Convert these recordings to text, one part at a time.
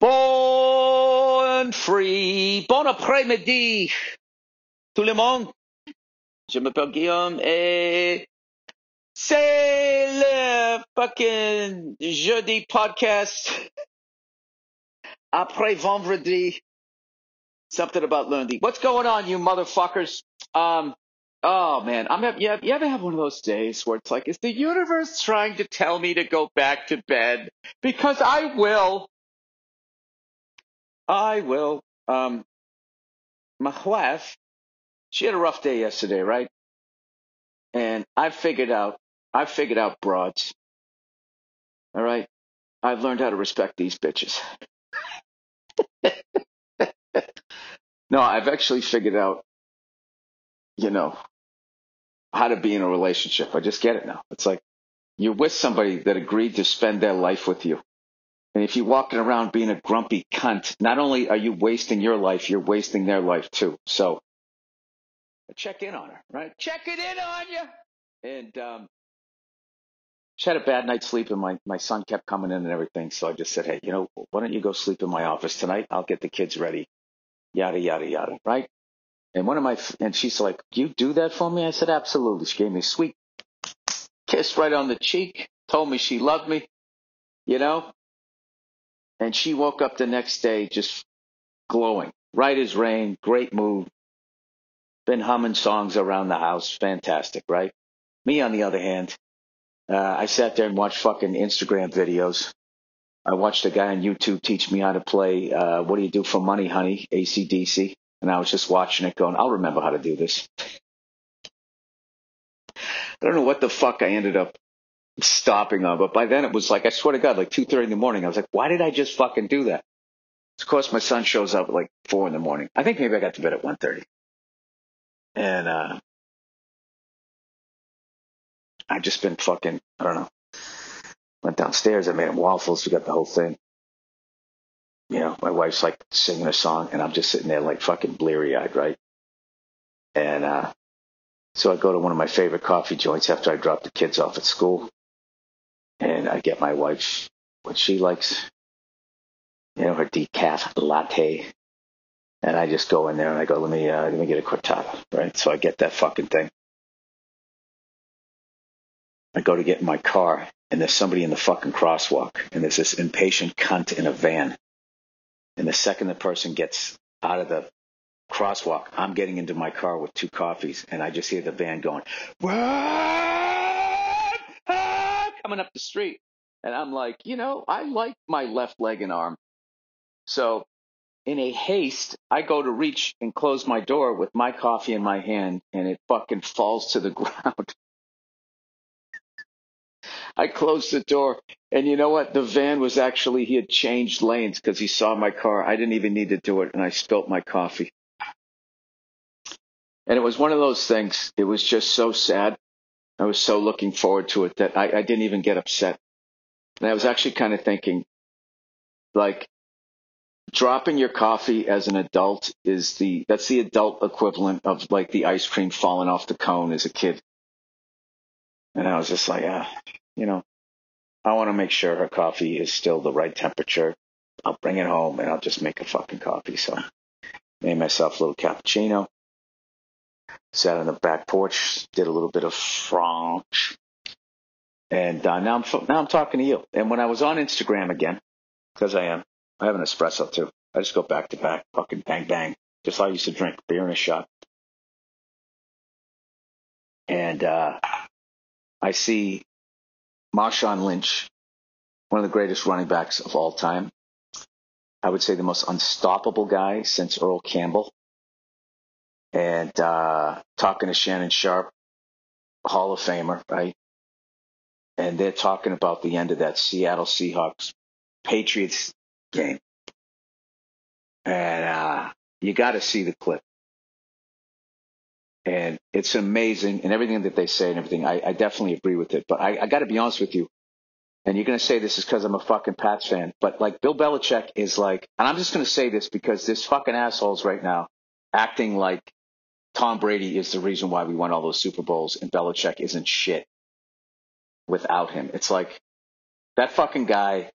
Bon free, bon après-midi, tout le monde. Je m'appelle Guillaume et c'est le fucking jeudi podcast après vendredi. Something about lundi. What's going on, you motherfuckers? Um, oh man, I'm you, you ever have one of those days where it's like, is the universe trying to tell me to go back to bed? Because I will. I will. Um, my wife, she had a rough day yesterday, right? And I figured out, I figured out broads. All right. I've learned how to respect these bitches. no, I've actually figured out, you know, how to be in a relationship. I just get it now. It's like you're with somebody that agreed to spend their life with you. And if you're walking around being a grumpy cunt, not only are you wasting your life, you're wasting their life too. So check in on her, right? Check it in on you. And um, she had a bad night's sleep, and my, my son kept coming in and everything. So I just said, hey, you know, why don't you go sleep in my office tonight? I'll get the kids ready, yada, yada, yada, right? And one of my, and she's like, you do that for me? I said, absolutely. She gave me a sweet kiss right on the cheek, told me she loved me, you know? And she woke up the next day just glowing, right as rain, great mood. Been humming songs around the house, fantastic, right? Me, on the other hand, uh, I sat there and watched fucking Instagram videos. I watched a guy on YouTube teach me how to play uh, What Do You Do for Money, Honey, ACDC. And I was just watching it going, I'll remember how to do this. I don't know what the fuck I ended up stopping on. But by then it was like, I swear to God, like 2.30 in the morning. I was like, why did I just fucking do that? Of course, my son shows up at like 4 in the morning. I think maybe I got to bed at 1.30. And, uh, I've just been fucking, I don't know. Went downstairs, I made him waffles, we got the whole thing. You know, my wife's like singing a song and I'm just sitting there like fucking bleary eyed, right? And, uh, so I go to one of my favorite coffee joints after I drop the kids off at school and I get my wife what she likes, you know, her decaf latte. And I just go in there and I go, let me, uh, let me get a cortado, right? So I get that fucking thing. I go to get in my car and there's somebody in the fucking crosswalk and there's this impatient cunt in a van. And the second the person gets out of the crosswalk, I'm getting into my car with two coffees and I just hear the van going, coming up the street. And I'm like, you know, I like my left leg and arm. So in a haste, I go to reach and close my door with my coffee in my hand and it fucking falls to the ground. I closed the door and you know what? The van was actually, he had changed lanes because he saw my car. I didn't even need to do it and I spilt my coffee. And it was one of those things. It was just so sad. I was so looking forward to it that I, I didn't even get upset. And I was actually kind of thinking, like, dropping your coffee as an adult is the that's the adult equivalent of like the ice cream falling off the cone as a kid. And I was just like, ah, you know, I want to make sure her coffee is still the right temperature. I'll bring it home and I'll just make a fucking coffee. So made myself a little cappuccino sat on the back porch, did a little bit of French, and uh, now I'm now I'm talking to you. And when I was on Instagram again, because I am, I have an espresso too. I just go back to back, fucking bang bang, just like I used to drink beer in a shot. And uh, I see Marshawn Lynch, one of the greatest running backs of all time. I would say the most unstoppable guy since Earl Campbell and uh, talking to Shannon Sharpe, Hall of Famer, right? And they're talking about the end of that Seattle Seahawks Patriots game. And uh, you got to see the clip. And it's amazing, and everything that they say and everything, I, I definitely agree with it. But I, I got to be honest with you, and you're going to say this is because I'm a fucking Pats fan, but like Bill Belichick is like, and I'm just going to say this because this fucking assholes right now acting like Tom Brady is the reason why we won all those Super Bowls, and Belichick isn't shit without him. It's like that fucking guy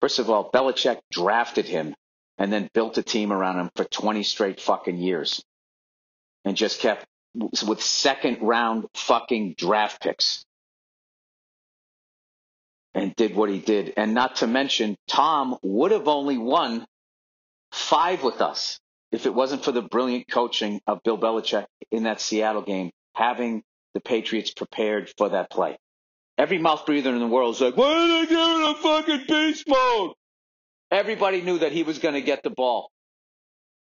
First of all, Belichick drafted him and then built a team around him for 20 straight fucking years and just kept with second round fucking draft picks and did what he did. And not to mention, Tom would have only won five with us if it wasn't for the brilliant coaching of Bill Belichick in that Seattle game, having the Patriots prepared for that play. Every mouth breather in the world is like, why are they giving a fucking beast mode? Everybody knew that he was going to get the ball.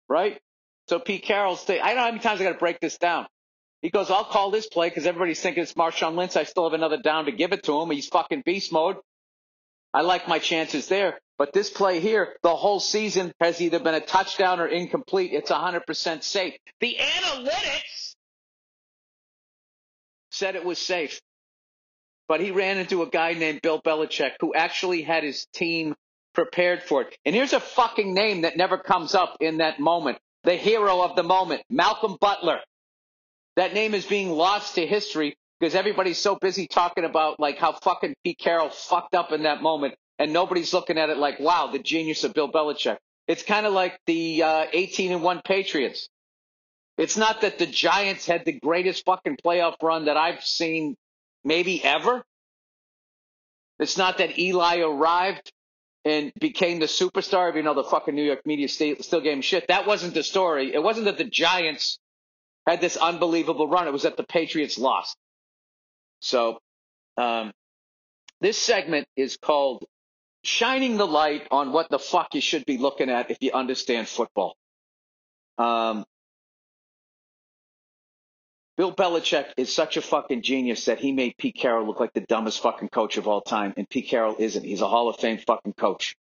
Right? So Pete Carroll, thing, I don't know how many times I got to break this down. He goes, I'll call this play because everybody's thinking it's Marshawn Lynch. I still have another down to give it to him. He's fucking beast mode. I like my chances there. But this play here, the whole season has either been a touchdown or incomplete. It's 100% safe. The analytics said it was safe. But he ran into a guy named Bill Belichick who actually had his team prepared for it. And here's a fucking name that never comes up in that moment. The hero of the moment, Malcolm Butler. That name is being lost to history because everybody's so busy talking about like how fucking Pete Carroll fucked up in that moment, and nobody's looking at it like, wow, the genius of Bill Belichick. It's kind of like the uh, 18 and one Patriots. It's not that the Giants had the greatest fucking playoff run that I've seen maybe ever. It's not that Eli arrived and became the superstar, even though know, the fucking New York media still gave him shit. That wasn't the story. It wasn't that the Giants had this unbelievable run. It was that the Patriots lost. So, um, this segment is called Shining the Light on What the Fuck You Should Be Looking At If You Understand Football. Um, Bill Belichick is such a fucking genius that he made Pete Carroll look like the dumbest fucking coach of all time. And Pete Carroll isn't. He's a Hall of Fame fucking coach.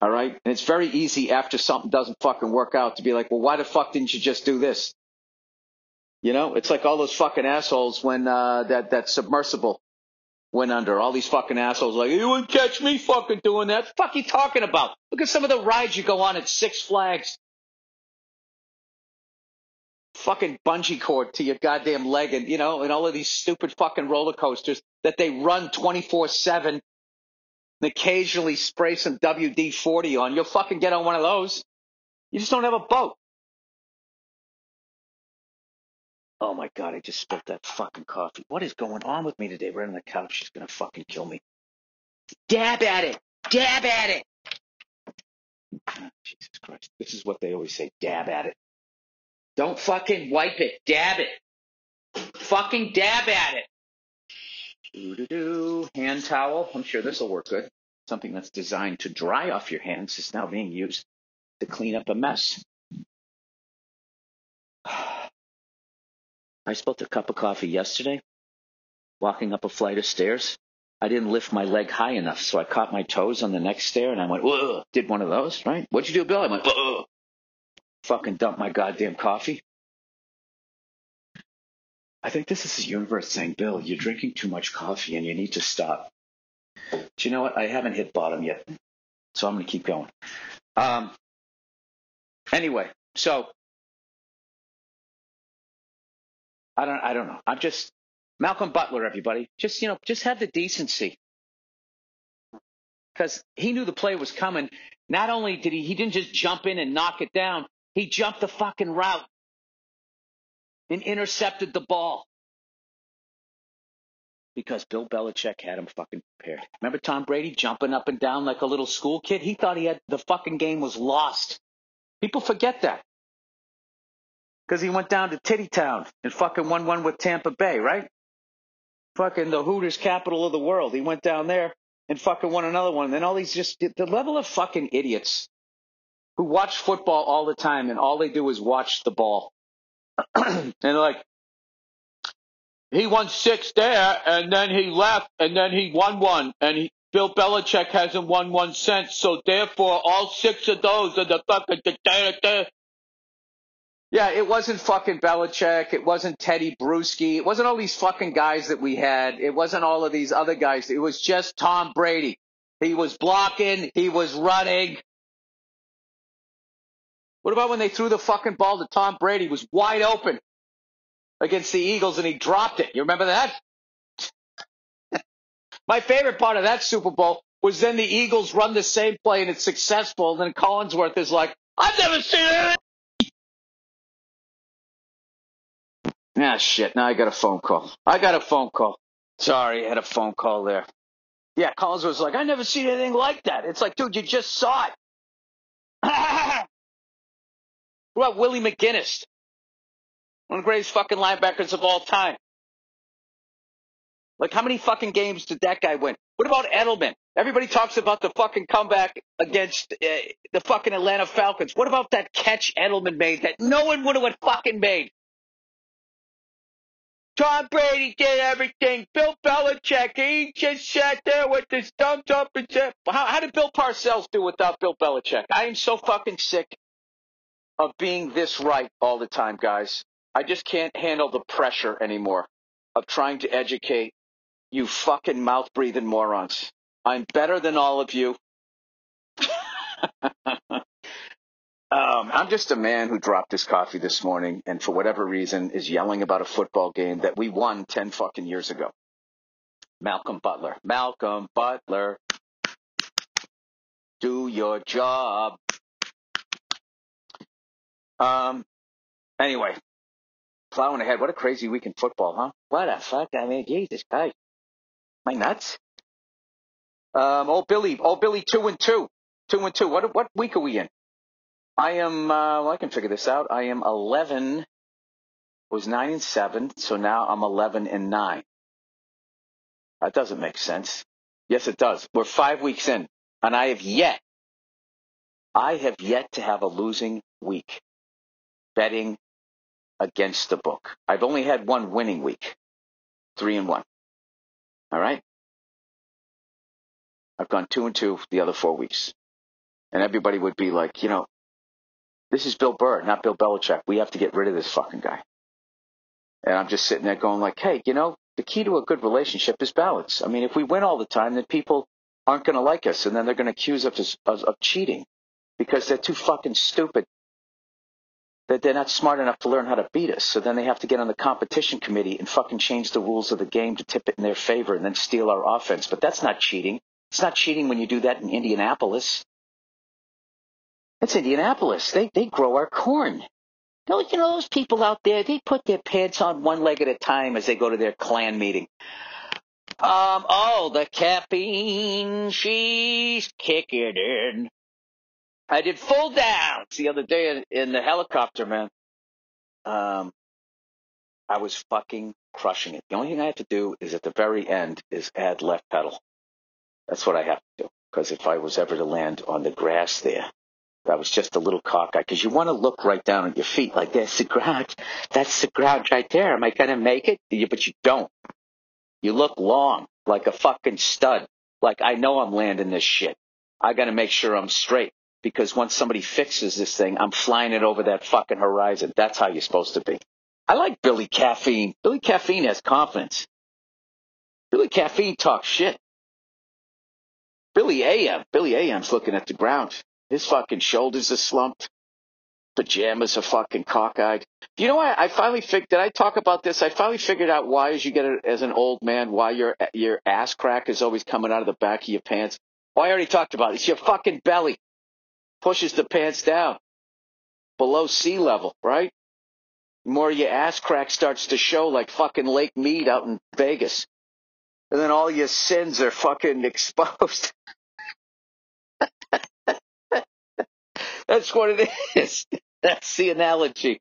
All right. And it's very easy after something doesn't fucking work out to be like, well, why the fuck didn't you just do this? You know, it's like all those fucking assholes when uh, that that submersible went under. All these fucking assholes like, you wouldn't catch me fucking doing that. Fuck you talking about? Look at some of the rides you go on at Six Flags fucking bungee cord to your goddamn leg and, you know, and all of these stupid fucking roller coasters that they run 24 7 and occasionally spray some WD 40 on. You'll fucking get on one of those. You just don't have a boat. Oh my God, I just spilled that fucking coffee. What is going on with me today? Right on the couch. She's going to fucking kill me. Dab at it. Dab at it. Oh, Jesus Christ. This is what they always say. Dab at it. Don't fucking wipe it. Dab it. Fucking dab at it. Doo-doo-doo. Hand towel. I'm sure this will work good. Something that's designed to dry off your hands is now being used to clean up a mess. Spilled a cup of coffee yesterday, walking up a flight of stairs. I didn't lift my leg high enough, so I caught my toes on the next stair and I went, whoa, did one of those, right? What'd you do, Bill? I went, whoa fucking dump my goddamn coffee. I think this is the universe saying, Bill, you're drinking too much coffee and you need to stop. Do you know what? I haven't hit bottom yet, so I'm going to keep going. Um, anyway, so I don't, I don't know. I'm just Malcolm Butler, everybody. Just you know, just have the decency because he knew the play was coming. Not only did he, he didn't just jump in and knock it down. He jumped the fucking route and intercepted the ball because Bill Belichick had him fucking prepared. Remember Tom Brady jumping up and down like a little school kid? He thought he had the fucking game was lost. People forget that. Because he went down to Titty Town and fucking won one with Tampa Bay, right? Fucking the Hooters capital of the world. He went down there and fucking won another one. And then all these just the level of fucking idiots who watch football all the time and all they do is watch the ball. and like, he won six there and then he left and then he won one and he, Bill Belichick hasn't won one since. So therefore, all six of those are the fucking. Da, da, da. Yeah, it wasn't fucking Belichick. It wasn't Tedy Bruschi. It wasn't all these fucking guys that we had. It wasn't all of these other guys. It was just Tom Brady. He was blocking. He was running. What about when they threw the fucking ball to Tom Brady? He was wide open against the Eagles and he dropped it. You remember that? My favorite part of that Super Bowl was then the Eagles run the same play and it's successful. And then Collinsworth is like, I've never seen it. Ah, shit. Now I got a phone call. I got a phone call. Sorry, I had a phone call there. Yeah, Collins was like, I never seen anything like that. It's like, dude, you just saw it. what about Willie McGinest? One of the greatest fucking linebackers of all time. Like, how many fucking games did that guy win? What about Edelman? Everybody talks about the fucking comeback against uh, the fucking Atlanta Falcons. What about that catch Edelman made that no one would have fucking made? Tom Brady did everything. Bill Belichick, he just sat there with his thumbs up and said, how, how did Bill Parcells do without Bill Belichick? I am so fucking sick of being this right all the time, guys. I just can't handle the pressure anymore of trying to educate you fucking mouth breathing morons. I'm better than all of you. Um, I'm just a man who dropped his coffee this morning and for whatever reason is yelling about a football game that we won 10 fucking years ago. Malcolm Butler. Malcolm Butler. Do your job. Um, anyway, plowing ahead. What a crazy week in football, huh? What a fuck. I mean, Jesus Christ. Am I nuts? Um, old Billy, old Billy, two and two, two and two. What, what week are we in? I am. Uh, well, I can figure this out. I am 11. It Was nine and seven, so now I'm 11 and nine. That doesn't make sense. Yes, it does. We're five weeks in, and I have yet, I have yet to have a losing week betting against the book. I've only had one winning week, three and one. All right. I've gone two and two the other four weeks, and everybody would be like, you know, this is Bill Burr, not Bill Belichick. We have to get rid of this fucking guy. And I'm just sitting there going like, hey, you know, the key to a good relationship is balance. I mean, if we win all the time, then people aren't going to like us, and then they're going to accuse us of, of, cheating because they're too fucking stupid. That they're not smart enough to learn how to beat us. So then they have to get on the competition committee and fucking change the rules of the game to tip it in their favor and then steal our offense. But that's not cheating. It's not cheating when you do that in Indianapolis. It's Indianapolis. They they grow our corn. You know, you know those people out there, they put their pants on one leg at a time as they go to their clan meeting. Um, oh, the caffeine, she's kicking in. I did full downs the other day in, in the helicopter, man. Um, I was fucking crushing it. The only thing I have to do is at the very end is add left pedal. That's what I have to do. Because if I was ever to land on the grass there, I was just a little cockeyed because you want to look right down at your feet like that's the ground. That's the ground right there. Am I going to make it? But you don't. You look long like a fucking stud. Like I know I'm landing this shit. I got to make sure I'm straight because once somebody fixes this thing, I'm flying it over that fucking horizon. That's how you're supposed to be. I like Billy Caffeine. Billy Caffeine has confidence. Billy Caffeine talks shit. Billy AM. Billy AM's looking at the ground. His fucking shoulders are slumped. Pajamas are fucking cockeyed. You know what? I finally figured. Did I talk about this? I finally figured out why, as you get as an old man, why your your ass crack is always coming out of the back of your pants. Well, I already talked about it. It's your fucking belly pushes the pants down below sea level, right? More your ass crack starts to show like fucking Lake Mead out in Vegas. And then all your sins are fucking exposed. That's what it is. That's the analogy.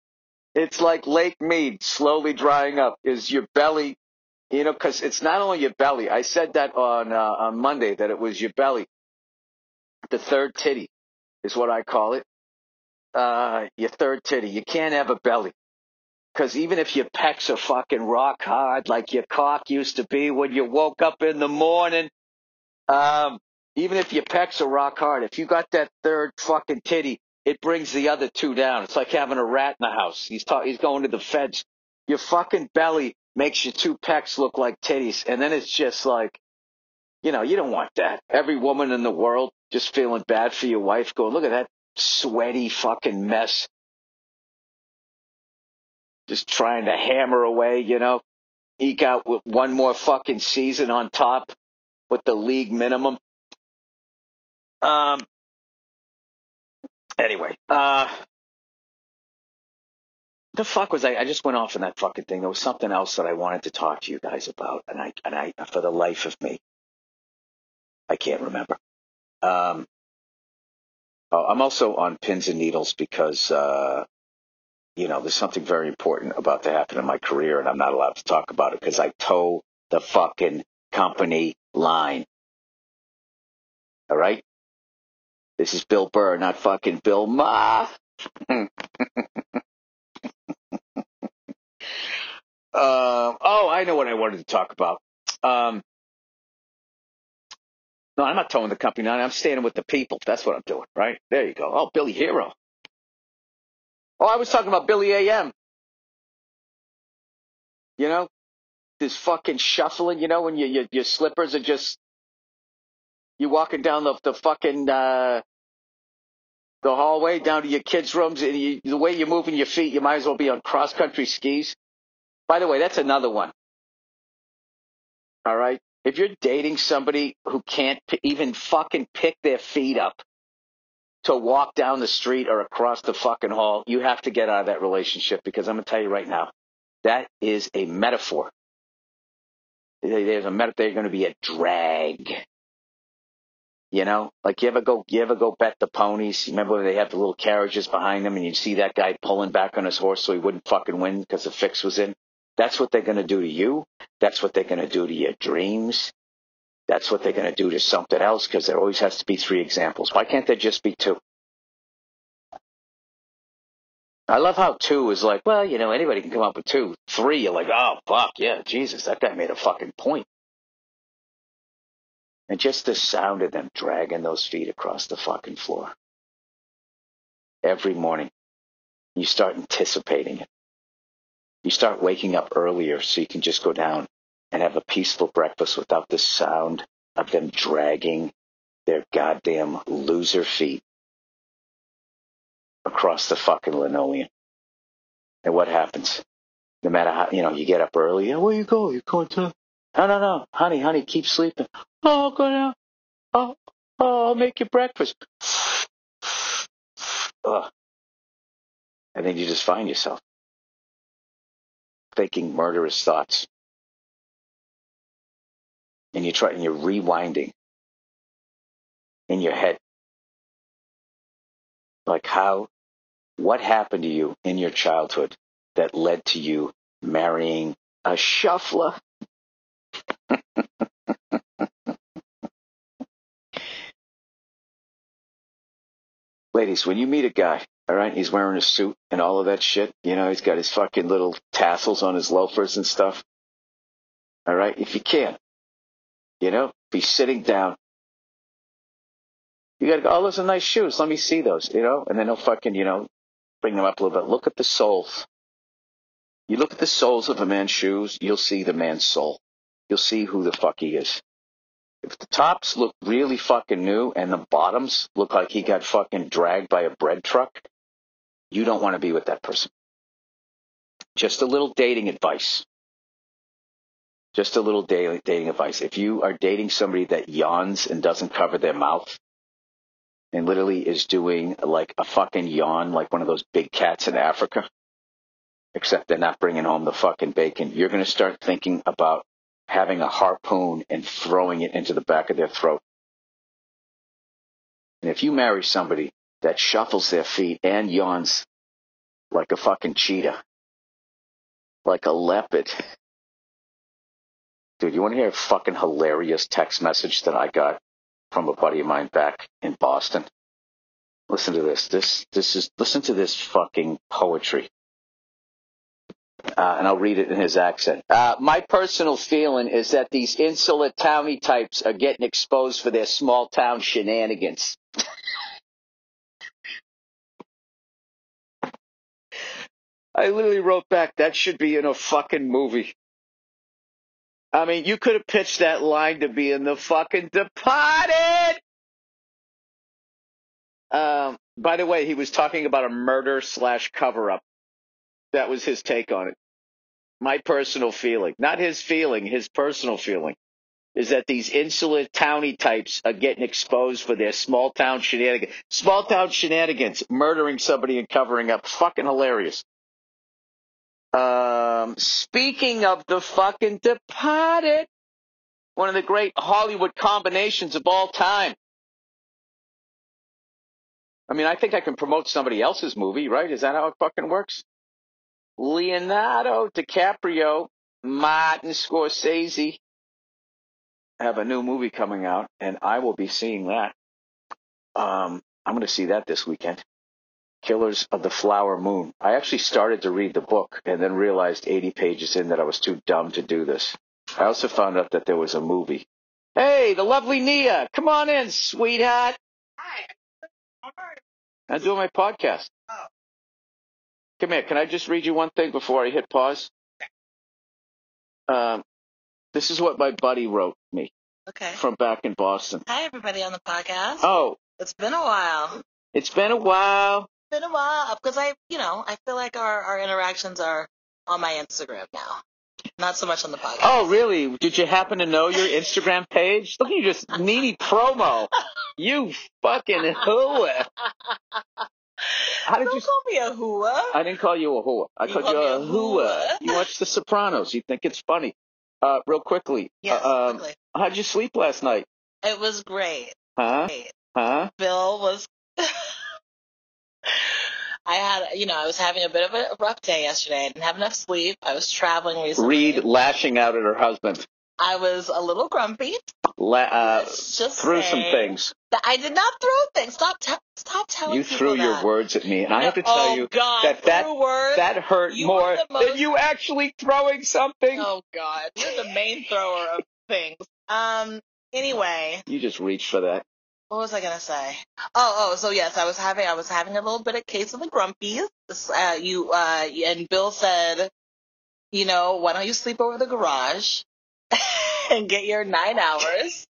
It's like Lake Mead slowly drying up. Is your belly, you know, because it's not only your belly. I said that on uh, on Monday that it was your belly. The third titty is what I call it. Uh, your third titty. You can't have a belly. Because even if your pecs are fucking rock hard, like your cock used to be when you woke up in the morning, um, even if your pecs are rock hard, if you got that third fucking titty, it brings the other two down. It's like having a rat in the house. He's he's going to the feds. Your fucking belly makes your two pecs look like titties, and then it's just like, you know, you don't want that. Every woman in the world just feeling bad for your wife, going, look at that sweaty fucking mess. Just trying to hammer away, you know, eke out with one more fucking season on top with the league minimum. Um. Anyway, uh, the fuck was I? I just went off on that fucking thing. There was something else that I wanted to talk to you guys about, and I and I for the life of me, I can't remember. Um. Oh, I'm also on pins and needles because uh, you know there's something very important about to happen in my career, and I'm not allowed to talk about it because I toe the fucking company line. All right. This is Bill Burr, not fucking Bill Maher. uh, oh, I know what I wanted to talk about. Um, no, I'm not towing the company line. I'm standing with the people. That's what I'm doing, right? There you go. Oh, Billy Hero. Oh, I was talking about Billy AM. You know, this fucking shuffling. You know, when you, your your slippers are just you're walking down the the fucking uh, the hallway down to your kids' rooms, and you, the way you're moving your feet, you might as well be on cross country skis. By the way, that's another one. All right, if you're dating somebody who can't p- even fucking pick their feet up to walk down the street or across the fucking hall, you have to get out of that relationship because I'm gonna tell you right now, that is a metaphor. There's a metaphor. They're going to be a drag. You know, like you ever go, you ever go bet the ponies? Remember when they have the little carriages behind them, and you'd see that guy pulling back on his horse so he wouldn't fucking win because the fix was in. That's what they're going to do to you. That's what they're going to do to your dreams. That's what they're going to do to something else because there always has to be three examples. Why can't there just be two? I love how two is like, well, you know, anybody can come up with two. Three, you're like, oh, fuck, yeah, Jesus, that guy made a fucking point. And just the sound of them dragging those feet across the fucking floor every morning, you start anticipating it. You start waking up earlier so you can just go down and have a peaceful breakfast without the sound of them dragging their goddamn loser feet across the fucking linoleum. And what happens? No matter how, you know, you get up early. Where you go? You going to? No, no, no. Honey, honey, keep sleeping. Oh, I'll go now. Oh, oh, I'll make you breakfast. Ugh. And then you just find yourself thinking murderous thoughts. And you try, and you're rewinding in your head. Like how, what happened to you in your childhood that led to you marrying a shuffler? Ladies, when you meet a guy, all right, he's wearing a suit and all of that shit, you know, he's got his fucking little tassels on his loafers and stuff. All right, if you can, you know, be sitting down. You gotta go, oh, those are nice shoes. Let me see those, you know, and then he'll fucking, you know, bring them up a little bit. Look at the soles. You look at the soles of a man's shoes, you'll see the man's soul. You'll see who the fuck he is. If the tops look really fucking new and the bottoms look like he got fucking dragged by a bread truck, you don't want to be with that person. Just a little dating advice. Just a little daily dating advice. If you are dating somebody that yawns and doesn't cover their mouth and literally is doing like a fucking yawn, like one of those big cats in Africa, except they're not bringing home the fucking bacon, you're going to start thinking about having a harpoon and throwing it into the back of their throat. And if you marry somebody that shuffles their feet and yawns like a fucking cheetah, like a leopard, dude, you want to hear a fucking hilarious text message that I got from a buddy of mine back in Boston? Listen to this. This, this is, listen to this fucking poetry uh, and I'll read it in his accent. Uh, my personal feeling is that these insular towny types are getting exposed for their small town shenanigans. I literally wrote back, that should be in a fucking movie. I mean, you could have pitched that line to be in the fucking Departed. Um, by the way, he was talking about a murder slash cover up. That was his take on it. My personal feeling. Not his feeling, his personal feeling. is that these insular towny types are getting exposed for their small town shenanigans. Small town shenanigans, murdering somebody and covering up. Fucking hilarious. Um, speaking of the fucking departed, one of the great Hollywood combinations of all time. I mean, I think I can promote somebody else's movie, right? Is that how it fucking works? Leonardo DiCaprio, Martin Scorsese have a new movie coming out, and I will be seeing that. Um, I'm going to see that this weekend. Killers of the Flower Moon. I actually started to read the book and then realized 80 pages in that I was too dumb to do this. I also found out that there was a movie. Hey, the lovely Nia, come on in, sweetheart. Hi. I'm doing my podcast. Oh. Come here. Can I just read you one thing before I hit pause? Um, this is what my buddy wrote me Okay. from back in Boston. Hi, everybody on the podcast. Oh, It's been a while. it's been a while. It's been a while because I, you know, I feel like our, our interactions are on my Instagram now, not so much on the podcast. Oh, really? Did you happen to know your Instagram page? Look at you just needy promo. You fucking hooah. How did Don't you? call me a hua. I didn't call you a hooah. I You called called you a a hooah. hooah. You watch The Sopranos. You think it's funny. Uh, real quickly. Yes, uh, um, quickly. how'd you sleep last night? It was great. Huh? Great. Huh? Bill was. I had, you know, I was having a bit of a rough day yesterday. I didn't have enough sleep. I was traveling recently. Reed lashing out at her husband. I was a little grumpy. La- uh, Let's just threw some things. that I did not throw things. Stop, te- stop telling You threw your that. words at me, and I have to tell oh, you God, that that words. that hurt more the than you actually throwing something. Oh God, you're the main thrower of things. Um. Anyway, You just reached for that. what was I gonna say? Oh, oh. So yes, I was having I was having a little bit of case of the grumpies. Uh, you uh, and Bill said, you know, why don't you sleep over the garage and get your nine hours?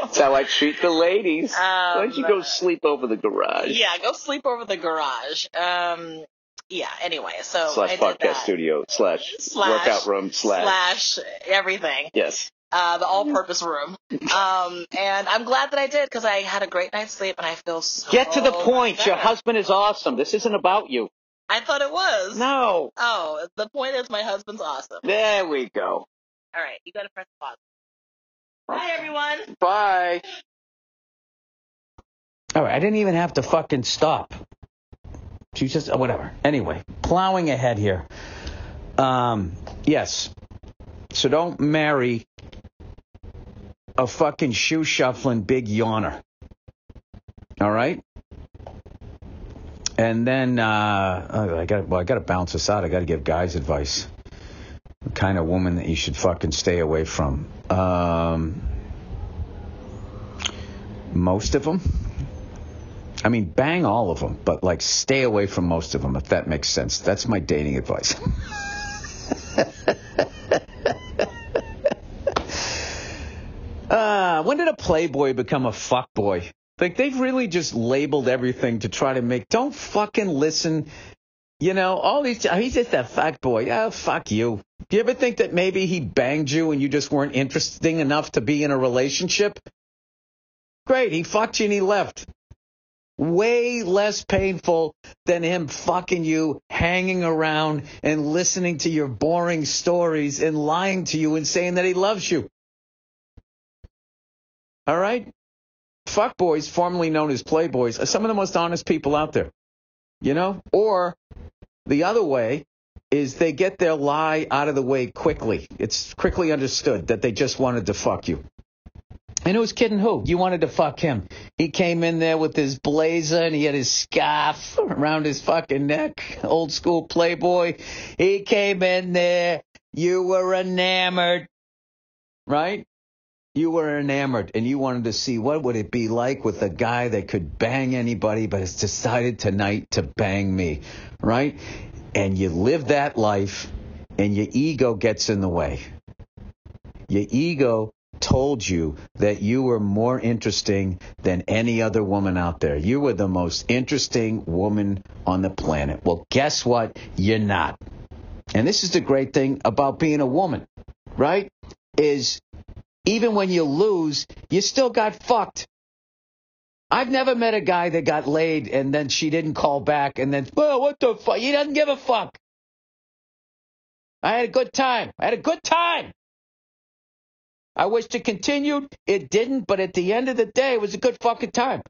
That's how I treat the ladies. Why don't you Um, go sleep over the garage? Yeah, go sleep over the garage. Um. Yeah. Anyway, so I slash did podcast that. studio slash, Slash- workout room slash, slash everything. yes. uh, the all-purpose room. Um, and I'm glad that I did because I had a great night's sleep and I feel so. Get to the point. better. Your husband is awesome. This isn't about you. I thought it was. No. Oh, the point is my husband's awesome. There we go. All right, you got to press pause. Bye, everyone. Bye. All right, I didn't even have to fucking stop. She just uh, whatever. Anyway, plowing ahead here. Um, yes. So don't marry a fucking shoe shuffling big yawner. All right. And then uh, oh, I got well, I got to bounce this out. I got to give guys advice. Kind of woman that you should fucking stay away from. Um, most of them. I mean, bang all of them, but like stay away from most of them, if that makes sense. That's my dating advice. uh, when did a playboy become a fuckboy? Like they've really just labeled everything to try to make. Don't fucking listen. You know, all these. He's just a fuck boy. Oh, fuck you. Do you ever think that maybe he banged you and you just weren't interesting enough to be in a relationship? Great, he fucked you and he left way less painful than him fucking you, hanging around and listening to your boring stories and lying to you and saying that he loves you. All right? Fuckboys, formerly known as playboys, are some of the most honest people out there. You know? Or the other way is they get their lie out of the way quickly. It's quickly understood that they just wanted to fuck you. And who's kidding who? You wanted to fuck him. He came in there with his blazer and he had his scarf around his fucking neck. Old school playboy. He came in there. You were enamored. Right? You were enamored and you wanted to see what would it be like with a guy that could bang anybody but has decided tonight to bang me. Right? And you live that life and your ego gets in the way. Your ego told you that you were more interesting than any other woman out there. You were the most interesting woman on the planet. Well, guess what? You're not. And this is the great thing about being a woman, right? Is even when you lose, you still got fucked. I've never met a guy that got laid and then she didn't call back and then, well, what the fuck? He doesn't give a fuck. I had a good time. I had a good time. I wished it continued. It didn't, but at the end of the day, it was a good fucking time.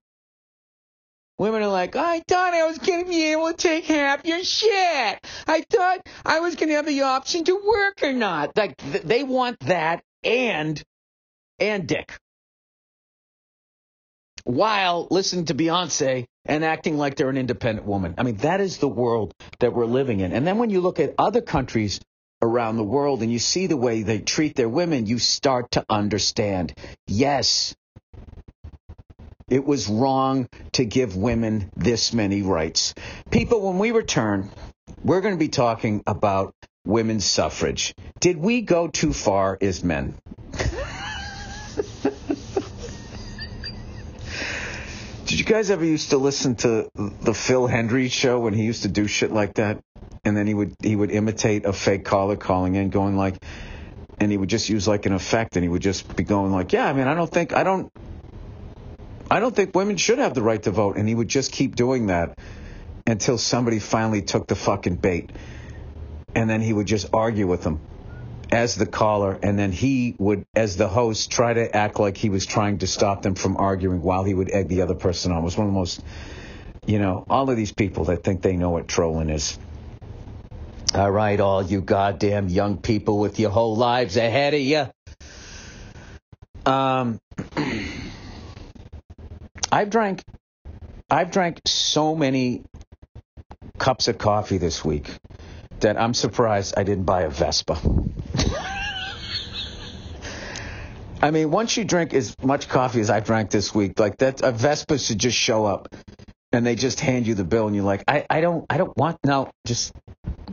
Women are like, I thought I was going to be able to take half your shit. I thought I was going to have the option to work or not. Like, th- they want that and, and dick. While listening to Beyonce and acting like they're an independent woman. I mean, that is the world that we're living in. And then when you look at other countries around the world and you see the way they treat their women, you start to understand. Yes, it was wrong to give women this many rights. People, when we return, we're going to be talking about women's suffrage. Did we go too far as men? Did you guys ever used to listen to the Phil Hendrie show when he used to do shit like that? And then he would he would imitate a fake caller calling in, going like, and he would just use like an effect, and he would just be going like, yeah, I mean, I don't think I don't I don't think women should have the right to vote. And he would just keep doing that until somebody finally took the fucking bait. And then he would just argue with them as the caller. And then he would, as the host, try to act like he was trying to stop them from arguing while he would egg the other person on. It was one of the most, you know, all of these people that think they know what trolling is. All right, all you goddamn young people with your whole lives ahead of you. Um, I've drank I've drank so many cups of coffee this week that I'm surprised I didn't buy a Vespa. I mean, once you drink as much coffee as I drank this week, like that, uh, a Vespa should just show up and they just hand you the bill and you're like, I, I don't, I don't want, no, just,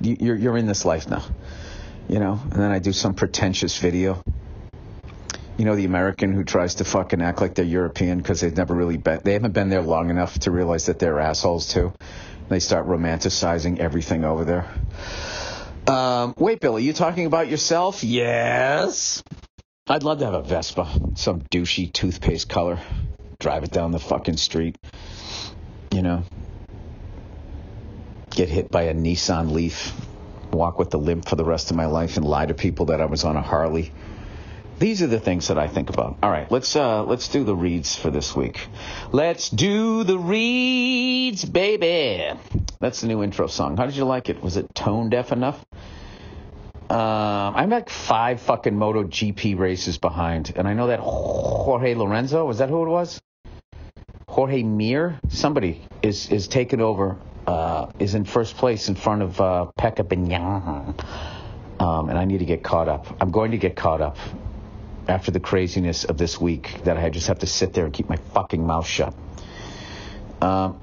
you're, you're in this life now, you know? And then I do some pretentious video you know, the American who tries to fucking act like they're European because they've never really been, they haven't been there long enough to realize that they're assholes too. They start romanticizing everything over there. Um, wait, Billy, you talking about yourself? Yes. I'd love to have a Vespa, some douchey toothpaste color. Drive it down the fucking street. You know, get hit by a Nissan Leaf, walk with the limp for the rest of my life, and lie to people that I was on a Harley. These are the things that I think about. All right, let's uh, let's do the reads for this week. Let's do the reads, baby. That's the new intro song. How did you like it? Was it tone deaf enough? Um, I'm like five fucking Moto GP races behind, and I know that Jorge Lorenzo was that who it was? Jorge Mir, somebody is is taking over, uh, is in first place in front of uh, Pecco Bagnaia. Um, and I need to get caught up. I'm going to get caught up after the craziness of this week that I just have to sit there and keep my fucking mouth shut. Um,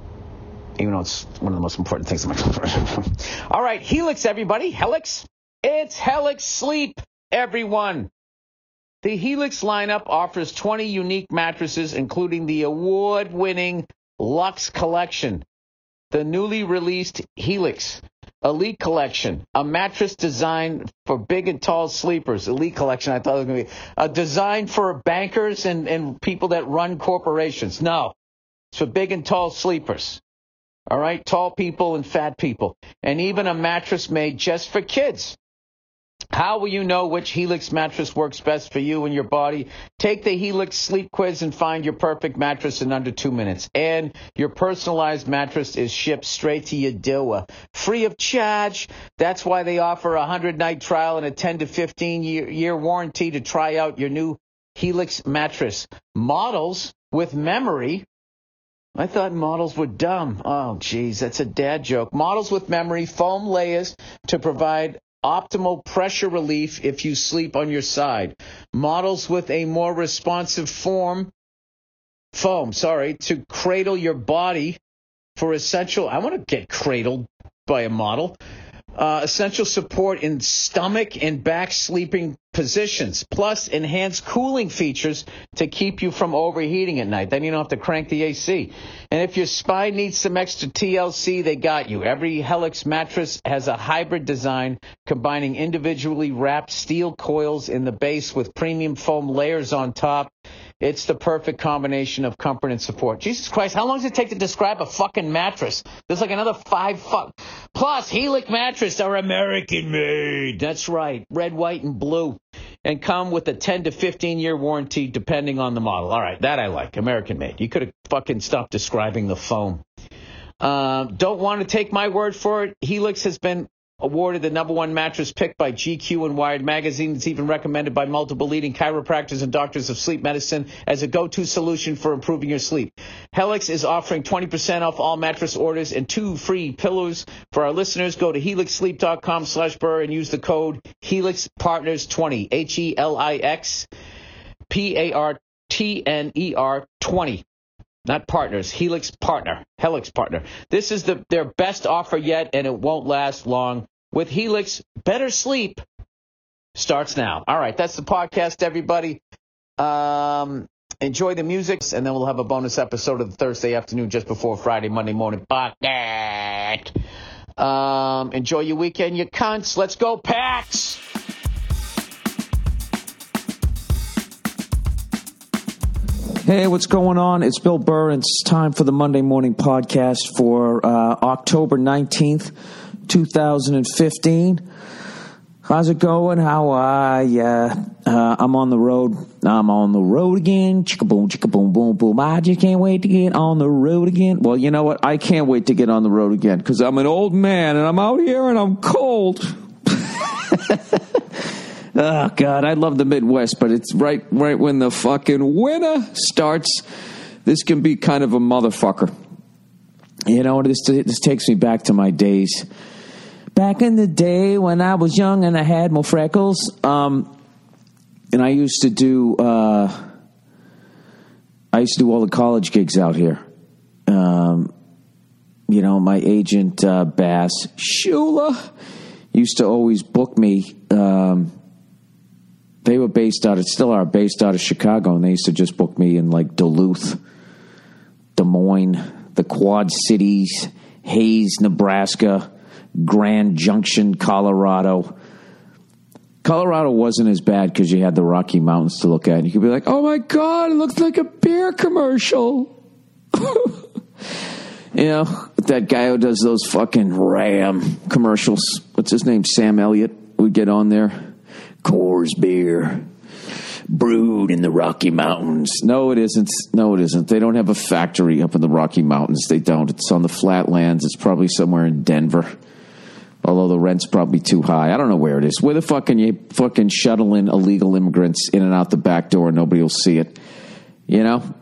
even though it's one of the most important things in my life. All right, Helix, everybody. Helix. It's Helix Sleep, everyone. The Helix lineup offers 20 unique mattresses, including the award winning Luxe Collection, the newly released Helix Elite Collection, a mattress designed for big and tall sleepers. Elite Collection, I thought it was going to be uh, a design for bankers and, and people that run corporations. No, it's for big and tall sleepers. All right, tall people and fat people. And even a mattress made just for kids. How will you know which Helix mattress works best for you and your body? Take the Helix sleep quiz and find your perfect mattress in under two minutes. And your personalized mattress is shipped straight to your door, free of charge. That's why they offer a 100 night trial and a 10 to 15 year, year warranty to try out your new Helix mattress. Models with memory I thought models were dumb. Oh, geez, that's a dad joke. Models with memory, foam layers to provide optimal pressure relief if you sleep on your side. Models with a more responsive form, foam, sorry, to cradle your body for essential. I want to get cradled by a model. Uh, essential support in stomach and back sleeping positions, plus enhanced cooling features to keep you from overheating at night. Then you don't have to crank the AC. And if your spine needs some extra TLC, they got you. Every Helix mattress has a hybrid design combining individually wrapped steel coils in the base with premium foam layers on top. It's the perfect combination of comfort and support. Jesus Christ, how long does it take to describe a fucking mattress? There's like another five fuck. Plus, Helix mattress are American made. That's right. Red, white, and blue. And come with a 10 to 15 year warranty depending on the model. All right, that I like. American made. You could have fucking stopped describing the foam. Uh, don't want to take my word for it. Helix has been awarded the number one mattress pick by GQ and Wired magazine. It's even recommended by multiple leading chiropractors and doctors of sleep medicine as a go-to solution for improving your sleep. Helix is offering 20% off all mattress orders and two free pillows for our listeners. Go to helixsleep.com slash burr and use the code HelixPartners20, H-E-L-I-X P-A-R-T-N-E-R 20 not partners, Helix partner, Helix partner. This is the their best offer yet, and it won't last long. With Helix, better sleep starts now. All right, that's the podcast, everybody. Um, enjoy the music, and then we'll have a bonus episode of the Thursday afternoon just before Friday, Monday morning podcast. Um, enjoy your weekend, you cunts. Let's go, Packs! Hey, what's going on? It's Bill Burr, and it's time for the Monday Morning Podcast for uh, October 19th, 2015. How's it going? How uh yeah. Uh, I'm on the road. I'm on the road again. Chicka boom, chicka boom, boom, boom. I just can't wait to get on the road again. Well, you know what? I can't wait to get on the road again because I'm an old man and I'm out here and I'm cold. Oh God, I love the Midwest, but it's right right when the fucking winter starts. This can be kind of a motherfucker. You know, this this takes me back to my days. Back in the day when I was young and I had more freckles, um, and I used to do uh, I used to do all the college gigs out here. Um, you know, my agent uh, Bass Schuler used to always book me. Um, they were based out of still are based out of Chicago, and they used to just book me in like Duluth, Des Moines, the Quad Cities, Hays, Nebraska, Grand Junction, Colorado. Colorado wasn't as bad because you had the Rocky Mountains to look at. And You could be like, "Oh my God, it looks like a beer commercial." you know that guy who does those fucking Ram commercials. What's his name? Sam Elliott would get on there. Coors beer brewed in the Rocky Mountains. No, it isn't. No, it isn't. They don't have a factory up in the Rocky Mountains. They don't. It's on the flatlands. It's probably somewhere in Denver. Although the rent's probably too high. I don't know where it is. Where the fuck can you fucking shuttle in illegal immigrants in and out the back door nobody will see it? You know?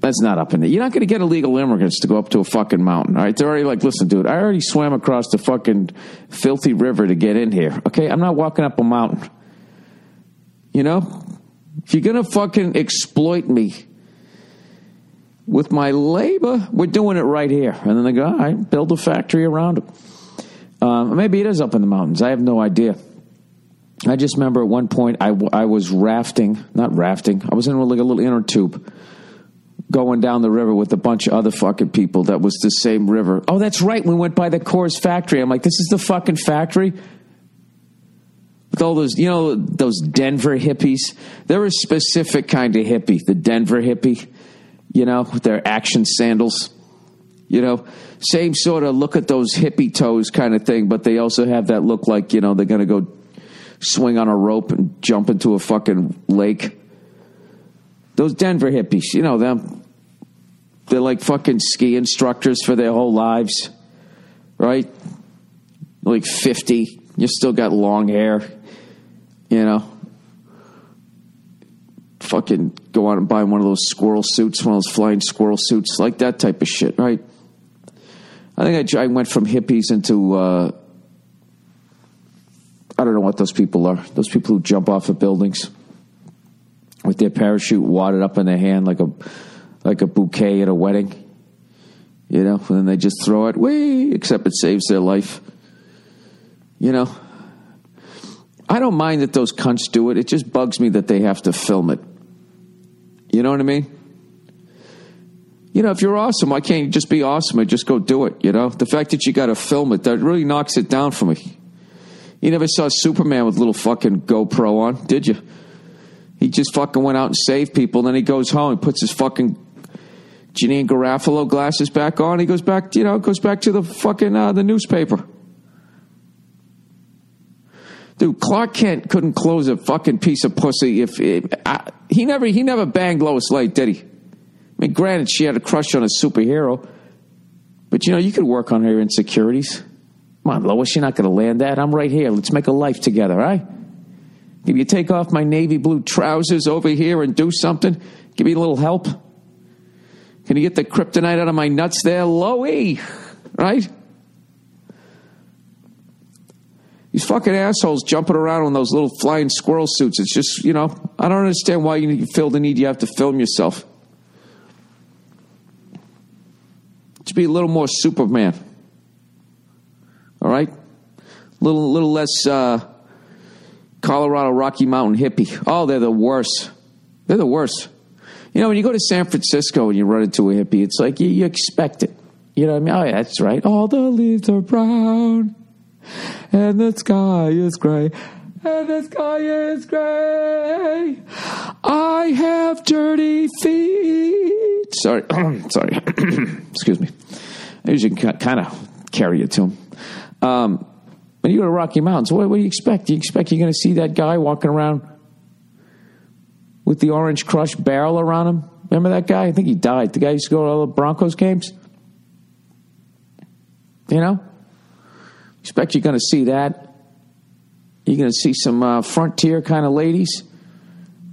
That's not up in there. You're not going to get illegal immigrants to go up to a fucking mountain. All right. They're already like, listen, dude, I already swam across the fucking filthy river to get in here. Okay. I'm not walking up a mountain. You know? If you're going to fucking exploit me with my labor, we're doing it right here. And then they go, right, build a factory around it. Um, maybe it is up in the mountains. I have no idea. I just remember at one point I, I was rafting, not rafting, I was in like a little inner tube going down the river with a bunch of other fucking people that was the same river. Oh, that's right. We went by the Coors factory. I'm like, this is the fucking factory? With all those, you know, those Denver hippies. They're a specific kind of hippie, the Denver hippie, you know, with their action sandals. You know, same sort of look at those hippie toes kind of thing, but they also have that look like, you know, they're going to go swing on a rope and jump into a fucking lake. Those Denver hippies, you know them. They're like fucking ski instructors for their whole lives, right? Like 50. You still got long hair, you know. Fucking go out and buy one of those squirrel suits, one of those flying squirrel suits, like that type of shit, right? I think I, I went from hippies into, uh, I don't know what those people are. Those people who jump off of buildings with their parachute wadded up in their hand like a like a bouquet at a wedding. You know, and then they just throw it, wee, except it saves their life. You know? I don't mind that those cunts do it. It just bugs me that they have to film it. You know what I mean? You know, if you're awesome, why can't you just be awesome and just go do it? You know, the fact that you got to film it that really knocks it down for me. You never saw Superman with little fucking GoPro on, did you? He just fucking went out and saved people. And then he goes home and puts his fucking Janeane Garofalo glasses back on. He goes back, you know, goes back to the fucking uh, the newspaper. Dude, Clark Kent couldn't close a fucking piece of pussy if I, he never he never banged Lois Lane, did he? I mean, granted, she had a crush on a superhero, but you know, you could work on her insecurities. Come on, Lois, you're not going to land that. I'm right here. Let's make a life together, all right? Can you take off my navy blue trousers over here and do something, give me a little help. Can you get the kryptonite out of my nuts there, Loey? Right? These fucking assholes jumping around in those little flying squirrel suits. It's just, you know, I don't understand why you feel the need you have to film yourself. To be a little more Superman. All right? A little, little less uh, Colorado Rocky Mountain hippie. Oh, they're the worst. They're the worst. You know, when you go to San Francisco and you run into a hippie, it's like you, you expect it. You know what I mean? Oh, yeah, that's right. All the leaves are brown and the sky is gray. And the sky is gray. I have dirty feet. Sorry, sorry. Excuse me. I usually can kind of carry a tune. Um, when you go to Rocky Mountains, what, what do you expect? Do you expect you're going to see that guy walking around with the orange crush barrel around him? Remember that guy? I think he died. The guy used to go to all the Broncos games. You know? Expect you're going to see that. You're going to see some uh, frontier kind of ladies,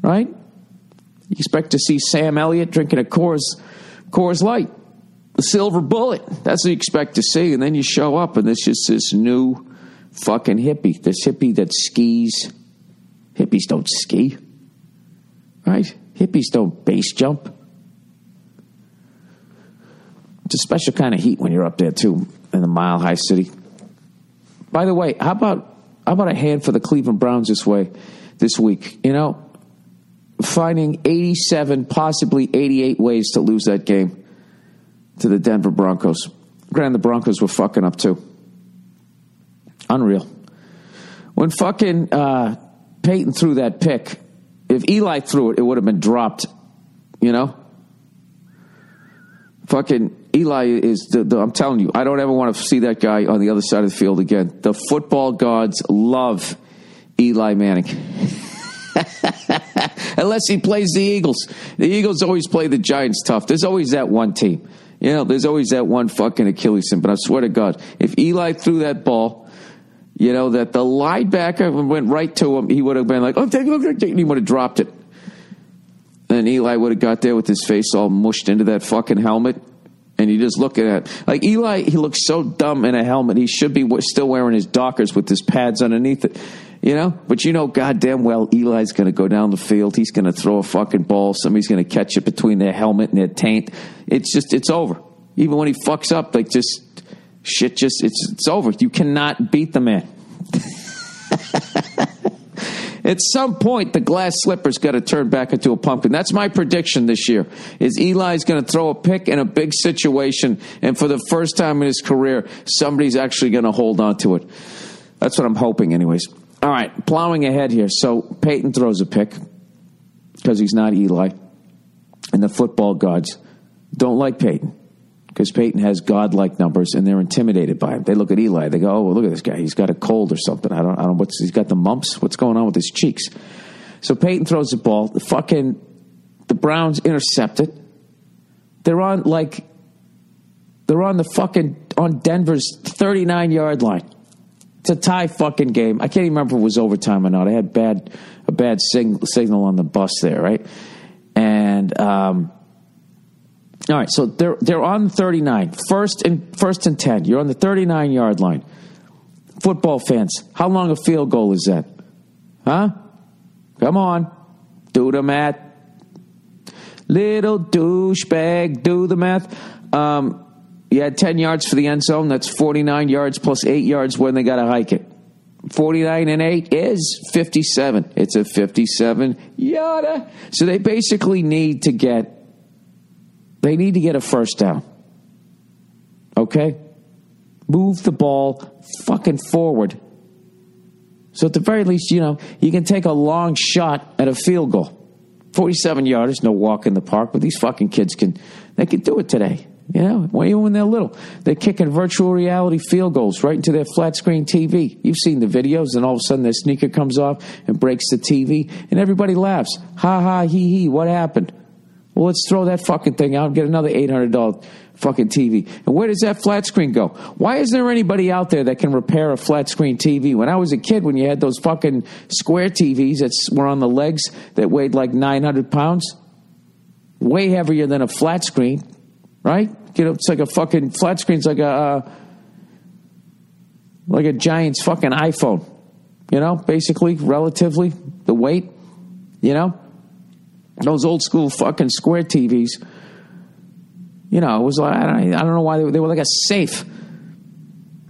right? You expect to see Sam Elliott drinking a Coors, Coors Light, the silver bullet. That's what you expect to see. And then you show up, and there's just this new fucking hippie. This hippie that skis. Hippies don't ski, right? Hippies don't base jump. It's a special kind of heat when you're up there, too, in the mile high city. By the way, how about how about a hand for the Cleveland Browns this way this week? You know, finding 87, possibly 88 ways to lose that game to the Denver Broncos. Granted, the Broncos were fucking up too. Unreal. When fucking uh, Peyton threw that pick, if Eli threw it, it would have been dropped. You know? Fucking Eli is the, the, I'm telling you, I don't ever want to see that guy on the other side of the field again. The football gods love Eli Manning. Unless he plays the Eagles. The Eagles always play the Giants tough. There's always that one team. You know, there's always that one fucking Achilles symbol. But I swear to God, if Eli threw that ball, you know, that the linebacker went right to him, he would have been like, oh, take a look, and he would have dropped it. Eli would have got there with his face all mushed into that fucking helmet and you just look at it. Like Eli, he looks so dumb in a helmet. He should be still wearing his Dockers with his pads underneath it, you know. But you know, goddamn well, Eli's going to go down the field. He's going to throw a fucking ball. Somebody's going to catch it between their helmet and their taint. It's just, it's over. Even when he fucks up, like just shit, just it's it's over. You cannot beat the man. At some point, the glass slipper's got to turn back into a pumpkin. That's my prediction this year. Is Eli's going to throw a pick in a big situation, and for the first time in his career, somebody's actually going to hold on to it. That's what I'm hoping, anyways. All right, plowing ahead here. So Peyton throws a pick because he's not Eli, and the football gods don't like Peyton because Peyton has godlike numbers and they're intimidated by him. They look at Eli, they go, "Oh, well, look at this guy. He's got a cold or something. I don't, I don't. What's he's got the mumps? What's going on with his cheeks?" So Peyton throws the ball. The fucking the Browns intercept it. They're on like they're on the fucking on Denver's 39 yard line. It's a tie fucking game. I can't even remember if it was overtime or not. I had bad a bad sing, signal on the bus there, right? And um, all right, so they're they're on 39, first and first and 10. You're on the 39 yard line. Football fans, how long a field goal is that? Huh? Come on. Do the math. Little douchebag, do the math. Um, you had 10 yards for the end zone. That's 49 yards plus 8 yards when they got to hike it. 49 and 8 is 57. It's a 57 yada. So they basically need to get they need to get a first down. Okay? Move the ball fucking forward. So at the very least, you know, you can take a long shot at a field goal. 47 yarders, no walk in the park, but these fucking kids can they can do it today. You know, even when they're little, they're kicking virtual reality field goals right into their flat screen TV. You've seen the videos, and all of a sudden their sneaker comes off and breaks the TV, and everybody laughs. Ha ha, hee hee, what happened? Well, let's throw that fucking thing out and get another $800 fucking TV. And where does that flat screen go? Why isn't there anybody out there that can repair a flat screen TV? When I was a kid, when you had those fucking square TVs that were on the legs that weighed like 900 pounds, way heavier than a flat screen, right? You know, it's like a fucking flat screen's like a uh, like a giant's fucking iPhone. You know, basically, relatively the weight. You know, those old school fucking square TVs. You know, it was like I don't, I don't know why they they were like a safe.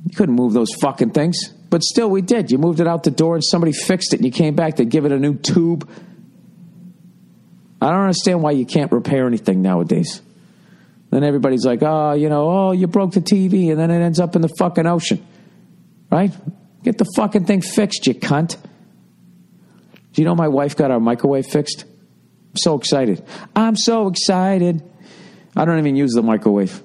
You couldn't move those fucking things, but still, we did. You moved it out the door, and somebody fixed it, and you came back to give it a new tube. I don't understand why you can't repair anything nowadays. Then everybody's like, oh, you know, oh, you broke the TV, and then it ends up in the fucking ocean. Right? Get the fucking thing fixed, you cunt. Do you know my wife got our microwave fixed? So excited. I'm so excited. I don't even use the microwave.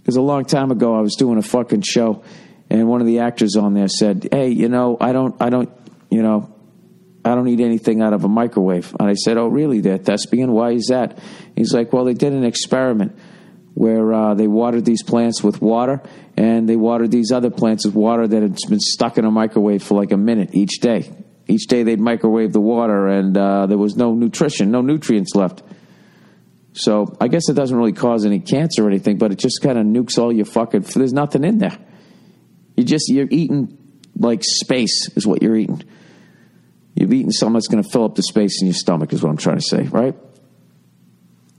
Because a long time ago, I was doing a fucking show, and one of the actors on there said, "Hey, you know, I don't, I don't, you know, I don't eat anything out of a microwave." And I said, "Oh, really? There, thespian? Why is that?" He's like, "Well, they did an experiment where uh, they watered these plants with water, and they watered these other plants with water that had been stuck in a microwave for like a minute each day. Each day they'd microwave the water, and uh, there was no nutrition, no nutrients left." So I guess it doesn't really cause any cancer or anything, but it just kind of nukes all your fucking. There's nothing in there. You just you're eating like space is what you're eating. You've eaten something that's going to fill up the space in your stomach is what I'm trying to say, right?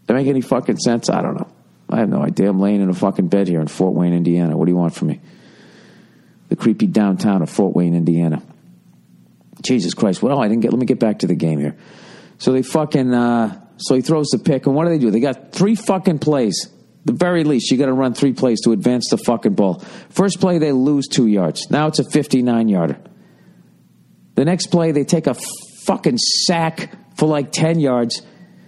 That make any fucking sense? I don't know. I have no idea. I'm laying in a fucking bed here in Fort Wayne, Indiana. What do you want from me? The creepy downtown of Fort Wayne, Indiana. Jesus Christ. Well, I didn't get. Let me get back to the game here. So they fucking. Uh, so he throws the pick, and what do they do? They got three fucking plays. The very least, you got to run three plays to advance the fucking ball. First play, they lose two yards. Now it's a 59 yarder. The next play, they take a fucking sack for like 10 yards.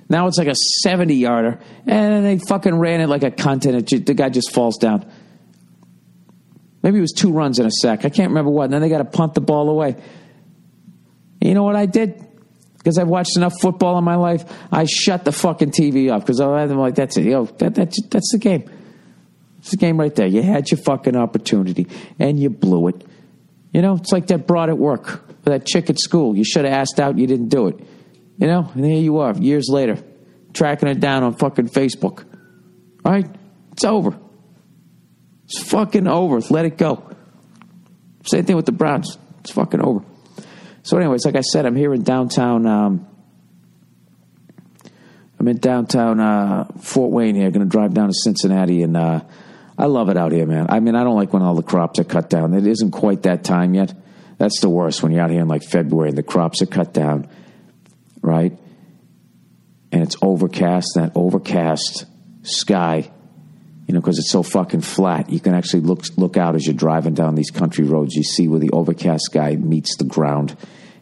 Now it's like a 70 yarder. And they fucking ran it like a it, the guy just falls down. Maybe it was two runs and a sack. I can't remember what. And then they got to punt the ball away. You know what I did? because I've watched enough football in my life. I shut the fucking TV off because I'm like, that's it. Yo, that, that's that's the game. It's the game right there. You had your fucking opportunity and you blew it. You know, it's like that broad at work, that chick at school. You should have asked out, you didn't do it. You know, and here you are, years later, tracking it down on fucking Facebook. All right, it's over. It's fucking over. Let it go. Same thing with the Browns. It's fucking over. So, anyways, like I said, I'm here in downtown. Um, I'm in downtown uh, Fort Wayne here. Going to drive down to Cincinnati, and uh, I love it out here, man. I mean, I don't like when all the crops are cut down. It isn't quite that time yet. That's the worst when you're out here in like February and the crops are cut down, right? And it's overcast. That overcast sky, you know, because it's so fucking flat, you can actually look look out as you're driving down these country roads. You see where the overcast sky meets the ground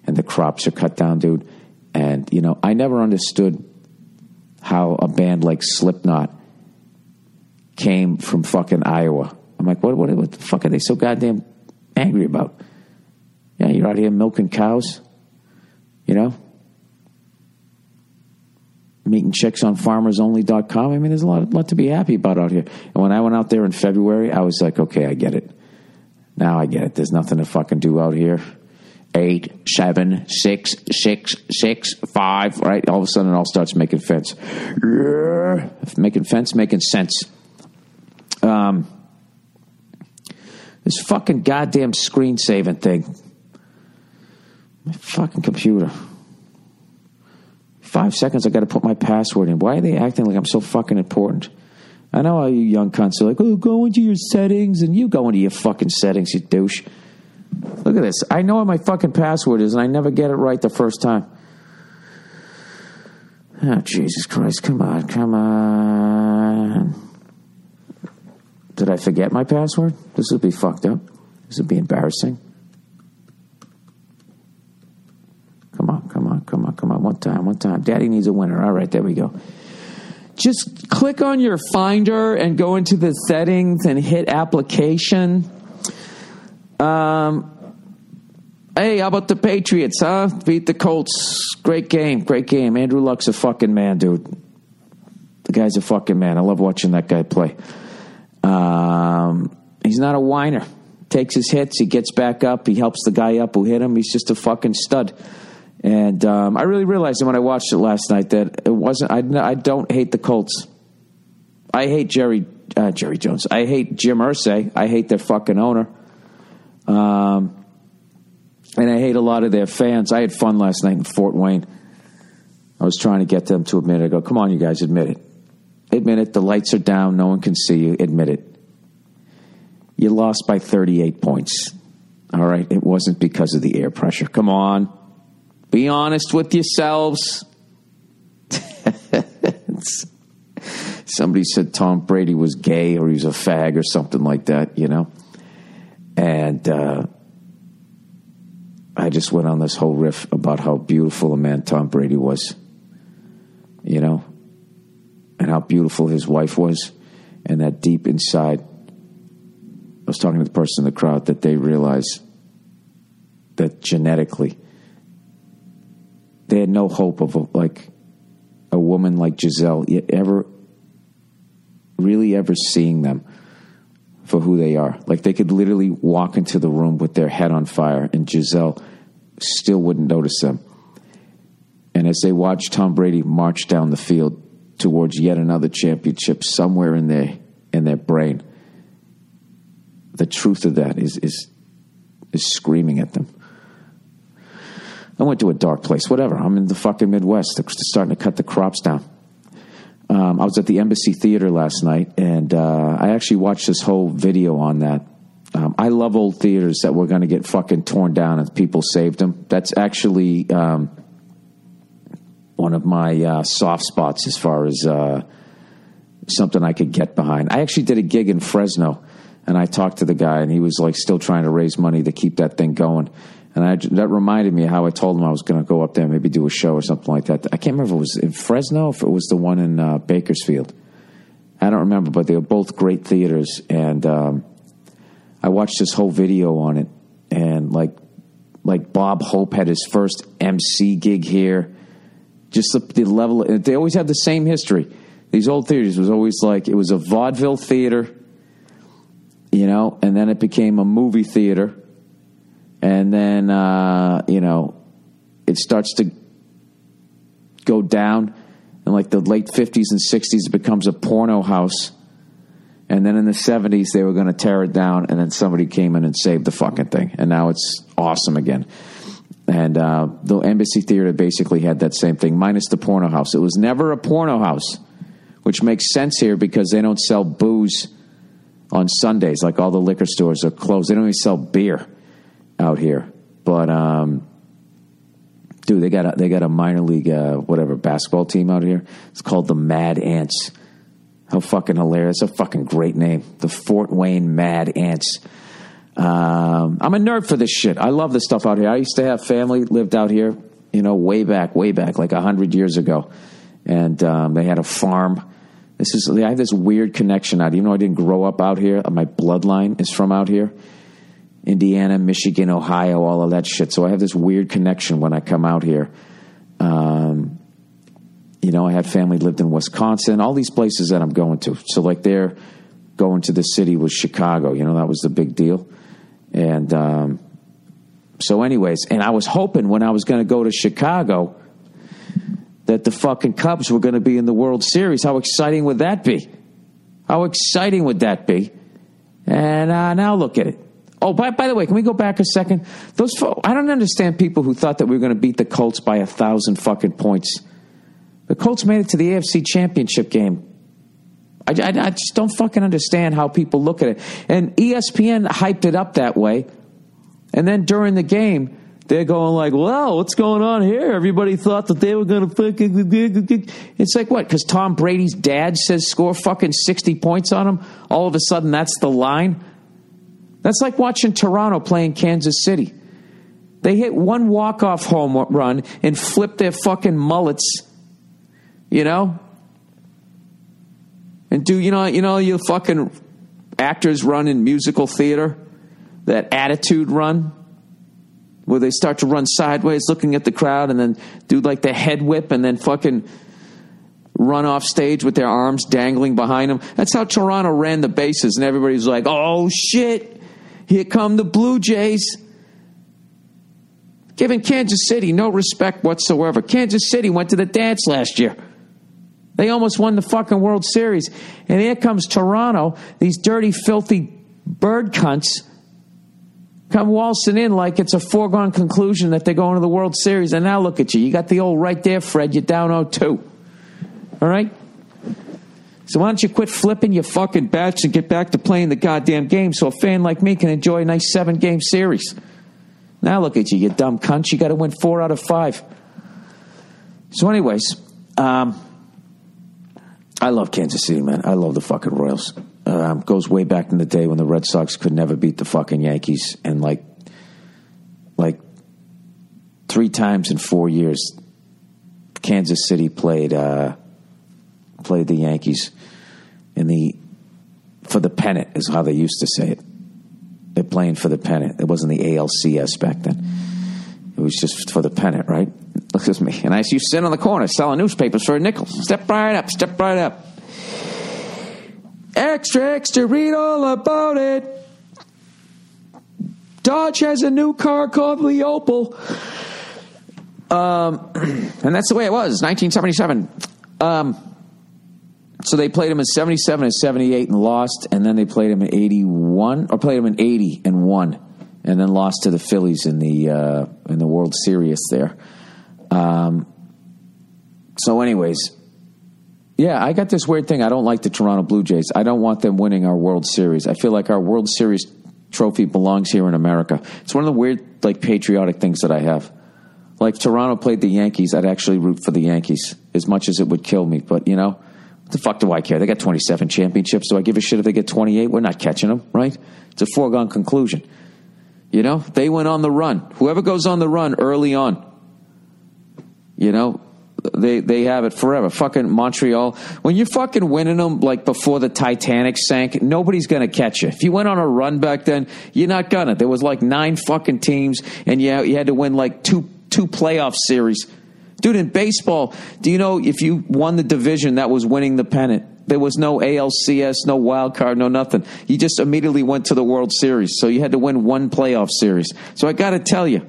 and the crops are cut down, dude. And, you know, I never understood how a band like Slipknot came from fucking Iowa. I'm like, what, what, what the fuck are they so goddamn angry about? Yeah, you're out here milking cows, you know? Meeting chicks on farmersonly.com. I mean, there's a lot, lot to be happy about out here. And when I went out there in February, I was like, okay, I get it. Now I get it. There's nothing to fucking do out here eight, seven, six, six, six, five, right? All of a sudden it all starts making sense. Making sense, making sense. Um, this fucking goddamn screen saving thing. My fucking computer. Five seconds, I got to put my password in. Why are they acting like I'm so fucking important? I know all you young cunts are like, oh, go into your settings, and you go into your fucking settings, you douche. Look at this. I know what my fucking password is, and I never get it right the first time. Oh, Jesus Christ. Come on. Come on. Did I forget my password? This would be fucked up. This would be embarrassing. Come on, come on, come on, come on. One time, one time. Daddy needs a winner. All right, there we go. Just click on your finder and go into the settings and hit application. Um, hey, how about the Patriots, huh? Beat the Colts. Great game, great game. Andrew Luck's a fucking man, dude. The guy's a fucking man. I love watching that guy play. Um, he's not a whiner. Takes his hits, he gets back up, he helps the guy up who hit him. He's just a fucking stud. And um, I really realized when I watched it last night that it wasn't. I, I don't hate the Colts. I hate Jerry uh, Jerry Jones. I hate Jim Irsay. I hate their fucking owner. Um, and I hate a lot of their fans. I had fun last night in Fort Wayne. I was trying to get them to admit it. I go, come on, you guys, admit it. Admit it. The lights are down. No one can see you. Admit it. You lost by 38 points. All right. It wasn't because of the air pressure. Come on. Be honest with yourselves. Somebody said Tom Brady was gay or he was a fag or something like that, you know? And uh, I just went on this whole riff about how beautiful a man Tom Brady was, you know? And how beautiful his wife was. And that deep inside, I was talking to the person in the crowd that they realized that genetically, they had no hope of a, like a woman like Gisele ever really ever seeing them for who they are. Like they could literally walk into the room with their head on fire and Gisele still wouldn't notice them. And as they watched Tom Brady march down the field towards yet another championship somewhere in their in their brain, the truth of that is is is screaming at them. I went to a dark place. Whatever. I'm in the fucking Midwest. They're starting to cut the crops down. Um, I was at the Embassy Theater last night, and uh, I actually watched this whole video on that. Um, I love old theaters that were going to get fucking torn down and people saved them. That's actually um, one of my uh, soft spots as far as uh, something I could get behind. I actually did a gig in Fresno, and I talked to the guy, and he was like still trying to raise money to keep that thing going. And I, that reminded me how I told him I was going to go up there, maybe do a show or something like that. I can't remember if it was in Fresno, if it was the one in uh, Bakersfield. I don't remember, but they were both great theaters. And um, I watched this whole video on it, and like, like Bob Hope had his first MC gig here. Just the, the level, they always had the same history. These old theaters was always like it was a vaudeville theater, you know, and then it became a movie theater and then uh, you know it starts to go down in like the late 50s and 60s it becomes a porno house. And then in the 70s they were going to tear it down and then somebody came in and saved the fucking thing. And now it's awesome again. And uh, the embassy theater basically had that same thing minus the porno house. It was never a porno house which makes sense here because they don't sell booze on sundays. Like all the liquor stores are closed. They don't even sell beer out here. But um, dude, they got a, they got a minor league uh, whatever basketball team out here. It's called the Mad Ants. How fucking hilarious! A fucking great name, the Fort Wayne Mad Ants. Um, I'm a nerd for this shit. I love this stuff out here. I used to have family lived out here, you know, way back, way back, like a hundred years ago, and um, they had a farm. This is I have this weird connection out. Even though I didn't grow up out here, my bloodline is from out here. Indiana, Michigan, Ohio, all of that shit. So I have this weird connection when I come out here. Um, you know, I had family lived in Wisconsin, all these places that I'm going to. So like they're going to the city was Chicago. You know, that was the big deal. And um, so, anyways, and I was hoping when I was going to go to Chicago that the fucking Cubs were going to be in the World Series. How exciting would that be? How exciting would that be? And uh, now look at it. Oh, by, by the way, can we go back a second? Those fo- I don't understand people who thought that we were going to beat the Colts by a thousand fucking points. The Colts made it to the AFC Championship game. I, I, I just don't fucking understand how people look at it. And ESPN hyped it up that way. And then during the game, they're going like, "Well, what's going on here? Everybody thought that they were going to fucking." It's like what? Because Tom Brady's dad says score fucking sixty points on him. All of a sudden, that's the line. That's like watching Toronto playing Kansas City. They hit one walk off home run and flip their fucking mullets, you know, and do you know you know you fucking actors run in musical theater that attitude run where they start to run sideways looking at the crowd and then do like the head whip and then fucking run off stage with their arms dangling behind them. That's how Toronto ran the bases, and everybody's like, oh shit, here come the Blue Jays. Giving Kansas City no respect whatsoever. Kansas City went to the dance last year. They almost won the fucking World Series. And here comes Toronto, these dirty, filthy bird cunts come waltzing in like it's a foregone conclusion that they're going to the World Series. And now look at you. You got the old right there, Fred. You're down 0 2. All right? So why don't you quit flipping your fucking bats and get back to playing the goddamn game so a fan like me can enjoy a nice seven game series? Now look at you, you dumb cunt. You got to win four out of five. So, anyways, um, I love Kansas City, man. I love the fucking Royals. Um, goes way back in the day when the Red Sox could never beat the fucking Yankees, and like, like three times in four years, Kansas City played uh, played the Yankees in the for the pennant is how they used to say it. They're playing for the pennant. It wasn't the ALCS back then. It was just for the pennant, right? Look at me. And I see you sit on the corner selling newspapers for a nickel. Step right up, step right up. Extra, extra, read all about it. Dodge has a new car called the Opal. Um, and that's the way it was, 1977. Um, so they played him in 77 and 78 and lost, and then they played him in 81, or played him in 80 and won, and then lost to the Phillies in the uh, in the World Series there. Um, so, anyways, yeah, I got this weird thing. I don't like the Toronto Blue Jays. I don't want them winning our World Series. I feel like our World Series trophy belongs here in America. It's one of the weird, like, patriotic things that I have. Like, Toronto played the Yankees, I'd actually root for the Yankees as much as it would kill me. But, you know, the fuck do I care? They got 27 championships. Do I give a shit if they get 28? We're not catching them, right? It's a foregone conclusion. You know, they went on the run. Whoever goes on the run early on, you know, they they have it forever. Fucking Montreal. When you're fucking winning them like before the Titanic sank, nobody's gonna catch you. If you went on a run back then, you're not gonna. There was like nine fucking teams, and yeah, you had to win like two two playoff series Dude, in baseball, do you know if you won the division that was winning the pennant? There was no ALCS, no wild card, no nothing. You just immediately went to the World Series. So you had to win one playoff series. So I got to tell you,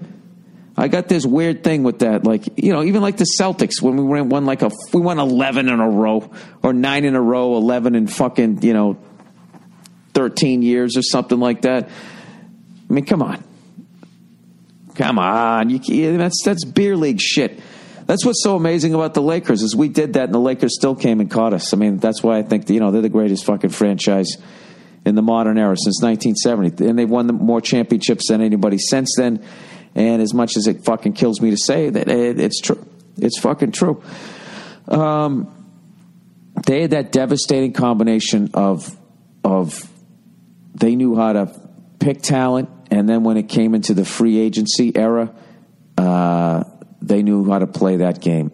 I got this weird thing with that. Like, you know, even like the Celtics, when we won like a, we won 11 in a row or nine in a row, 11 in fucking, you know, 13 years or something like that. I mean, come on. Come on. You, that's, that's beer league shit. That's what's so amazing about the Lakers is we did that and the Lakers still came and caught us. I mean, that's why I think you know they're the greatest fucking franchise in the modern era since 1970, and they've won more championships than anybody since then. And as much as it fucking kills me to say that, it, it's true. It's fucking true. Um, they had that devastating combination of of they knew how to pick talent, and then when it came into the free agency era. Uh, they knew how to play that game,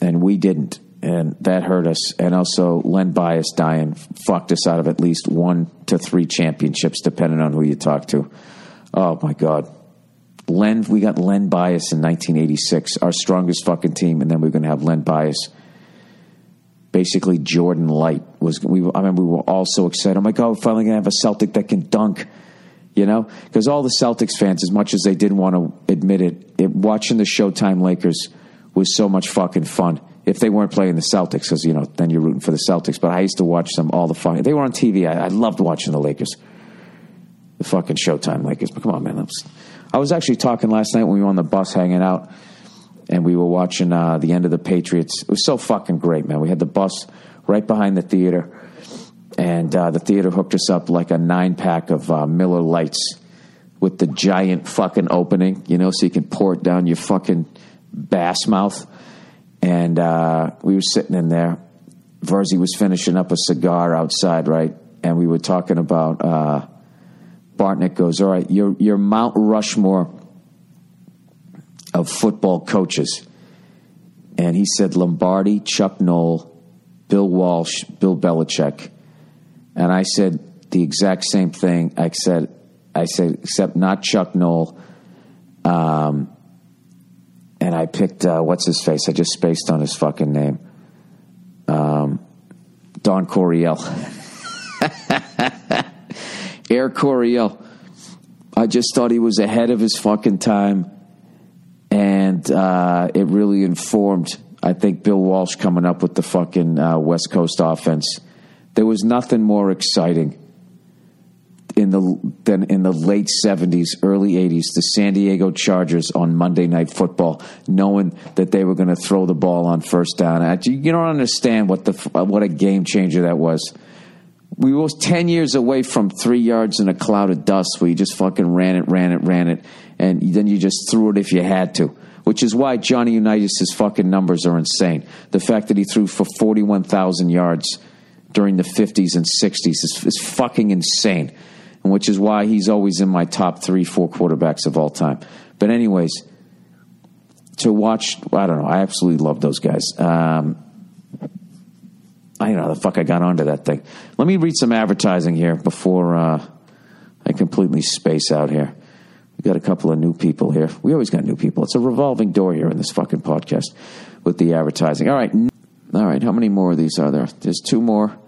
and we didn't. And that hurt us. And also, Len Bias dying fucked us out of at least one to three championships, depending on who you talk to. Oh, my God. Len, we got Len Bias in 1986, our strongest fucking team, and then we are going to have Len Bias. Basically, Jordan Light was. We, I mean, we were all so excited. I'm like, oh, we're finally going to have a Celtic that can dunk you know, because all the Celtics fans, as much as they didn't want to admit it, it, watching the Showtime Lakers was so much fucking fun. If they weren't playing the Celtics, because you know, then you're rooting for the Celtics. But I used to watch them all the fun. They were on TV. I, I loved watching the Lakers, the fucking Showtime Lakers. But come on, man, was, I was actually talking last night when we were on the bus hanging out, and we were watching uh, the end of the Patriots. It was so fucking great, man. We had the bus right behind the theater and uh, the theater hooked us up like a nine pack of uh, Miller Lights with the giant fucking opening, you know, so you can pour it down your fucking bass mouth. And uh, we were sitting in there. Virzi was finishing up a cigar outside, right? And we were talking about. Uh, Bartnick goes, "All right, you're you're Mount Rushmore of football coaches," and he said Lombardi, Chuck Noll, Bill Walsh, Bill Belichick, and I said the exact same thing. I said, I said, except not Chuck Noll. Um, and I picked uh, what's his face. I just spaced on his fucking name. Um, Don Coryell. Air Coryell. I just thought he was ahead of his fucking time, and uh, it really informed. I think Bill Walsh coming up with the fucking uh, West Coast offense. There was nothing more exciting in the than in the late seventies, early eighties, the San Diego Chargers on Monday Night Football, knowing that they were going to throw the ball on first down. You don't understand what the what a game changer that was. We were ten years away from three yards in a cloud of dust, where you just fucking ran it, ran it, ran it, and then you just threw it if you had to. Which is why Johnny Unitas' fucking numbers are insane. The fact that he threw for forty one thousand yards during the fifties and sixties is, is fucking insane and which is why he's always in my top three, four quarterbacks of all time. But, anyways, to watch, I don't know, I absolutely love those guys. Um, I don't know how the fuck I got onto that thing. Let me read some advertising here before uh, I completely space out here. We got a couple of new people here. We always got new people. It's a revolving door here in this fucking podcast with the advertising. All right. All right. How many more of these are there? There's two more.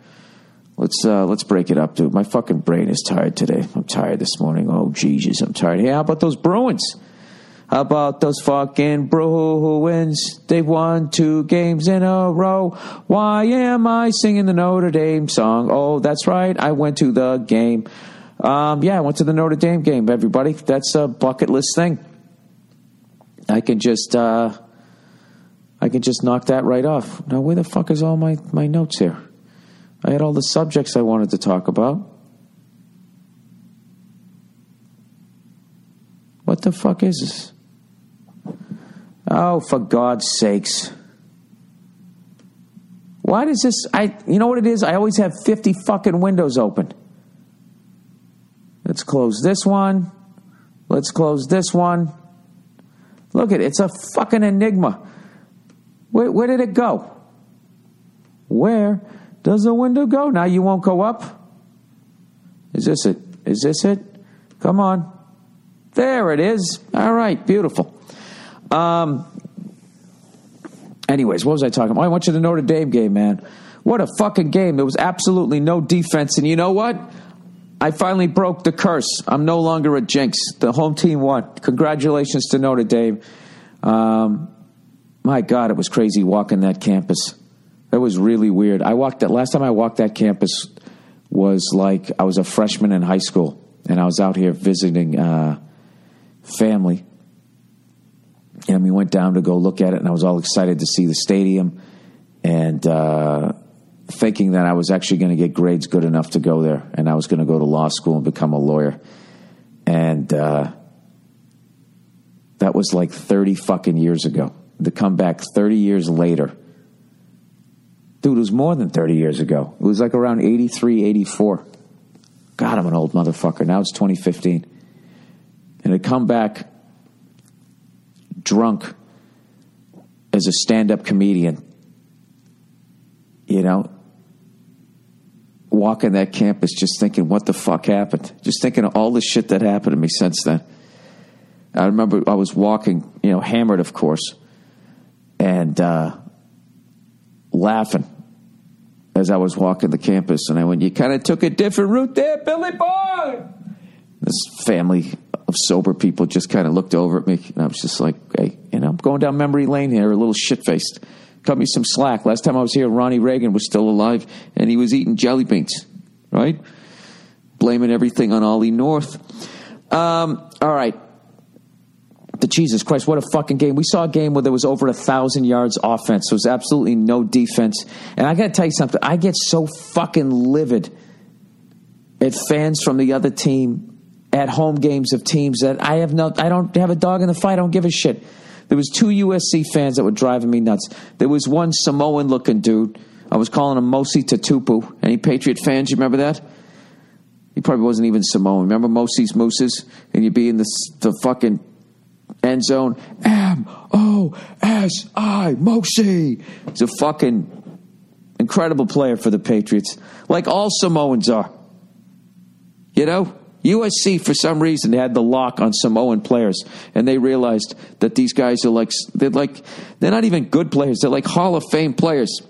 Let's uh, let's break it up, dude. My fucking brain is tired today. I'm tired this morning. Oh Jesus, I'm tired. Hey, how about those Bruins? How about those fucking Bruins? They've won two games in a row. Why am I singing the Notre Dame song? Oh, that's right. I went to the game. Um, yeah, I went to the Notre Dame game, everybody. That's a bucket list thing. I can just uh, I can just knock that right off. Now, where the fuck is all my, my notes here? I had all the subjects I wanted to talk about. What the fuck is this? Oh, for God's sakes. Why does this I you know what it is? I always have 50 fucking windows open. Let's close this one. Let's close this one. Look at it, it's a fucking enigma. Where, where did it go? Where does the window go? Now you won't go up? Is this it? Is this it? Come on. There it is. All right, beautiful. Um, anyways, what was I talking about? I went to the Notre Dame game, man. What a fucking game. There was absolutely no defense. And you know what? I finally broke the curse. I'm no longer a jinx. The home team won. Congratulations to Notre Dame. Um, my God, it was crazy walking that campus. That was really weird. I walked that last time I walked that campus was like I was a freshman in high school, and I was out here visiting uh, family, and we went down to go look at it, and I was all excited to see the stadium, and uh, thinking that I was actually going to get grades good enough to go there, and I was going to go to law school and become a lawyer, and uh, that was like thirty fucking years ago. To come back thirty years later Dude, it was more than 30 years ago. It was like around 83, 84. God, I'm an old motherfucker. Now it's 2015. And to come back drunk as a stand up comedian, you know, walking that campus just thinking, what the fuck happened? Just thinking of all the shit that happened to me since then. I remember I was walking, you know, hammered, of course, and uh, laughing as I was walking the campus. And I went, You kind of took a different route there, Billy Boy. This family of sober people just kind of looked over at me. And I was just like, Hey, you know, I'm going down memory lane here, a little shit faced. Cut me some slack. Last time I was here, Ronnie Reagan was still alive and he was eating jelly beans, right? Blaming everything on Ollie North. Um, all right the Jesus Christ, what a fucking game. We saw a game where there was over a thousand yards offense. There was absolutely no defense. And I got to tell you something. I get so fucking livid at fans from the other team at home games of teams that I have no, I don't have a dog in the fight. I don't give a shit. There was two USC fans that were driving me nuts. There was one Samoan looking dude. I was calling him Mosi Tatupu. Any Patriot fans? You remember that? He probably wasn't even Samoan. Remember Mosi's Mooses? And you'd be in the, the fucking end zone. M O S I Mosi. He's a fucking incredible player for the Patriots, like all Samoans are. You know, USC for some reason had the lock on Samoan players, and they realized that these guys are like they're like they're not even good players; they're like Hall of Fame players.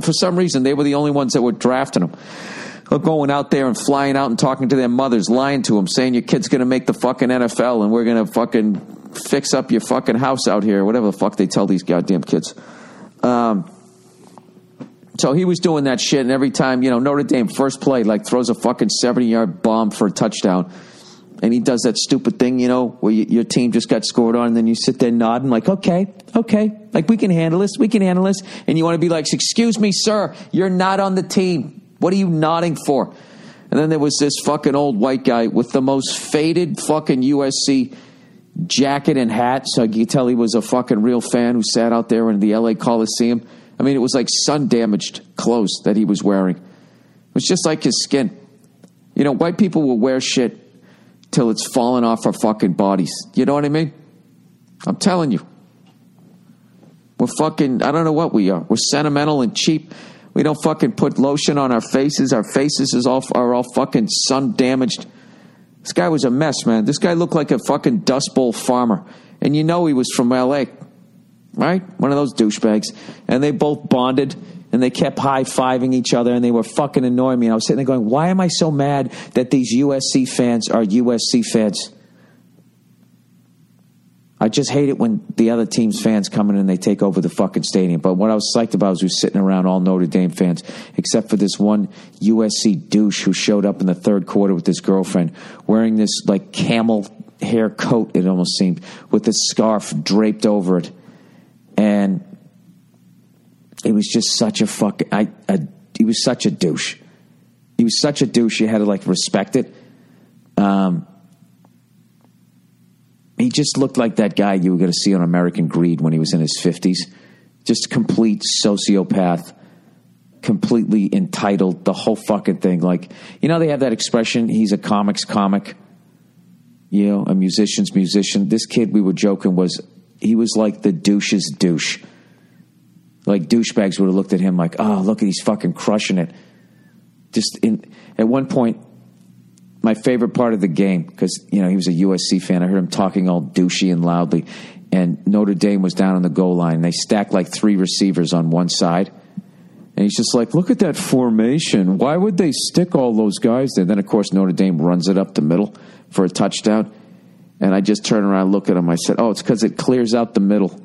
For some reason, they were the only ones that were drafting them going out there and flying out and talking to their mothers, lying to them, saying your kid's going to make the fucking NFL and we're going to fucking fix up your fucking house out here, whatever the fuck they tell these goddamn kids. Um, so he was doing that shit, and every time, you know, Notre Dame first play, like throws a fucking 70 yard bomb for a touchdown. And he does that stupid thing, you know, where you, your team just got scored on, and then you sit there nodding, like, okay, okay, like we can handle this, we can handle this. And you want to be like, excuse me, sir, you're not on the team. What are you nodding for? And then there was this fucking old white guy with the most faded fucking USC jacket and hat. So you could tell he was a fucking real fan who sat out there in the LA Coliseum. I mean, it was like sun damaged clothes that he was wearing. It was just like his skin. You know, white people will wear shit till it's falling off our fucking bodies. You know what I mean? I'm telling you. We're fucking, I don't know what we are. We're sentimental and cheap. We don't fucking put lotion on our faces. Our faces is all, are all fucking sun damaged. This guy was a mess, man. This guy looked like a fucking Dust Bowl farmer. And you know he was from LA right? One of those douchebags. And they both bonded and they kept high fiving each other and they were fucking annoying me. And I was sitting there going, why am I so mad that these USC fans are USC fans? I just hate it when the other team's fans come in and they take over the fucking stadium. But what I was psyched about was we sitting around all Notre Dame fans, except for this one USC douche who showed up in the third quarter with his girlfriend wearing this like camel hair coat, it almost seemed, with a scarf draped over it and it was just such a fuck. I, I he was such a douche. He was such a douche. You had to like respect it. Um, he just looked like that guy you were going to see on American Greed when he was in his fifties. Just complete sociopath, completely entitled. The whole fucking thing. Like you know, they have that expression. He's a comics comic. You know, a musician's musician. This kid we were joking was he was like the douche's douche. Like douchebags would have looked at him like, oh, look at he's fucking crushing it. Just in at one point, my favorite part of the game because you know he was a USC fan. I heard him talking all douchey and loudly, and Notre Dame was down on the goal line. They stacked like three receivers on one side. And he's just like, look at that formation. Why would they stick all those guys there? Then, of course, Notre Dame runs it up the middle for a touchdown. And I just turn around and looked at him. I said, Oh, it's because it clears out the middle.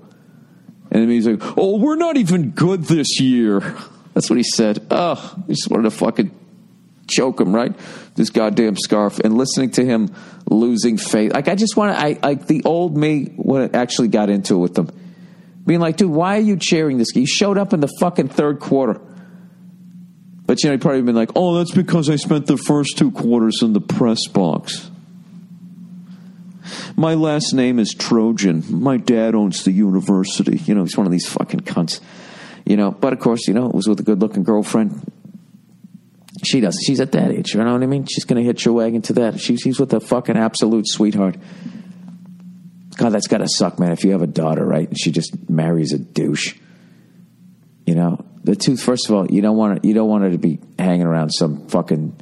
And he's like, Oh, we're not even good this year. That's what he said. Oh, I just wanted to fucking choke him, right? This goddamn scarf. And listening to him losing faith. Like, I just want to, I, like, the old me when actually got into it with them. Being like, dude, why are you cheering this? guy? He showed up in the fucking third quarter. But, you know, he probably been like, oh, that's because I spent the first two quarters in the press box. My last name is Trojan. My dad owns the university. You know, he's one of these fucking cunts. You know, but of course, you know, it was with a good looking girlfriend. She does. She's at that age. You know what I mean? She's going to hitch your wagon to that. She's, she's with a fucking absolute sweetheart. God, that's got to suck, man. If you have a daughter, right, and she just marries a douche. You know, the two. First of all, you don't want her, you don't want her to be hanging around some fucking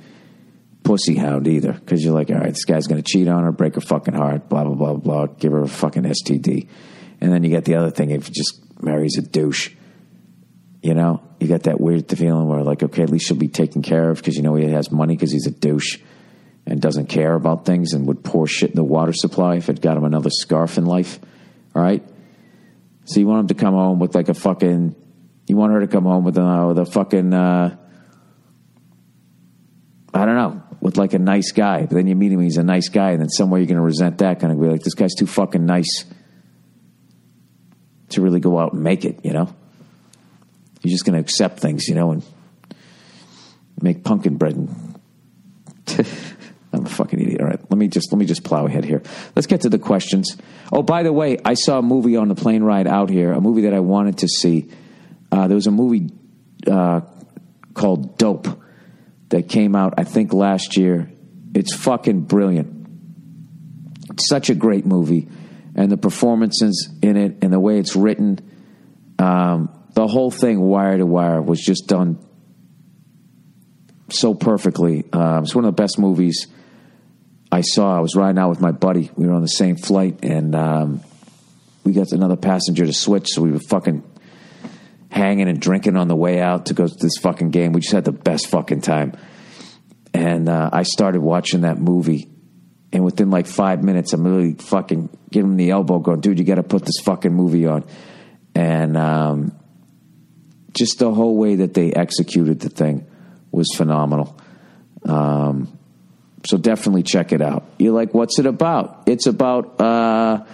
pussy hound either because you're like, all right, this guy's going to cheat on her, break her fucking heart, blah, blah, blah, blah, give her a fucking STD. And then you get the other thing if just marries a douche. You know, you get that weird feeling where, like, okay, at least she'll be taken care of because you know he has money because he's a douche and doesn't care about things and would pour shit in the water supply if it got him another scarf in life. All right. So you want him to come home with like a fucking, you want her to come home with a, with a fucking, uh, I don't know, with like a nice guy. But then you meet him, he's a nice guy, and then somewhere you're going to resent that. Kind of be like, this guy's too fucking nice to really go out and make it, you know? You're just going to accept things, you know, and make pumpkin bread. And I'm a fucking idiot. All right, Let me just let me just plow ahead here. Let's get to the questions. Oh, by the way, I saw a movie on the plane ride out here. A movie that I wanted to see. Uh, there was a movie uh, called Dope that came out, I think, last year. It's fucking brilliant. It's such a great movie, and the performances in it, and the way it's written, um, the whole thing, wire to wire, was just done so perfectly. Um, it's one of the best movies I saw. I was riding out with my buddy. We were on the same flight, and um, we got another passenger to switch, so we were fucking hanging and drinking on the way out to go to this fucking game. We just had the best fucking time. And uh, I started watching that movie, and within like five minutes, I'm really fucking giving him the elbow, going, "Dude, you got to put this fucking movie on." And um, just the whole way that they executed the thing was phenomenal. Um, so definitely check it out. You're like, what's it about? It's about uh,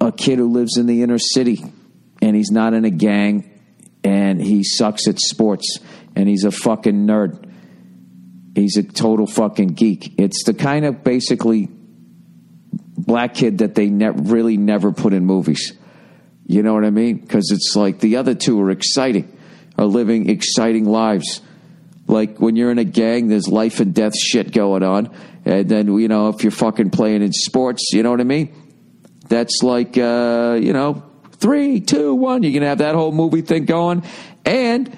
a kid who lives in the inner city and he's not in a gang and he sucks at sports and he's a fucking nerd. He's a total fucking geek. It's the kind of basically black kid that they ne- really never put in movies. You know what I mean? Because it's like the other two are exciting, are living exciting lives. Like when you're in a gang, there's life and death shit going on. And then, you know, if you're fucking playing in sports, you know what I mean? That's like, uh, you know, three, two, one. You're going to have that whole movie thing going. And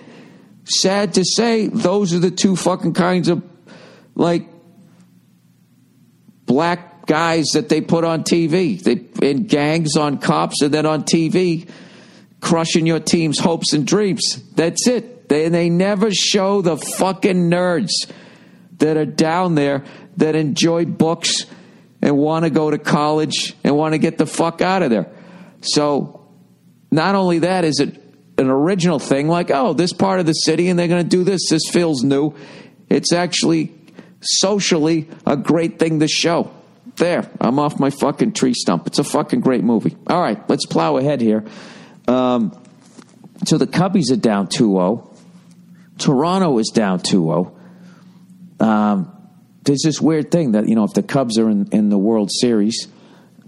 sad to say, those are the two fucking kinds of like black guys that they put on TV. They in gangs on cops and then on TV, crushing your team's hopes and dreams. That's it. They they never show the fucking nerds that are down there that enjoy books and want to go to college and want to get the fuck out of there. So not only that is it an original thing like oh this part of the city and they're going to do this this feels new it's actually socially a great thing to show there i'm off my fucking tree stump. It's a fucking great movie. All right let's plow ahead here. Um, so the cubbies are down 2-0 toronto is down 2-0 um, there's this weird thing that you know if the cubs are in, in the world series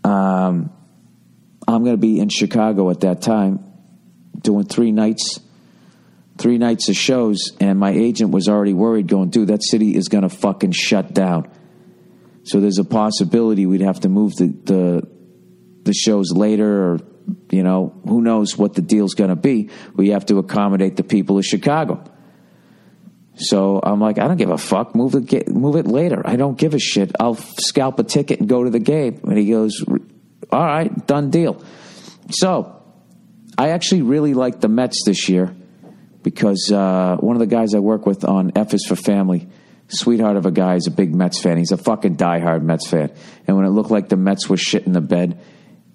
um, i'm going to be in chicago at that time doing three nights three nights of shows and my agent was already worried going dude that city is going to fucking shut down so there's a possibility we'd have to move the the, the shows later or you know who knows what the deal's going to be. We have to accommodate the people of chicago. So i'm like i don't give a fuck. Move the move it later. I don't give a shit. I'll scalp a ticket and go to the game. And he goes all right done deal. So I actually really like the Mets this year because uh, one of the guys I work with on F is for Family, sweetheart of a guy, is a big Mets fan. He's a fucking diehard Mets fan. And when it looked like the Mets were shit in the bed,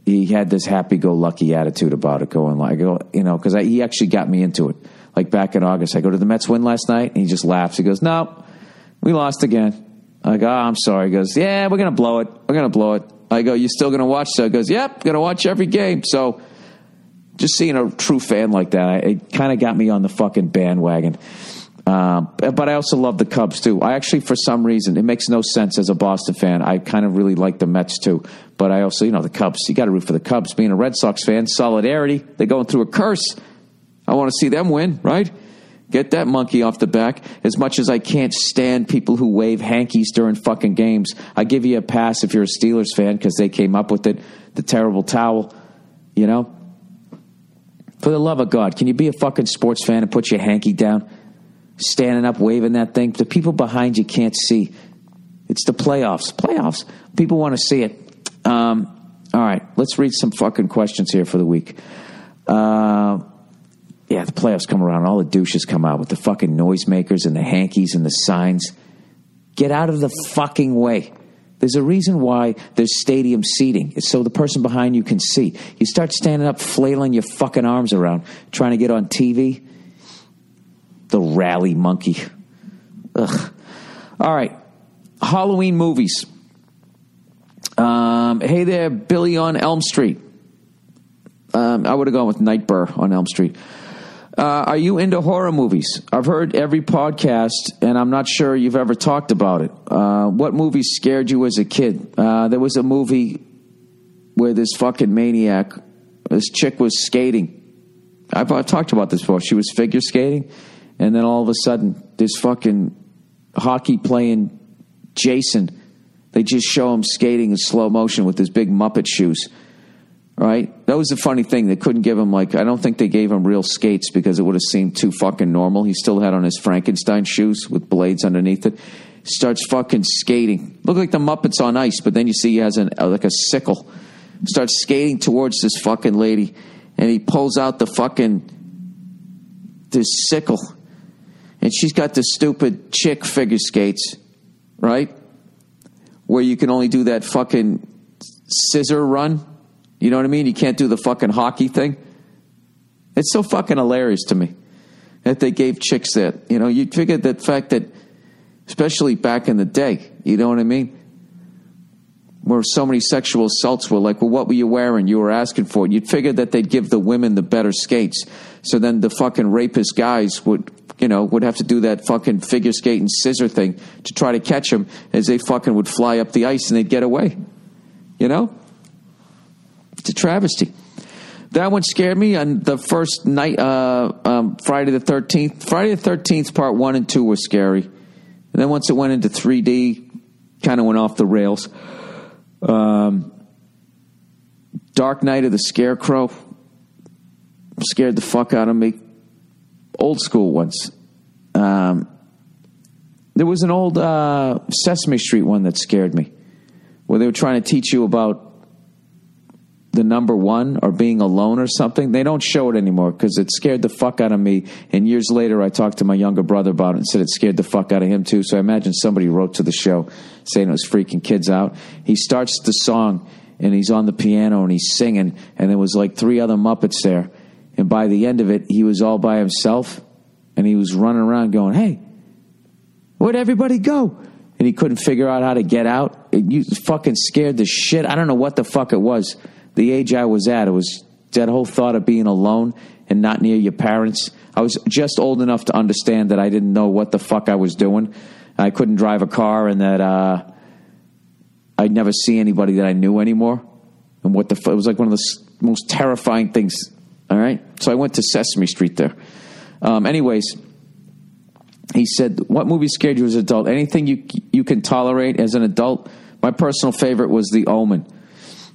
he had this happy-go-lucky attitude about it, going like, you know, because he actually got me into it. Like back in August, I go, to the Mets win last night?" And he just laughs. He goes, "No, we lost again." I go, oh, "I'm sorry." He goes, "Yeah, we're gonna blow it. We're gonna blow it." I go, "You still gonna watch?" So he goes, "Yep, gonna watch every game." So just seeing a true fan like that, it kind of got me on the fucking bandwagon. Um, but I also love the Cubs too. I actually, for some reason, it makes no sense as a Boston fan. I kind of really like the Mets too. But I also, you know, the Cubs. You got to root for the Cubs. Being a Red Sox fan, solidarity. They're going through a curse. I want to see them win, right? Get that monkey off the back. As much as I can't stand people who wave hankies during fucking games, I give you a pass if you're a Steelers fan because they came up with it. The terrible towel, you know. For the love of God, can you be a fucking sports fan and put your hanky down? Standing up, waving that thing. The people behind you can't see. It's the playoffs. Playoffs. People want to see it. Um, all right, let's read some fucking questions here for the week. Uh, yeah, the playoffs come around. All the douches come out with the fucking noisemakers and the hankies and the signs. Get out of the fucking way. There's a reason why there's stadium seating. It's so the person behind you can see. You start standing up, flailing your fucking arms around, trying to get on TV. The rally monkey. Ugh. All right. Halloween movies. Um, hey there, Billy on Elm Street. Um, I would have gone with Nightmare on Elm Street. Uh, are you into horror movies? I've heard every podcast, and I'm not sure you've ever talked about it. Uh, what movie scared you as a kid? Uh, there was a movie where this fucking maniac, this chick was skating. I've, I've talked about this before. She was figure skating, and then all of a sudden, this fucking hockey playing Jason, they just show him skating in slow motion with his big Muppet shoes right? That was the funny thing. They couldn't give him like I don't think they gave him real skates because it would have seemed too fucking normal. He still had on his Frankenstein shoes with blades underneath it. Starts fucking skating. Look like the Muppets on ice, but then you see he has an uh, like a sickle. Starts skating towards this fucking lady, and he pulls out the fucking this sickle, and she's got the stupid chick figure skates, right? Where you can only do that fucking scissor run you know what I mean? You can't do the fucking hockey thing. It's so fucking hilarious to me that they gave chicks that. You know, you'd figure that fact that, especially back in the day, you know what I mean? Where so many sexual assaults were like, well, what were you wearing? You were asking for it. You'd figure that they'd give the women the better skates. So then the fucking rapist guys would, you know, would have to do that fucking figure skating scissor thing to try to catch them as they fucking would fly up the ice and they'd get away. You know? It's a travesty. That one scared me on the first night, uh, um, Friday the 13th. Friday the 13th, part one and two were scary. And then once it went into 3D, kind of went off the rails. Um, Dark Night of the Scarecrow scared the fuck out of me. Old school ones. Um, there was an old uh, Sesame Street one that scared me, where they were trying to teach you about the number one or being alone or something. They don't show it anymore because it scared the fuck out of me. And years later, I talked to my younger brother about it and said it scared the fuck out of him too. So I imagine somebody wrote to the show saying it was freaking kids out. He starts the song and he's on the piano and he's singing, and there was like three other Muppets there. And by the end of it, he was all by himself and he was running around going, Hey, where'd everybody go? And he couldn't figure out how to get out. It, you fucking scared the shit. I don't know what the fuck it was the age I was at, it was that whole thought of being alone and not near your parents. I was just old enough to understand that I didn't know what the fuck I was doing. I couldn't drive a car, and that uh, I'd never see anybody that I knew anymore. And what the fuck? it was like one of the most terrifying things. All right, so I went to Sesame Street there. Um, anyways, he said, "What movie scared you as an adult? Anything you you can tolerate as an adult?" My personal favorite was The Omen.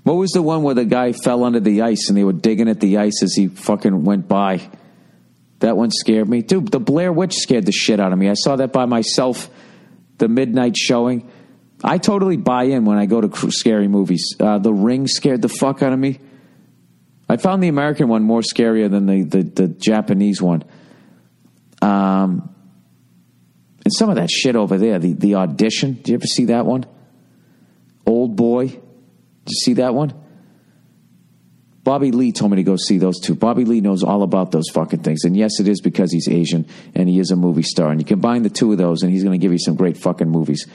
What was the one where the guy fell under the ice and they were digging at the ice as he fucking went by? That one scared me. Dude, the Blair Witch scared the shit out of me. I saw that by myself, the midnight showing. I totally buy in when I go to scary movies. Uh, the Ring scared the fuck out of me. I found the American one more scarier than the, the, the Japanese one. Um, and some of that shit over there, the, the audition. Do you ever see that one? Oldboy. Did you see that one? Bobby Lee told me to go see those two. Bobby Lee knows all about those fucking things. And yes, it is because he's Asian and he is a movie star. And you combine the two of those, and he's going to give you some great fucking movies.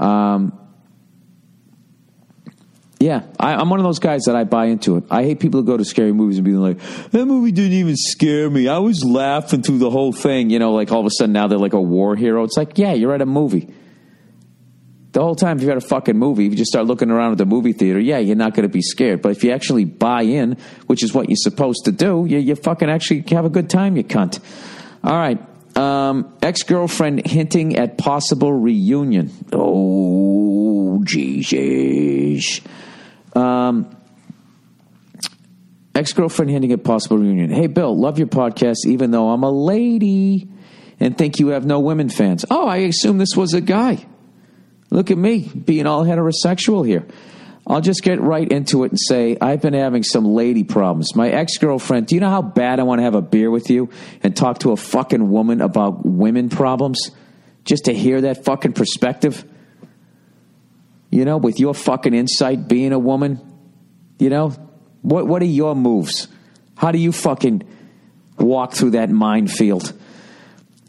Um, yeah, I, am one of those guys that I buy into it. I hate people who go to scary movies and be like, that movie didn't even scare me. I was laughing through the whole thing. You know, like all of a sudden now they're like a war hero. It's like, yeah, you're at a movie the whole time if you're at a fucking movie, if you just start looking around at the movie theater, yeah, you're not going to be scared. But if you actually buy in, which is what you're supposed to do, you, you fucking actually have a good time, you cunt. All right. Um, Ex girlfriend hinting at possible reunion. Oh, Jesus. Um, Ex girlfriend hinting at possible reunion. Hey, Bill, love your podcast, even though I'm a lady and think you have no women fans. Oh, I assume this was a guy. Look at me being all heterosexual here. I'll just get right into it and say I've been having some lady problems. My ex girlfriend, do you know how bad I want to have a beer with you and talk to a fucking woman about women problems? Just to hear that fucking perspective? You know, with your fucking insight being a woman? You know, what, what are your moves? How do you fucking walk through that minefield?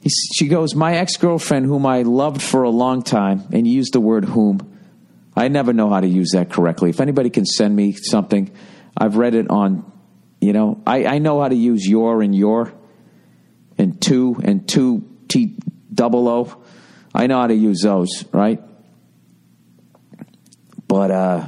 He, she goes, My ex girlfriend, whom I loved for a long time, and used the word whom. I never know how to use that correctly. If anybody can send me something, I've read it on, you know, I, I know how to use your and your. and two and two T double O. I know how to use those, right? But uh,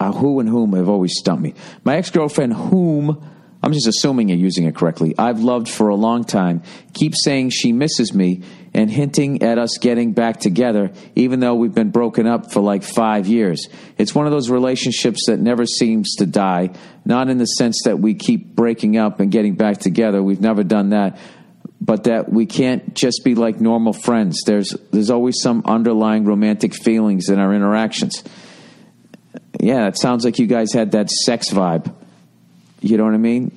uh, who and whom have always stumped me. My ex girlfriend, whom I'm just assuming you're using it correctly. I've loved for a long time. Keeps saying she misses me and hinting at us getting back together, even though we've been broken up for like five years. It's one of those relationships that never seems to die. Not in the sense that we keep breaking up and getting back together. We've never done that. But that we can't just be like normal friends. There's there's always some underlying romantic feelings in our interactions. Yeah, it sounds like you guys had that sex vibe. You know what I mean?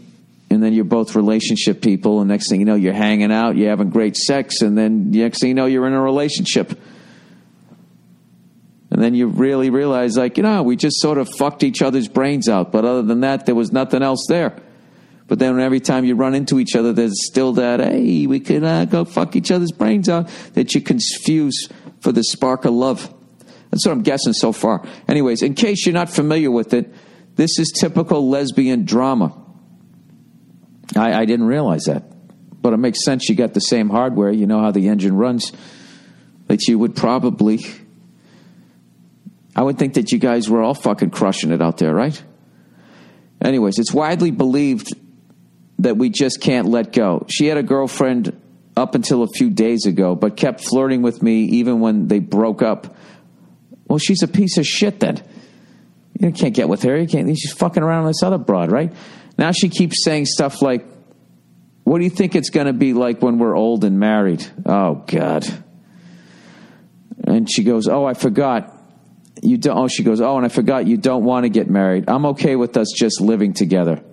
And then you're both relationship people, and next thing you know, you're hanging out, you're having great sex, and then next thing you know, you're in a relationship. And then you really realize, like, you know, we just sort of fucked each other's brains out. But other than that, there was nothing else there. But then every time you run into each other, there's still that, hey, we can uh, go fuck each other's brains out that you confuse for the spark of love. That's what I'm guessing so far. Anyways, in case you're not familiar with it, this is typical lesbian drama. I, I didn't realize that. But it makes sense. You got the same hardware. You know how the engine runs. That you would probably. I would think that you guys were all fucking crushing it out there, right? Anyways, it's widely believed that we just can't let go. She had a girlfriend up until a few days ago, but kept flirting with me even when they broke up. Well, she's a piece of shit then. You can't get with her. You can't. She's fucking around with this other broad, right? Now she keeps saying stuff like, What do you think it's going to be like when we're old and married? Oh, God. And she goes, Oh, I forgot. You don't, oh, she goes, Oh, and I forgot you don't want to get married. I'm okay with us just living together.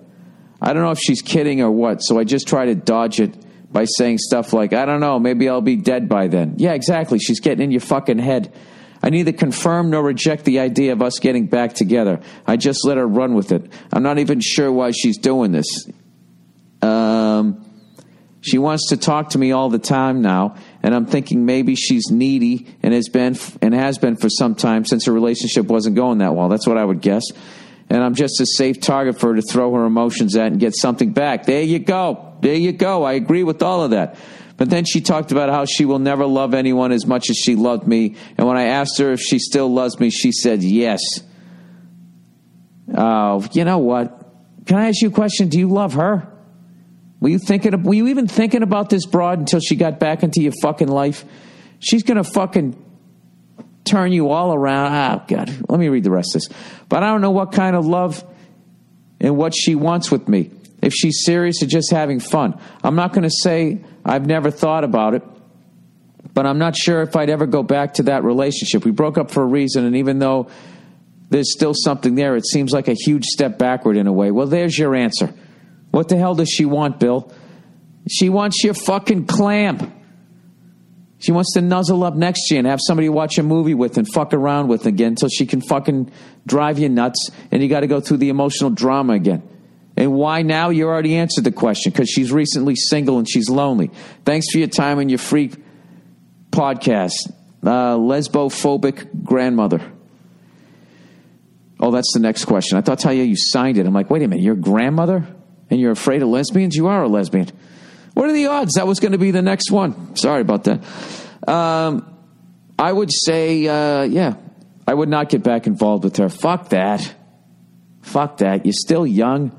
I don't know if she's kidding or what, so I just try to dodge it by saying stuff like, I don't know, maybe I'll be dead by then. Yeah, exactly. She's getting in your fucking head. I neither confirm nor reject the idea of us getting back together. I just let her run with it. I'm not even sure why she's doing this. Um, she wants to talk to me all the time now, and I'm thinking maybe she's needy and has been and has been for some time since her relationship wasn't going that well. That's what I would guess. And I'm just a safe target for her to throw her emotions at and get something back. There you go. There you go. I agree with all of that. But then she talked about how she will never love anyone as much as she loved me. And when I asked her if she still loves me, she said yes. Oh, you know what? Can I ask you a question? Do you love her? Were you thinking? Of, were you even thinking about this broad until she got back into your fucking life? She's gonna fucking turn you all around. Ah, God. Let me read the rest of this. But I don't know what kind of love and what she wants with me. If she's serious or just having fun. I'm not going to say I've never thought about it, but I'm not sure if I'd ever go back to that relationship. We broke up for a reason, and even though there's still something there, it seems like a huge step backward in a way. Well, there's your answer. What the hell does she want, Bill? She wants your fucking clam. She wants to nuzzle up next to you and have somebody watch a movie with and fuck around with again until she can fucking drive you nuts and you got to go through the emotional drama again. And why now? You already answered the question because she's recently single and she's lonely. Thanks for your time and your free podcast. Uh, lesbophobic grandmother. Oh, that's the next question. I thought tell you you signed it. I'm like, wait a minute, you're a grandmother and you're afraid of lesbians? You are a lesbian. What are the odds that was going to be the next one? Sorry about that. Um, I would say, uh, yeah, I would not get back involved with her. Fuck that. Fuck that. You're still young.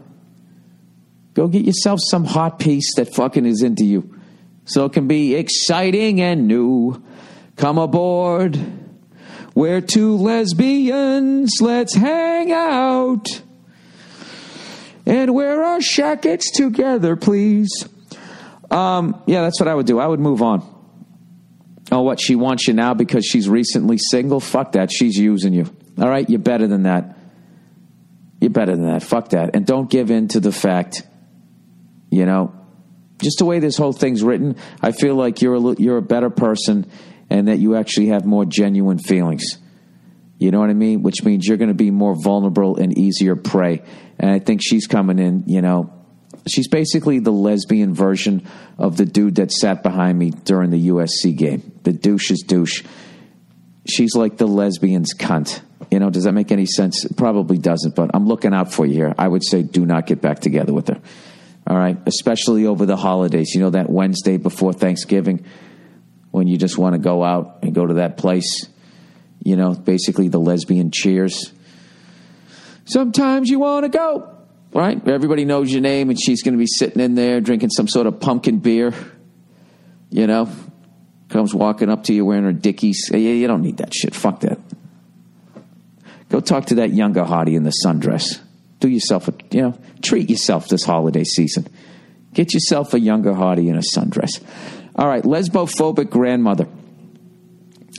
Go get yourself some hot piece that fucking is into you. So it can be exciting and new. Come aboard. We're two lesbians. Let's hang out. And wear our shackets together, please. Um, yeah, that's what I would do. I would move on. Oh, what? She wants you now because she's recently single? Fuck that. She's using you. All right? You're better than that. You're better than that. Fuck that. And don't give in to the fact you know, just the way this whole thing's written, I feel like you're a, you're a better person and that you actually have more genuine feelings. You know what I mean? Which means you're going to be more vulnerable and easier prey. And I think she's coming in, you know, she's basically the lesbian version of the dude that sat behind me during the USC game. The douche is douche. She's like the lesbian's cunt. You know, does that make any sense? It probably doesn't, but I'm looking out for you here. I would say do not get back together with her. All right, especially over the holidays. You know that Wednesday before Thanksgiving when you just want to go out and go to that place. You know, basically the lesbian cheers. Sometimes you want to go, right? Everybody knows your name, and she's going to be sitting in there drinking some sort of pumpkin beer. You know, comes walking up to you wearing her dickies. Yeah, you don't need that shit. Fuck that. Go talk to that younger hottie in the sundress. Do yourself a, you know, treat yourself this holiday season. Get yourself a younger hottie in a sundress. All right, lesbophobic grandmother.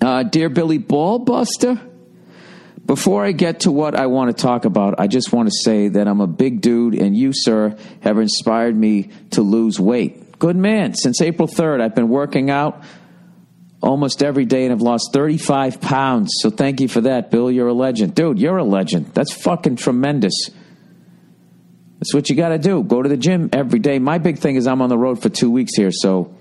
Uh, dear Billy Ballbuster, before I get to what I want to talk about, I just want to say that I'm a big dude, and you, sir, have inspired me to lose weight. Good man. Since April 3rd, I've been working out almost every day and have lost 35 pounds. So thank you for that, Bill. You're a legend. Dude, you're a legend. That's fucking tremendous. That's what you got to do. Go to the gym every day. My big thing is I'm on the road for two weeks here, so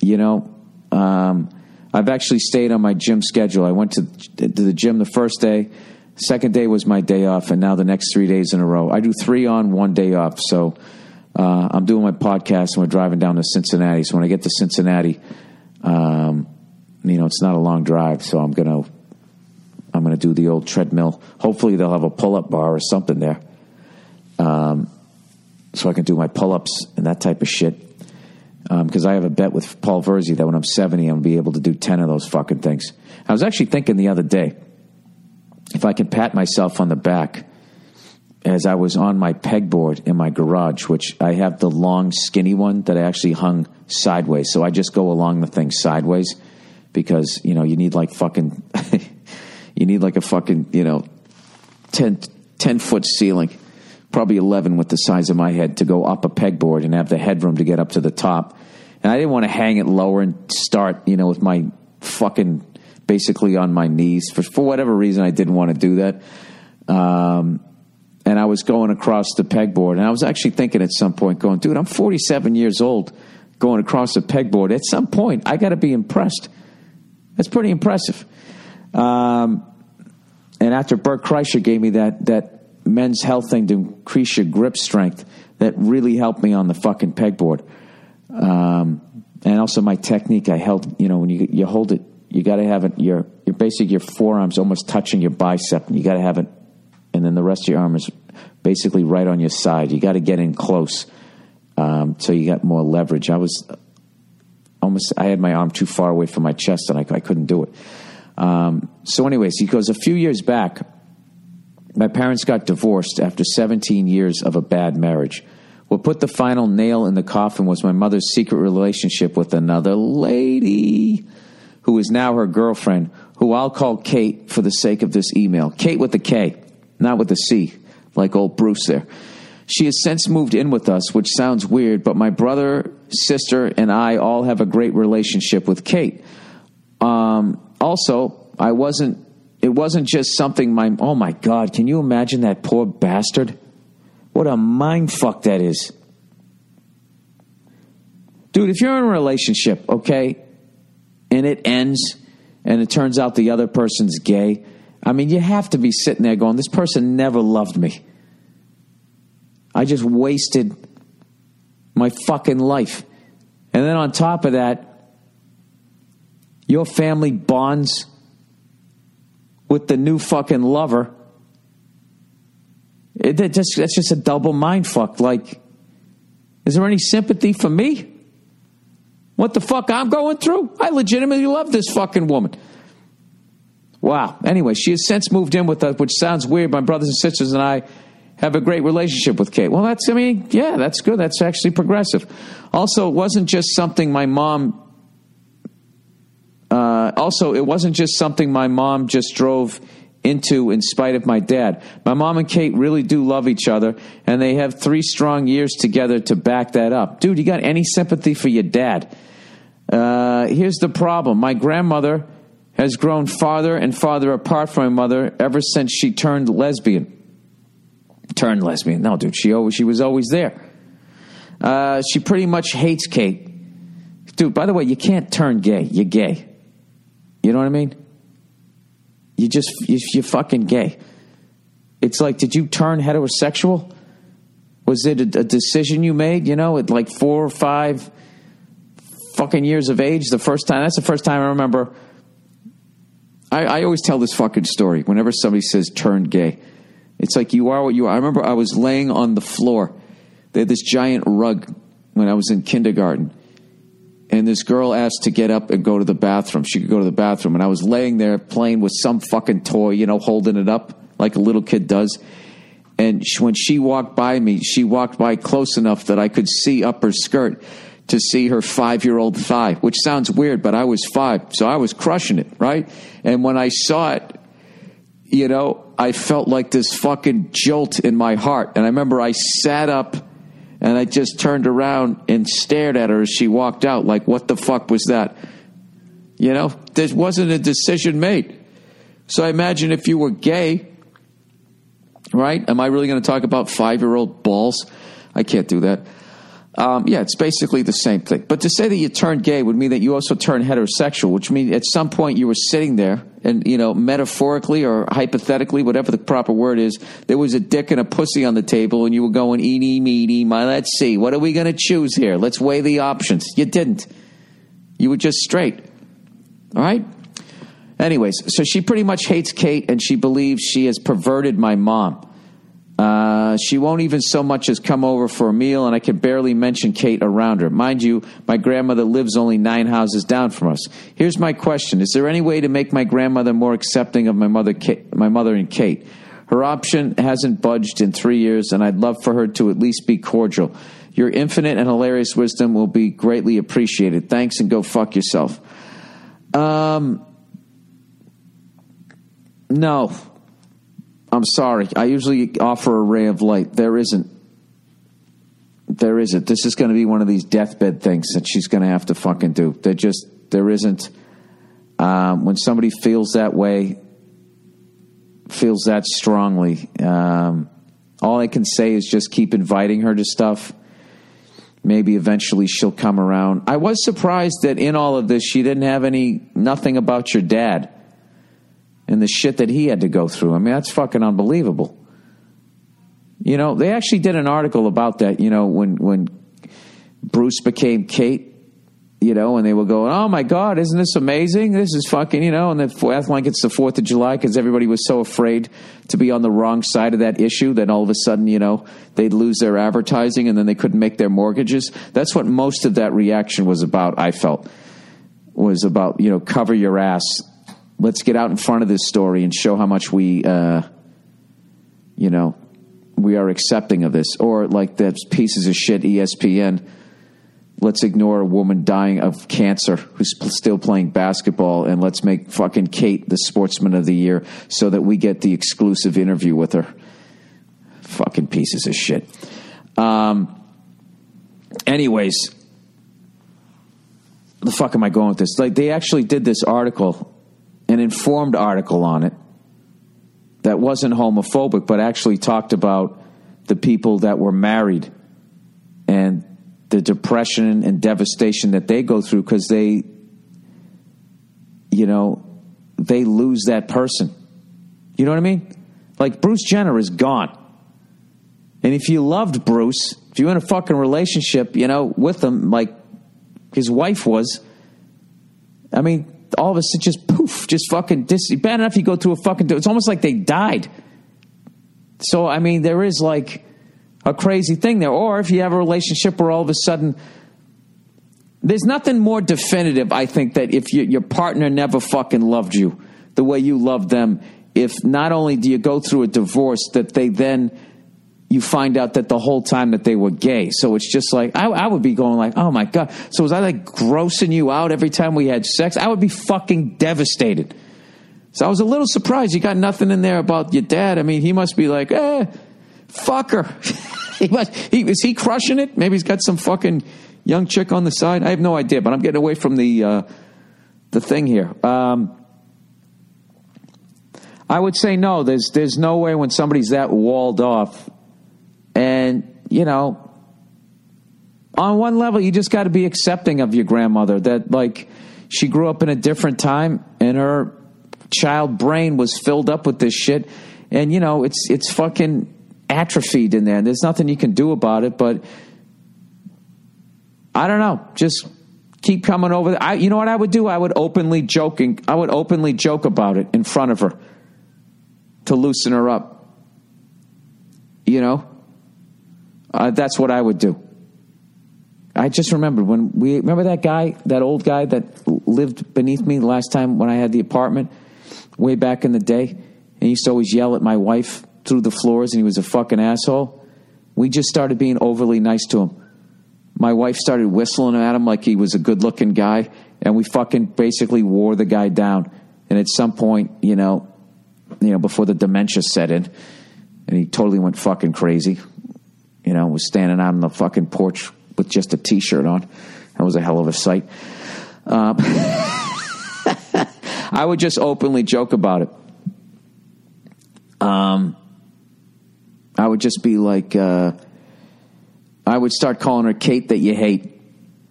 you know, um, I've actually stayed on my gym schedule. I went to, to the gym the first day, second day was my day off, and now the next three days in a row. I do three on, one day off. So uh, I'm doing my podcast, and we're driving down to Cincinnati. So when I get to Cincinnati, um, you know, it's not a long drive, so I'm gonna I'm gonna do the old treadmill. Hopefully, they'll have a pull up bar or something there, um, so I can do my pull ups and that type of shit because um, I have a bet with Paul Virzi that when I'm 70, I'm going to be able to do 10 of those fucking things. I was actually thinking the other day if I could pat myself on the back as I was on my pegboard in my garage, which I have the long, skinny one that I actually hung sideways. So I just go along the thing sideways because, you know, you need like fucking, you need like a fucking, you know, 10, 10 foot ceiling probably 11 with the size of my head to go up a pegboard and have the headroom to get up to the top. And I didn't want to hang it lower and start, you know, with my fucking basically on my knees. For, for whatever reason, I didn't want to do that. Um, and I was going across the pegboard, and I was actually thinking at some point, going, dude, I'm 47 years old, going across the pegboard. At some point, I got to be impressed. That's pretty impressive. Um, and after Bert Kreischer gave me that that men's health thing to increase your grip strength that really helped me on the fucking pegboard. Um, and also my technique, I held, you know, when you, you hold it, you got to have it, your, your basic, your forearms almost touching your bicep, and you got to have it, and then the rest of your arm is basically right on your side. You got to get in close um, so you got more leverage. I was almost, I had my arm too far away from my chest, and I, I couldn't do it. Um, so, anyways, he goes, a few years back, my parents got divorced after 17 years of a bad marriage. What put the final nail in the coffin was my mother's secret relationship with another lady who is now her girlfriend, who I'll call Kate for the sake of this email. Kate with a K, not with a C, like old Bruce there. She has since moved in with us, which sounds weird, but my brother, sister, and I all have a great relationship with Kate. Um, also, I wasn't it wasn't just something my oh my god, can you imagine that poor bastard? What a mind fuck that is. Dude, if you're in a relationship, okay, and it ends and it turns out the other person's gay, I mean, you have to be sitting there going, this person never loved me. I just wasted my fucking life. And then on top of that, your family bonds with the new fucking lover. It, it just, that's just a double mind fuck. Like, is there any sympathy for me? What the fuck I'm going through? I legitimately love this fucking woman. Wow. Anyway, she has since moved in with us, which sounds weird. My brothers and sisters and I have a great relationship with Kate. Well, that's, I mean, yeah, that's good. That's actually progressive. Also, it wasn't just something my mom uh, also, it wasn't just something my mom just drove into in spite of my dad. My mom and Kate really do love each other, and they have three strong years together to back that up. Dude, you got any sympathy for your dad? Uh, here's the problem my grandmother has grown farther and farther apart from my mother ever since she turned lesbian. Turned lesbian. No, dude, she, always, she was always there. Uh, she pretty much hates Kate. Dude, by the way, you can't turn gay. You're gay. You know what I mean? You just, you, you're fucking gay. It's like, did you turn heterosexual? Was it a, a decision you made? You know, at like four or five fucking years of age, the first time. That's the first time I remember. I, I always tell this fucking story whenever somebody says turned gay. It's like you are what you are. I remember I was laying on the floor. They had this giant rug when I was in kindergarten. And this girl asked to get up and go to the bathroom. She could go to the bathroom. And I was laying there playing with some fucking toy, you know, holding it up like a little kid does. And she, when she walked by me, she walked by close enough that I could see up her skirt to see her five year old thigh, which sounds weird, but I was five. So I was crushing it, right? And when I saw it, you know, I felt like this fucking jolt in my heart. And I remember I sat up and I just turned around and stared at her as she walked out, like, what the fuck was that? You know, there wasn't a decision made. So I imagine if you were gay, right? Am I really going to talk about five year old balls? I can't do that. Um, yeah, it's basically the same thing. But to say that you turned gay would mean that you also turned heterosexual, which means at some point you were sitting there and, you know, metaphorically or hypothetically, whatever the proper word is, there was a dick and a pussy on the table and you were going, eeny, meeny, my, let's see, what are we going to choose here? Let's weigh the options. You didn't. You were just straight. All right? Anyways, so she pretty much hates Kate and she believes she has perverted my mom. Uh, she won't even so much as come over for a meal, and I can barely mention Kate around her. Mind you, my grandmother lives only nine houses down from us. Here's my question: Is there any way to make my grandmother more accepting of my mother, Kate, my mother and Kate? Her option hasn't budged in three years, and I'd love for her to at least be cordial. Your infinite and hilarious wisdom will be greatly appreciated. Thanks, and go fuck yourself. Um, no. I'm sorry. I usually offer a ray of light. There isn't. There isn't. This is going to be one of these deathbed things that she's going to have to fucking do. There just there isn't. Um, when somebody feels that way, feels that strongly, um, all I can say is just keep inviting her to stuff. Maybe eventually she'll come around. I was surprised that in all of this she didn't have any nothing about your dad and the shit that he had to go through. I mean, that's fucking unbelievable. You know, they actually did an article about that, you know, when when Bruce became Kate, you know, and they were going, "Oh my God, isn't this amazing? This is fucking," you know, and then act like it's the Fourth of July because everybody was so afraid to be on the wrong side of that issue that all of a sudden, you know, they'd lose their advertising and then they couldn't make their mortgages. That's what most of that reaction was about. I felt was about, you know, cover your ass let's get out in front of this story and show how much we, uh, you know, we are accepting of this. Or like the pieces of shit ESPN. Let's ignore a woman dying of cancer who's still playing basketball, and let's make fucking Kate the sportsman of the year so that we get the exclusive interview with her. Fucking pieces of shit. Um. Anyways, the fuck am I going with this? Like they actually did this article an informed article on it that wasn't homophobic, but actually talked about the people that were married and the depression and devastation that they go through because they, you know, they lose that person. You know what I mean? Like Bruce Jenner is gone. And if you loved Bruce, if you're in a fucking relationship, you know, with him, like his wife was, I mean, all of a sudden just poof, just fucking dis- bad enough you go through a fucking it's almost like they died. So I mean there is like a crazy thing there. Or if you have a relationship where all of a sudden there's nothing more definitive, I think, that if you, your partner never fucking loved you the way you loved them, if not only do you go through a divorce, that they then you find out that the whole time that they were gay. So it's just like I, I, would be going like, oh my god. So was I like grossing you out every time we had sex? I would be fucking devastated. So I was a little surprised. You got nothing in there about your dad. I mean, he must be like, eh, fucker. he must. He is he crushing it? Maybe he's got some fucking young chick on the side. I have no idea. But I'm getting away from the uh, the thing here. Um, I would say no. There's there's no way when somebody's that walled off and, you know, on one level, you just got to be accepting of your grandmother that, like, she grew up in a different time and her child brain was filled up with this shit. And, you know, it's, it's fucking, atrophied in there. And there's nothing you can do about it. But I don't know. Just keep coming over. I, you know what I would do? I would openly joking. I would openly joke about it in front of her to loosen her up. You know, uh, that's what I would do. I just remembered when we remember that guy, that old guy that lived beneath me the last time when I had the apartment way back in the day, and he used to always yell at my wife through the floors, and he was a fucking asshole. We just started being overly nice to him. My wife started whistling at him like he was a good looking guy, and we fucking basically wore the guy down. And at some point, you know, you know, before the dementia set in, and he totally went fucking crazy. You know, was standing out on the fucking porch with just a t-shirt on. That was a hell of a sight. Um, I would just openly joke about it. Um, I would just be like, uh, I would start calling her Kate that you hate.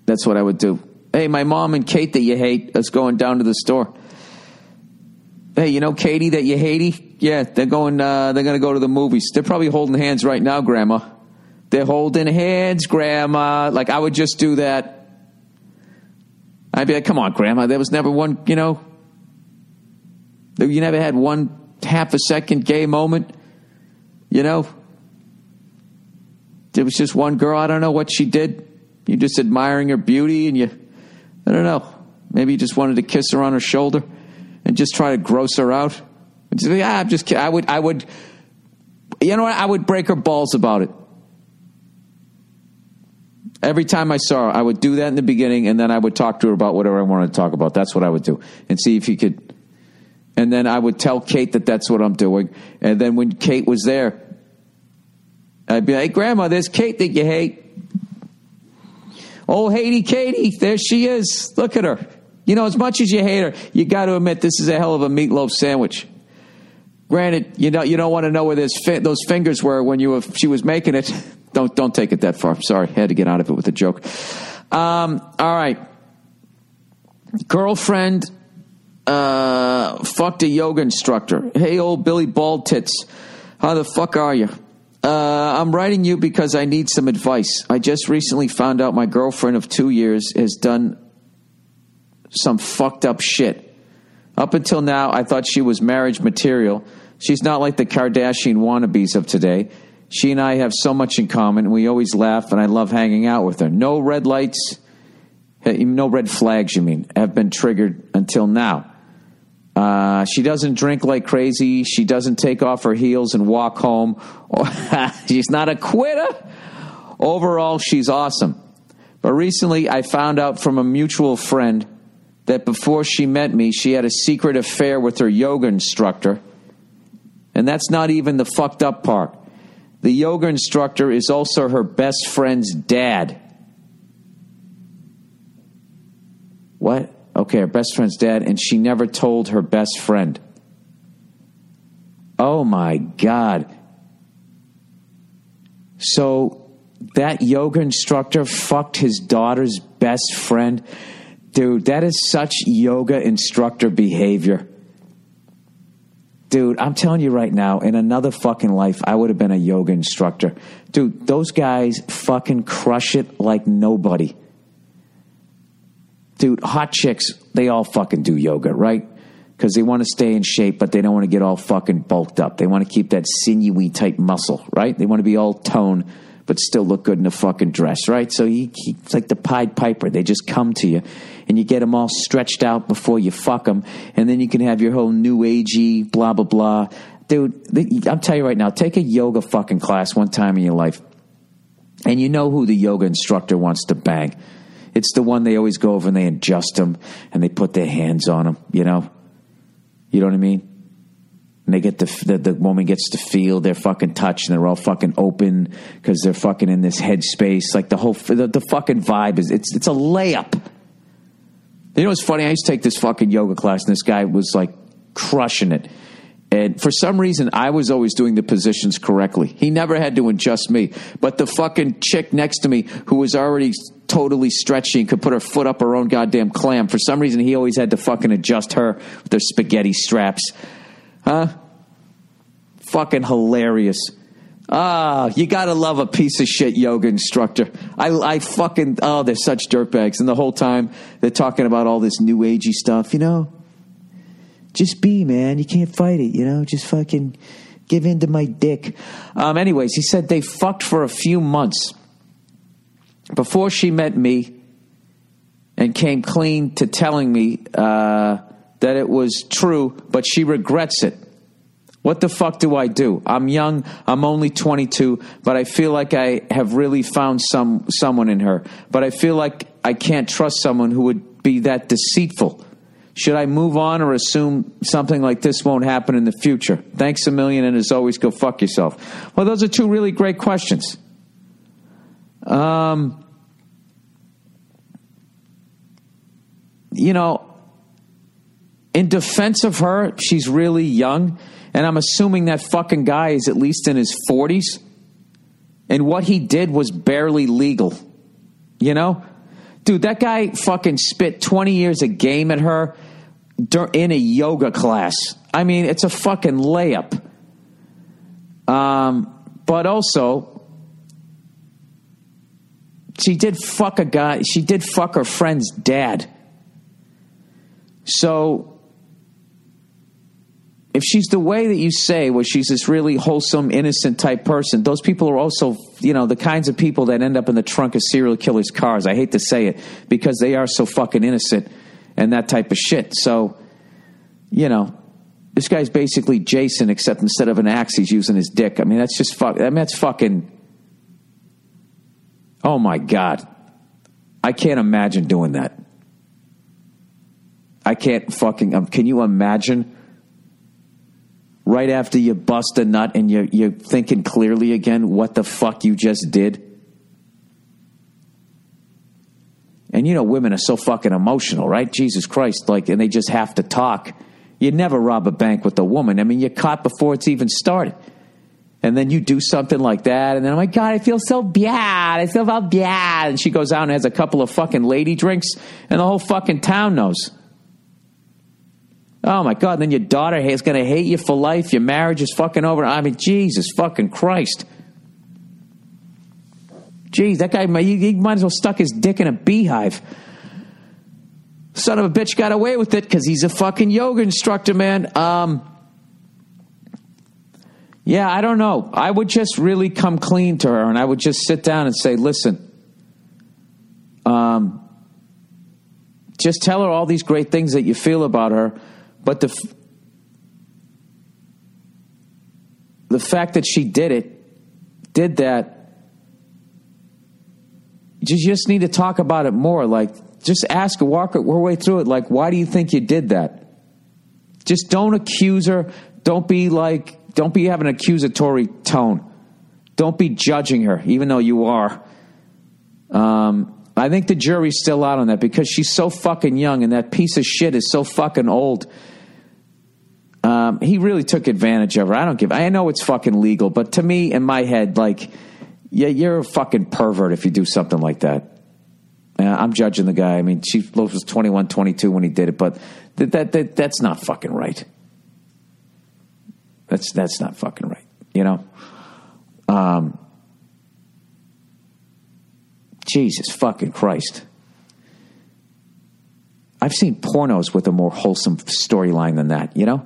That's what I would do. Hey, my mom and Kate that you hate is going down to the store. Hey, you know Katie that you hate? Yeah, they're going. Uh, they're going to go to the movies. They're probably holding hands right now, Grandma. They're holding hands, Grandma. Like I would just do that. I'd be like, "Come on, Grandma. There was never one. You know, you never had one half a second gay moment. You know, there was just one girl. I don't know what she did. You just admiring her beauty, and you, I don't know. Maybe you just wanted to kiss her on her shoulder and just try to gross her out. Just, I'm just. I would. I would. You know what? I would break her balls about it. Every time I saw her, I would do that in the beginning, and then I would talk to her about whatever I wanted to talk about. That's what I would do, and see if he could. And then I would tell Kate that that's what I'm doing. And then when Kate was there, I'd be like, Grandma, there's Kate that you hate. Oh, Haiti Katie, there she is. Look at her. You know, as much as you hate her, you got to admit this is a hell of a meatloaf sandwich. Granted, you know you don't want to know where fi- those fingers were when you were, she was making it. Don't don't take it that far. Sorry, had to get out of it with a joke. Um, all right, girlfriend uh, fucked a yoga instructor. Hey, old Billy Bald Tits, how the fuck are you? Uh, I'm writing you because I need some advice. I just recently found out my girlfriend of two years has done some fucked up shit. Up until now, I thought she was marriage material. She's not like the Kardashian wannabes of today. She and I have so much in common, we always laugh, and I love hanging out with her. No red lights, eh, no red flags, you mean, have been triggered until now. Uh, she doesn't drink like crazy. She doesn't take off her heels and walk home. she's not a quitter. Overall, she's awesome. But recently, I found out from a mutual friend that before she met me, she had a secret affair with her yoga instructor. And that's not even the fucked up part. The yoga instructor is also her best friend's dad. What? Okay, her best friend's dad, and she never told her best friend. Oh my God. So that yoga instructor fucked his daughter's best friend. Dude, that is such yoga instructor behavior. Dude, I'm telling you right now, in another fucking life, I would have been a yoga instructor. Dude, those guys fucking crush it like nobody. Dude, hot chicks, they all fucking do yoga, right? Because they want to stay in shape, but they don't want to get all fucking bulked up. They want to keep that sinewy type muscle, right? They want to be all toned but still look good in a fucking dress, right? So he, he's like the Pied Piper. They just come to you and you get them all stretched out before you fuck them. And then you can have your whole new agey, blah, blah, blah. Dude, I'm telling you right now, take a yoga fucking class one time in your life. And you know who the yoga instructor wants to bang. It's the one they always go over and they adjust them and they put their hands on them, you know? You know what I mean? and they get the, the, the woman gets to feel their fucking touch and they're all fucking open because they're fucking in this headspace like the whole the, the, fucking vibe is it's it's a layup you know what's funny? I used to take this fucking yoga class and this guy was like crushing it. And for some reason i was always doing the positions correctly. He never had to adjust me. But the fucking chick next to me who was already totally stretchy and could put her foot up her own goddamn clam for some reason he always had to fucking adjust her with their spaghetti straps. Huh? Fucking hilarious. Ah, you gotta love a piece of shit yoga instructor. I, I fucking, oh, they're such dirtbags. And the whole time they're talking about all this new agey stuff, you know? Just be, man. You can't fight it, you know? Just fucking give in to my dick. Um, anyways, he said they fucked for a few months before she met me and came clean to telling me uh, that it was true, but she regrets it. What the fuck do I do? I'm young. I'm only 22, but I feel like I have really found some someone in her. But I feel like I can't trust someone who would be that deceitful. Should I move on or assume something like this won't happen in the future? Thanks a million, and as always, go fuck yourself. Well, those are two really great questions. Um, you know, in defense of her, she's really young, and I'm assuming that fucking guy is at least in his 40s, and what he did was barely legal. You know? Dude, that guy fucking spit 20 years of game at her in a yoga class. I mean, it's a fucking layup. Um, but also, she did fuck a guy. She did fuck her friend's dad. So, if she's the way that you say, where she's this really wholesome, innocent type person, those people are also, you know, the kinds of people that end up in the trunk of serial killers' cars. I hate to say it because they are so fucking innocent and that type of shit. So, you know, this guy's basically Jason, except instead of an axe, he's using his dick. I mean, that's just fuck. I mean, that's fucking. Oh my god, I can't imagine doing that. I can't fucking. Um, can you imagine? Right after you bust a nut and you're you're thinking clearly again, what the fuck you just did. And you know, women are so fucking emotional, right? Jesus Christ, like, and they just have to talk. You never rob a bank with a woman. I mean, you're caught before it's even started. And then you do something like that, and then oh I'm like, God, I feel so bad. I feel so bad. And she goes out and has a couple of fucking lady drinks, and the whole fucking town knows. Oh my God. And then your daughter is going to hate you for life. Your marriage is fucking over. I mean, Jesus fucking Christ. Jeez, that guy, he might as well stuck his dick in a beehive. Son of a bitch got away with it because he's a fucking yoga instructor, man. Um, yeah, I don't know. I would just really come clean to her and I would just sit down and say, listen, um, just tell her all these great things that you feel about her but the the fact that she did it, did that, you just need to talk about it more. Like, just ask walk her way through it. Like, why do you think you did that? Just don't accuse her. Don't be like, don't be having an accusatory tone. Don't be judging her, even though you are. Um, I think the jury's still out on that because she's so fucking young and that piece of shit is so fucking old um, he really took advantage of her. I don't give. I know it's fucking legal, but to me, in my head, like, yeah, you're a fucking pervert if you do something like that. Uh, I'm judging the guy. I mean, Chief was 21, 22 when he did it, but that, that, that that's not fucking right. That's that's not fucking right. You know. Um. Jesus fucking Christ. I've seen pornos with a more wholesome storyline than that, you know?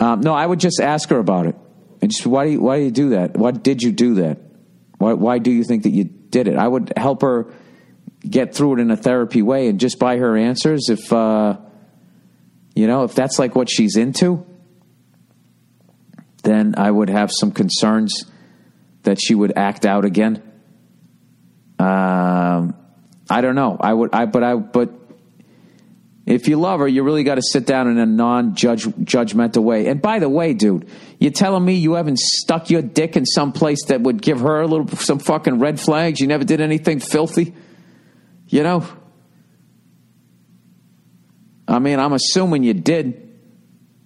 Um, no, I would just ask her about it. And just why do you, why do you do that? Why did you do that? Why why do you think that you did it? I would help her get through it in a therapy way and just buy her answers if uh, you know if that's like what she's into. Then I would have some concerns that she would act out again. Um, I don't know. I would. I but I but if you love her, you really got to sit down in a non judgmental way. And by the way, dude, you're telling me you haven't stuck your dick in some place that would give her a little some fucking red flags? You never did anything filthy? You know? I mean, I'm assuming you did.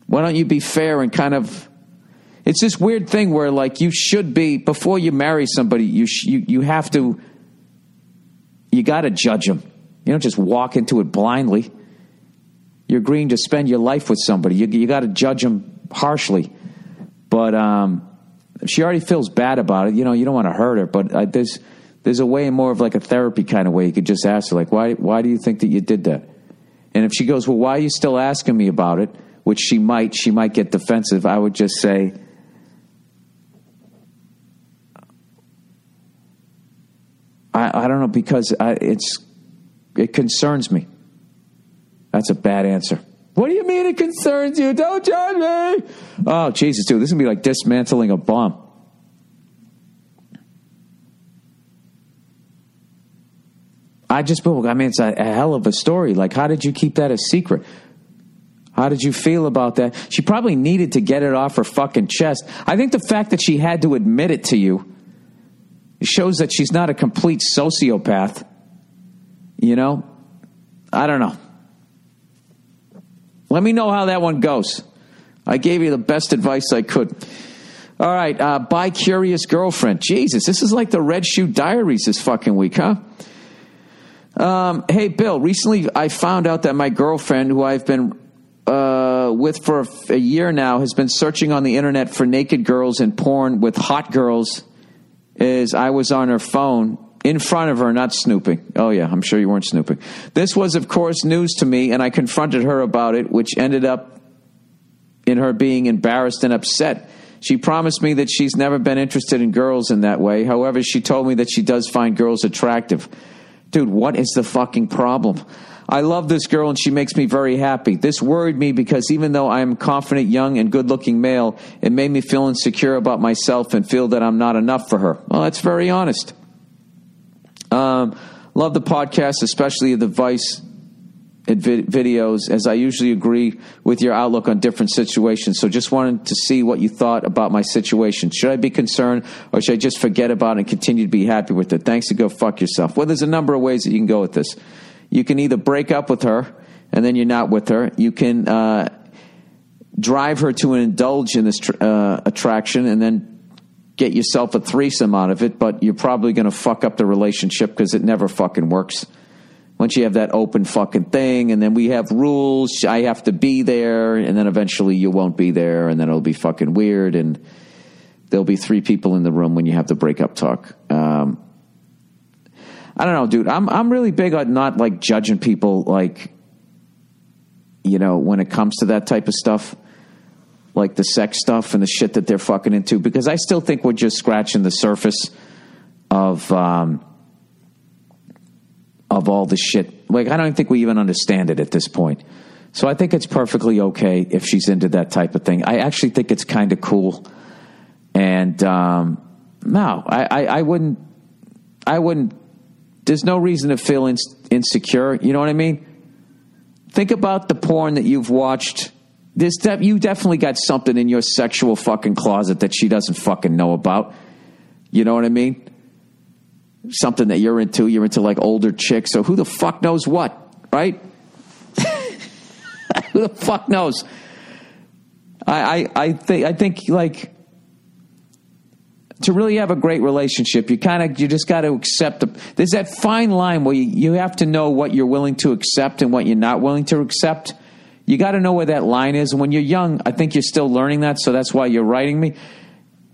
Why don't you be fair and kind of it's this weird thing where like you should be before you marry somebody you sh- you you have to you got to judge them you don't just walk into it blindly you're agreeing to spend your life with somebody. You, you got to judge them harshly. But um, she already feels bad about it. You know, you don't want to hurt her, but uh, there's there's a way more of like a therapy kind of way. You could just ask her, like, why why do you think that you did that? And if she goes, well, why are you still asking me about it? Which she might, she might get defensive. I would just say, I, I don't know because I, it's it concerns me. That's a bad answer. What do you mean it concerns you? Don't judge me. Oh Jesus, dude, this is gonna be like dismantling a bomb. I just, I mean, it's a hell of a story. Like, how did you keep that a secret? How did you feel about that? She probably needed to get it off her fucking chest. I think the fact that she had to admit it to you shows that she's not a complete sociopath. You know? I don't know. Let me know how that one goes. I gave you the best advice I could. All right, uh, Bi Curious Girlfriend. Jesus, this is like the Red Shoe Diaries this fucking week, huh? Um, hey, Bill, recently I found out that my girlfriend, who I've been uh, with for a year now, has been searching on the internet for naked girls and porn with hot girls as I was on her phone in front of her, not snooping. Oh, yeah, I'm sure you weren't snooping. This was, of course, news to me, and I confronted her about it, which ended up in her being embarrassed and upset. She promised me that she's never been interested in girls in that way. However, she told me that she does find girls attractive. Dude, what is the fucking problem? I love this girl and she makes me very happy. This worried me because even though I am confident, young, and good looking male, it made me feel insecure about myself and feel that I'm not enough for her. Well, that's very honest. Um, love the podcast, especially the Vice videos, as I usually agree with your outlook on different situations. So just wanted to see what you thought about my situation. Should I be concerned or should I just forget about it and continue to be happy with it? Thanks to go fuck yourself. Well, there's a number of ways that you can go with this. You can either break up with her and then you're not with her. You can uh, drive her to an indulge in this uh, attraction and then get yourself a threesome out of it, but you're probably going to fuck up the relationship because it never fucking works once you have that open fucking thing, and then we have rules, I have to be there, and then eventually you won't be there, and then it'll be fucking weird, and there'll be three people in the room when you have the breakup talk. Um, I don't know, dude. I'm I'm really big on not like judging people, like you know, when it comes to that type of stuff, like the sex stuff and the shit that they're fucking into, because I still think we're just scratching the surface of. Um, of all the shit. Like, I don't think we even understand it at this point. So I think it's perfectly okay if she's into that type of thing. I actually think it's kind of cool. And um, no, I, I, I, wouldn't. I wouldn't. There's no reason to feel in, insecure. You know what I mean? Think about the porn that you've watched. This de- you definitely got something in your sexual fucking closet that she doesn't fucking know about. You know what I mean? something that you're into. You're into like older chicks. So who the fuck knows what, right? who the fuck knows? I, I, I think I think like to really have a great relationship, you kind of you just got to accept. The, there's that fine line where you, you have to know what you're willing to accept and what you're not willing to accept. You got to know where that line is. And when you're young, I think you're still learning that. So that's why you're writing me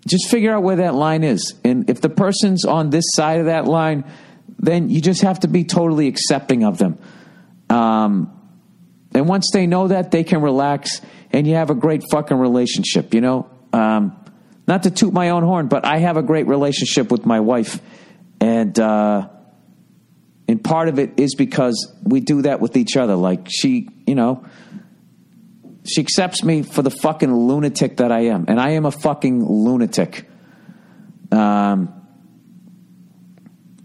just figure out where that line is. And if the person's on this side of that line, then you just have to be totally accepting of them. Um, and once they know that, they can relax and you have a great fucking relationship, you know? Um, not to toot my own horn, but I have a great relationship with my wife. And, uh, and part of it is because we do that with each other. Like she, you know, she accepts me for the fucking lunatic that I am, and I am a fucking lunatic. Um,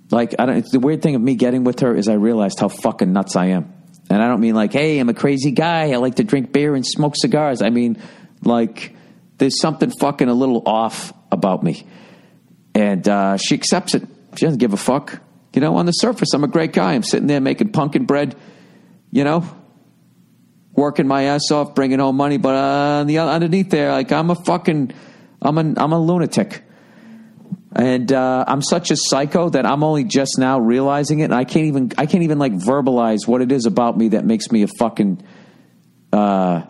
like I don't. The weird thing of me getting with her is I realized how fucking nuts I am, and I don't mean like, hey, I'm a crazy guy. I like to drink beer and smoke cigars. I mean, like, there's something fucking a little off about me, and uh, she accepts it. She doesn't give a fuck. You know, on the surface, I'm a great guy. I'm sitting there making pumpkin bread. You know, working my ass off, bringing home money, but uh, the underneath there, like I'm a fucking, I'm a, I'm a lunatic, and uh, I'm such a psycho that I'm only just now realizing it, and I can't even, I can't even like verbalize what it is about me that makes me a fucking. Uh,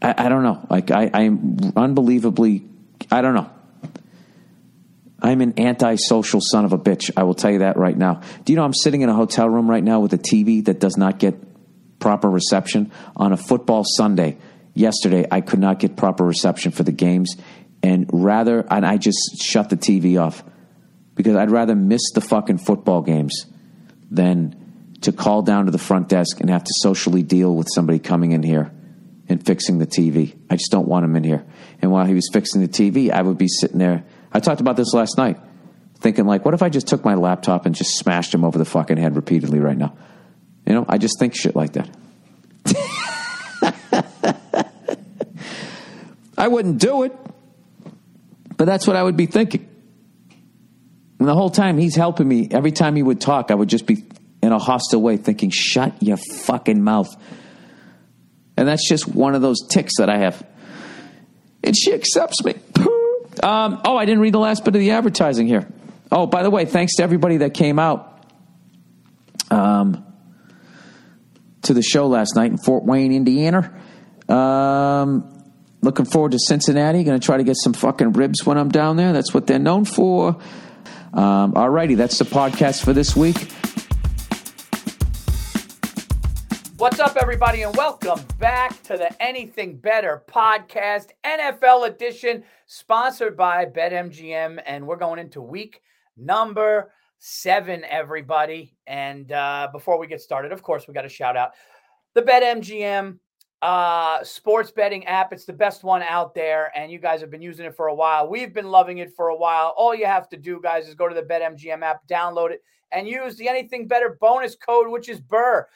I, I don't know. Like I, I'm unbelievably. I don't know. I'm an antisocial son of a bitch. I will tell you that right now. Do you know I'm sitting in a hotel room right now with a TV that does not get proper reception on a football Sunday? Yesterday, I could not get proper reception for the games, and rather, and I just shut the TV off because I'd rather miss the fucking football games than to call down to the front desk and have to socially deal with somebody coming in here and fixing the TV. I just don't want him in here. And while he was fixing the TV, I would be sitting there. I talked about this last night, thinking like, what if I just took my laptop and just smashed him over the fucking head repeatedly right now? You know, I just think shit like that. I wouldn't do it, but that's what I would be thinking. And the whole time he's helping me, every time he would talk, I would just be in a hostile way thinking, shut your fucking mouth. And that's just one of those ticks that I have. And she accepts me. Um, oh, I didn't read the last bit of the advertising here. Oh, by the way, thanks to everybody that came out um, to the show last night in Fort Wayne, Indiana. Um, looking forward to Cincinnati. Going to try to get some fucking ribs when I'm down there. That's what they're known for. Um, all righty, that's the podcast for this week. What's up, everybody, and welcome back to the Anything Better podcast, NFL edition, sponsored by BetMGM. And we're going into week number seven, everybody. And uh, before we get started, of course, we got to shout out the BetMGM uh, sports betting app. It's the best one out there, and you guys have been using it for a while. We've been loving it for a while. All you have to do, guys, is go to the BetMGM app, download it, and use the Anything Better bonus code, which is BURR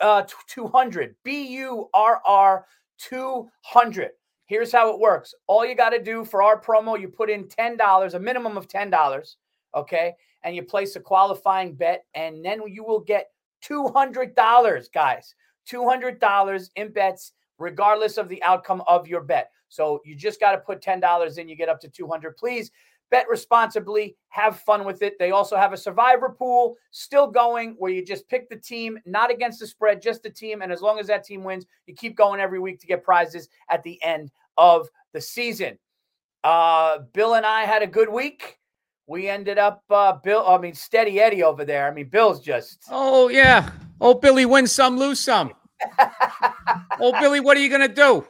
uh, 200. B U R R 200. Here's how it works. All you got to do for our promo, you put in $10, a minimum of $10, okay? And you place a qualifying bet, and then you will get $200, guys. $200 in bets, regardless of the outcome of your bet. So you just got to put $10 in, you get up to 200. Please bet responsibly, have fun with it. They also have a survivor pool still going where you just pick the team, not against the spread, just the team. And as long as that team wins, you keep going every week to get prizes at the end of the season. Uh, Bill and I had a good week. We ended up, uh, Bill, I mean, steady Eddie over there. I mean, Bill's just. Oh, yeah. Oh, Billy wins some, lose some. oh, Billy, what are you going to do?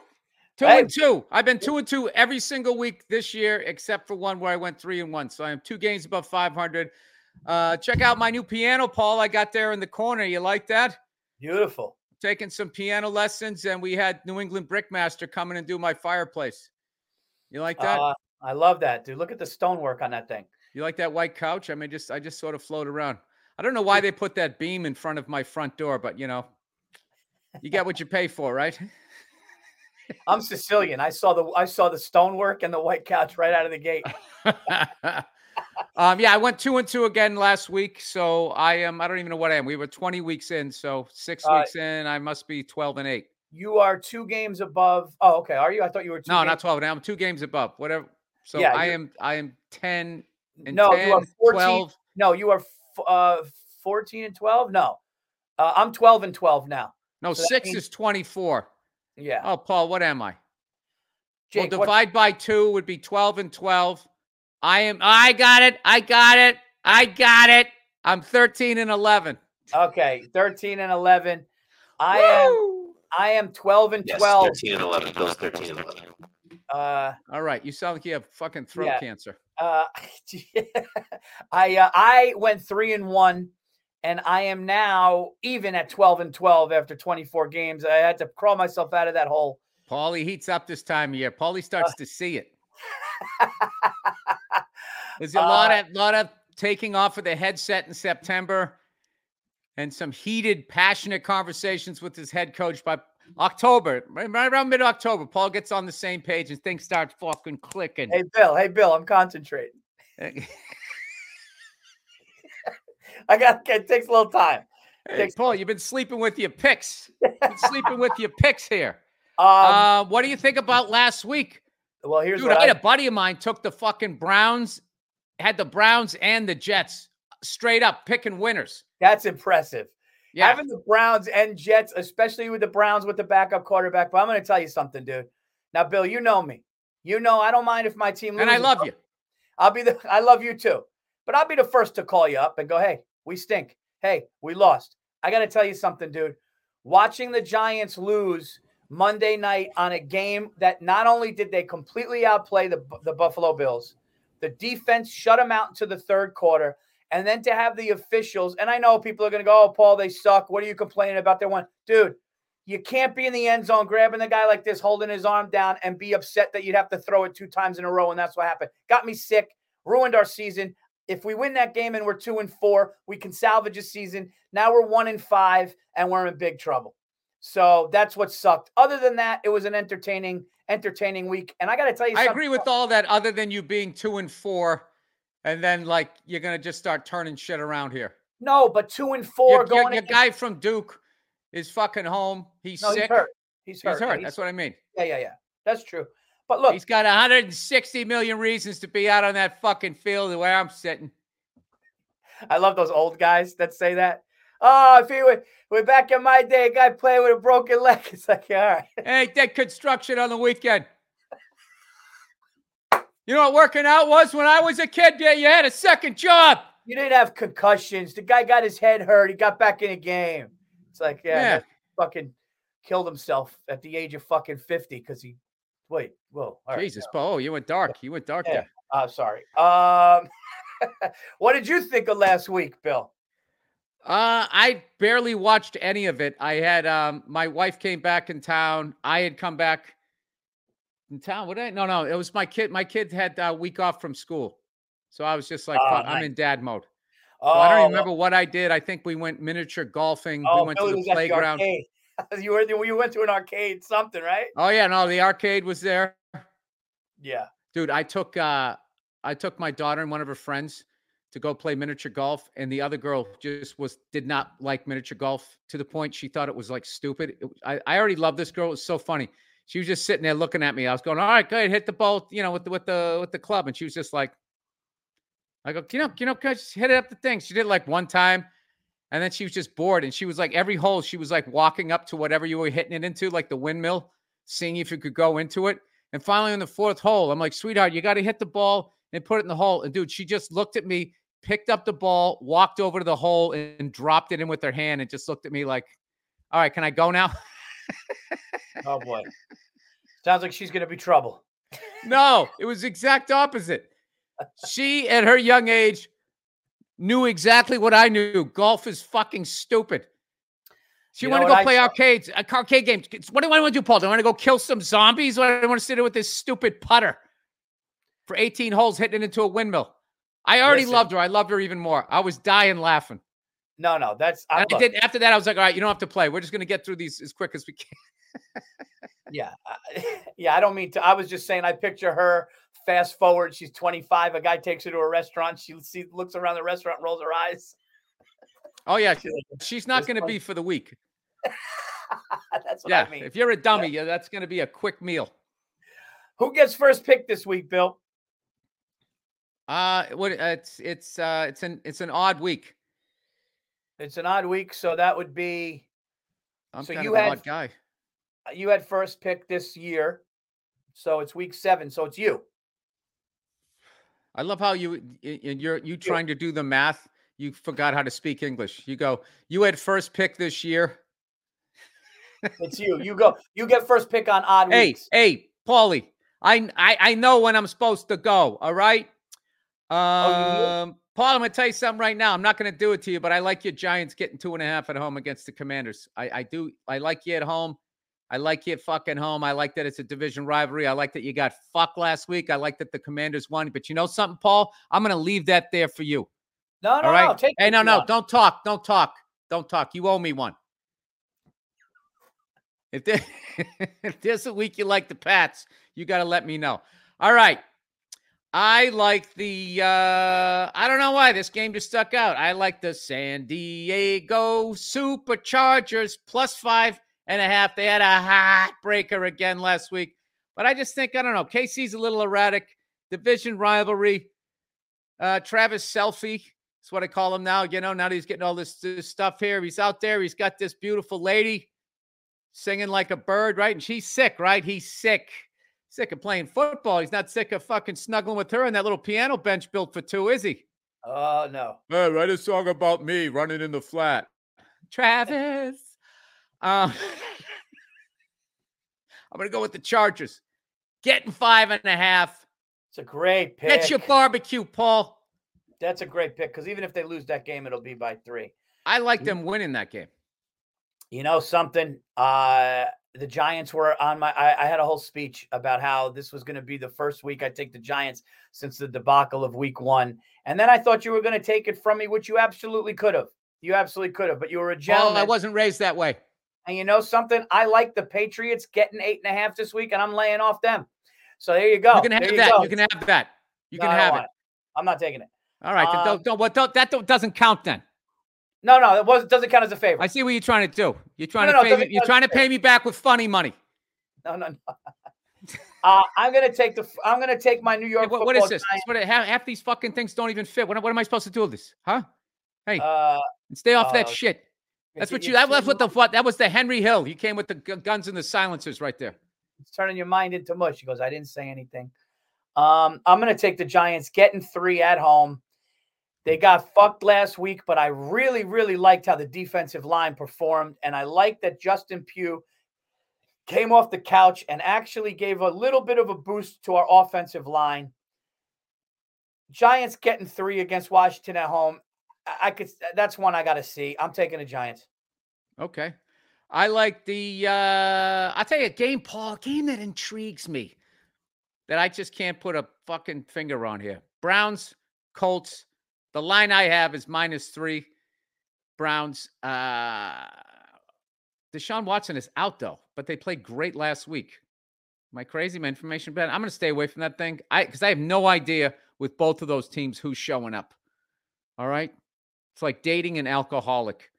Two Hey. and two. I've been two and two every single week this year, except for one where I went three and one. So I am two games above 500. Uh, check out my new piano, Paul. I got there in the corner. You like that? Beautiful. Taking some piano lessons, and we had New England Brickmaster come in and do my fireplace. You like that? Uh, I love that, dude. Look at the stonework on that thing. you like that white couch? I mean, just I just sort of float around. I don't know why they put that beam in front of my front door, but you know, you get what you pay for, right? I'm Sicilian. I saw the I saw the stonework and the white couch right out of the gate. um, yeah, I went two and two again last week, so I am. I don't even know what I am. We were 20 weeks in, so six Uh, weeks in, I must be 12 and eight. You are two games above. Oh, okay. Are you? I thought you were two. No, games- not 12 and eight. I'm two games above. Whatever. So Yeah, I am. I am 10 and No, 10, you are 14. 12. No, you are f- uh 14 and 12. No, uh, I'm 12 and 12 now. No, so six means- is 24. Yeah. Oh, Paul, what am I? Jake, well, what- divide by two would be 12 and 12. I am, I got it. I got it. I got it. I'm 13 and 11. okay, 13 and 11. I am. I am 12 and Yes, 12. 13 and 11. Bill's 13 and 11. Uh, All right. You sound like you have fucking throat Yeah. cancer. uh, I uh, I went three and one, and I am now even at 12 and 12 after 24 games. I had to crawl myself out of that hole. Paulie heats up this time of year. Paulie starts to see it. There's a lot Uh, of lot of taking off of the headset in September and some heated, passionate conversations with his head coach by October, right right around mid October. Paul gets on the same page and things start fucking clicking. Hey Bill, hey Bill, I'm concentrating. I got it takes a little time. Hey, Takes- Paul, you've been sleeping with your picks. Been sleeping with your picks here. Um, uh, what do you think about last week? well, here's Dude, what I had I, a buddy of mine took the fucking Browns, had the Browns and the Jets straight up picking winners. that's impressive. Yeah. Having the Browns and Jets, especially with the Browns with the backup quarterback. But I'm going to tell you something, dude. Now, Bill, you know me. You know I don't mind if my team loses. And I love you. I'll be the I love you too. But I'll be the first to call you up and go, "Hey, we stink. Hey, we lost." I got to tell you something, dude. Watching the Giants lose Monday night on a game that not only did they completely outplay the the Buffalo Bills, the defense shut them out into the third quarter, and then to have the officials, and I know people are going to go, "Oh, Paul, they suck. What are you complaining about?" Their one, dude. You can't be in the end zone grabbing the guy like this, holding his arm down, and be upset that you'd have to throw it two times in a row, and that's what happened. Got me sick, ruined our season. If we win that game and we're two and four, we can salvage a season. Now we're one and five, and we're in big trouble. So that's what sucked. Other than that, it was an entertaining, entertaining week. And I got to tell you, I agree with all that, other than you being two and four, and then like you're gonna just start turning shit around here. No, but two and four Your, your, going. your guy from Duke is fucking home. He's no, sick. he's hurt. He's hurt. He's hurt. Yeah, That's what I mean. yeah, yeah, yeah. That's true. But look, He's got 160 million reasons to be out on that fucking field where I'm sitting. I love those old guys that say that. Oh, if he were, we're back in my day, a guy playing with a broken leg. It's like, all right. Hey, did construction on the weekend. You know what working out was when I was a kid? Yeah, you had a second job. You didn't have concussions. The guy got his head hurt. He got back in a game. It's like, yeah, Yeah. fucking killed himself at the age of fucking 50 because he, wait, whoa. all right, Jesus, Bo, you went dark. You went dark Yeah. there. Uh, sorry. Um, what did you think of last week, Bill? Uh, I barely watched any of it. I had um my wife came back in town. I had come back in town. What did I? No, no, it was my kid. My kid had a week off from school, so I was just like, Oh, fuck, I'm in dad mode. Oh, So I don't even remember what I did. I think we went miniature golfing. Oh, we went Billy to the playground. arcade. you were you went to an arcade, something, right? oh yeah, no, the arcade was there. Yeah. Dude, I took uh I took my daughter and one of her friends to go play miniature golf, and the other girl just was did not like miniature golf to the point she thought it was like stupid. It, I I already love this girl. It was so funny. She was just sitting there looking at me. I was going, "All right, go ahead, hit the ball, you know, with the with the with the club," and she was just like, "I go, you know, you know, just hit it up the thing." She did it like one time, and then she was just bored, and she was like, every hole, she was like walking up to whatever you were hitting it into, like the windmill, seeing if you could go into it. And finally, on the fourth hole, I'm like, sweetheart, you got to hit the ball and put it in the hole. And dude, she just looked at me, picked up the ball, walked over to the hole, and, and dropped it in with her hand, and just looked at me like, "All right, can I go now?" Oh boy. Sounds like she's gonna be trouble. no, it was exact opposite. She, at her young age, knew exactly what I knew. Golf is fucking stupid. She You wanted to go play saw? arcades, uh, arcade games. What do I want to do, Paul? Do I want to go kill some zombies? Or do I want to sit there with this stupid putter for 18 holes hitting it into a windmill? I already Listen. loved her. I loved her even more. I was dying laughing. No, no, that's I, I did after that. I was like, all right, you don't have to play. We're just gonna get through these as quick as we can. yeah, yeah. I don't mean to. I was just saying. I picture her. Fast forward, she's 25. A guy takes her to a restaurant. She see, looks around the restaurant, rolls her eyes. Oh yeah, She's she's not gonna be for the week. that's what Yeah, I mean. if you're a dummy, yeah, that's gonna be a quick meal. Who gets first pick this week, Bill? Uh, what? Uh, it's it's uh it's an it's an odd week. It's an odd week, so that would be I'm So kind you of an had- odd guy. You had first pick this year, so it's week seven. So it's you. I love how you you're you trying to do the math. You forgot how to speak English. You go. You had first pick this year. It's you. You go. You get first pick on odd Hey, weeks. hey, Paulie. I, I I know when I'm supposed to go. All right. Oh? Um, Paul, I'm gonna tell you something right now. I'm not gonna do it to you, but I like your Giants getting two and a half at home against the Commanders. I I do. I like you at home. I like you at fucking home. I like that it's a division rivalry. I like that you got fucked last week. I like that the Commanders won. But you know something, Paul? I'm gonna leave that there for you. No, no, All right. no. Take hey, no, no, don't talk. Don't talk. Don't talk. You owe me one. If, there, if there's a week you like the Pats, you got to let me know. All right. I like the, uh, I don't know why this game just stuck out. I like the San Diego Superchargers plus five and a half. They had a hot breaker again last week. But I just think, I don't know, KC's a little erratic. Division rivalry. Uh, Travis Selfie that's what I call him now. You know, now that he's getting all this, this stuff here. He's out there. He's got this beautiful lady singing like a bird, right? And she's sick, right? He's sick. sick of playing football. He's not sick of fucking snuggling with her on that little piano bench built for two, is he? Oh no. Hey, write a song about me running in the flat. Travis. Um, I'm gonna go with the Chargers. Getting five and a half. It's a great pick. Get your barbecue, Paul. That's a great pick because even if they lose that game, it'll be by three. I like them winning that game. You know something? Uh, the Giants were on my. I, I had a whole speech about how this was going to be the first week I take the Giants since the debacle of Week One, and then I thought you were going to take it from me, which you absolutely could have. You absolutely could have, but you were a gentleman. I wasn't raised that way. And you know something? I like the Patriots getting eight and a half this week, and I'm laying off them. So there you go. you can have There that. go. You can have that. You No, can have want it. I'm not taking it. All right. Um, don't, don't, what, don't, that don't, doesn't count then. No, no, it was doesn't count as a favor. I see what you're trying to do. You're trying no, to it pay me, you're trying to pay me back with funny money. No, no, no. uh, I'm gonna take the. I'm gonna take my New Hey, York. what, what is this? What, half, half these fucking things don't even fit. What, what am I supposed to do with this? Huh? Hey, Uh, stay off that uh, shit. That's what you. That, that's what the what. That was the Henry Hill. You came with the guns and the silencers right there. It's turning your mind into mush. He goes, I didn't say anything. Um, I'm gonna take the Giants getting three at home. They got fucked last week, but I really, really liked how the defensive line performed, and I like that Justin Pugh came off the couch and actually gave a little bit of a boost to our offensive line. Giants getting three against Washington at home. I, I could. That's one I got to see. I'm taking the Giants. Okay. I like the. uh I'll tell you a game, Paul. Game that intrigues me. That I just can't put a fucking finger on here. Browns, Colts. The line I have is minus three. Browns. Uh Deshaun Watson is out though, but they played great last week. Am I crazy? My information bad. I'm going to stay away from that thing. I because I have no idea with both of those teams who's showing up. All right, it's like dating an alcoholic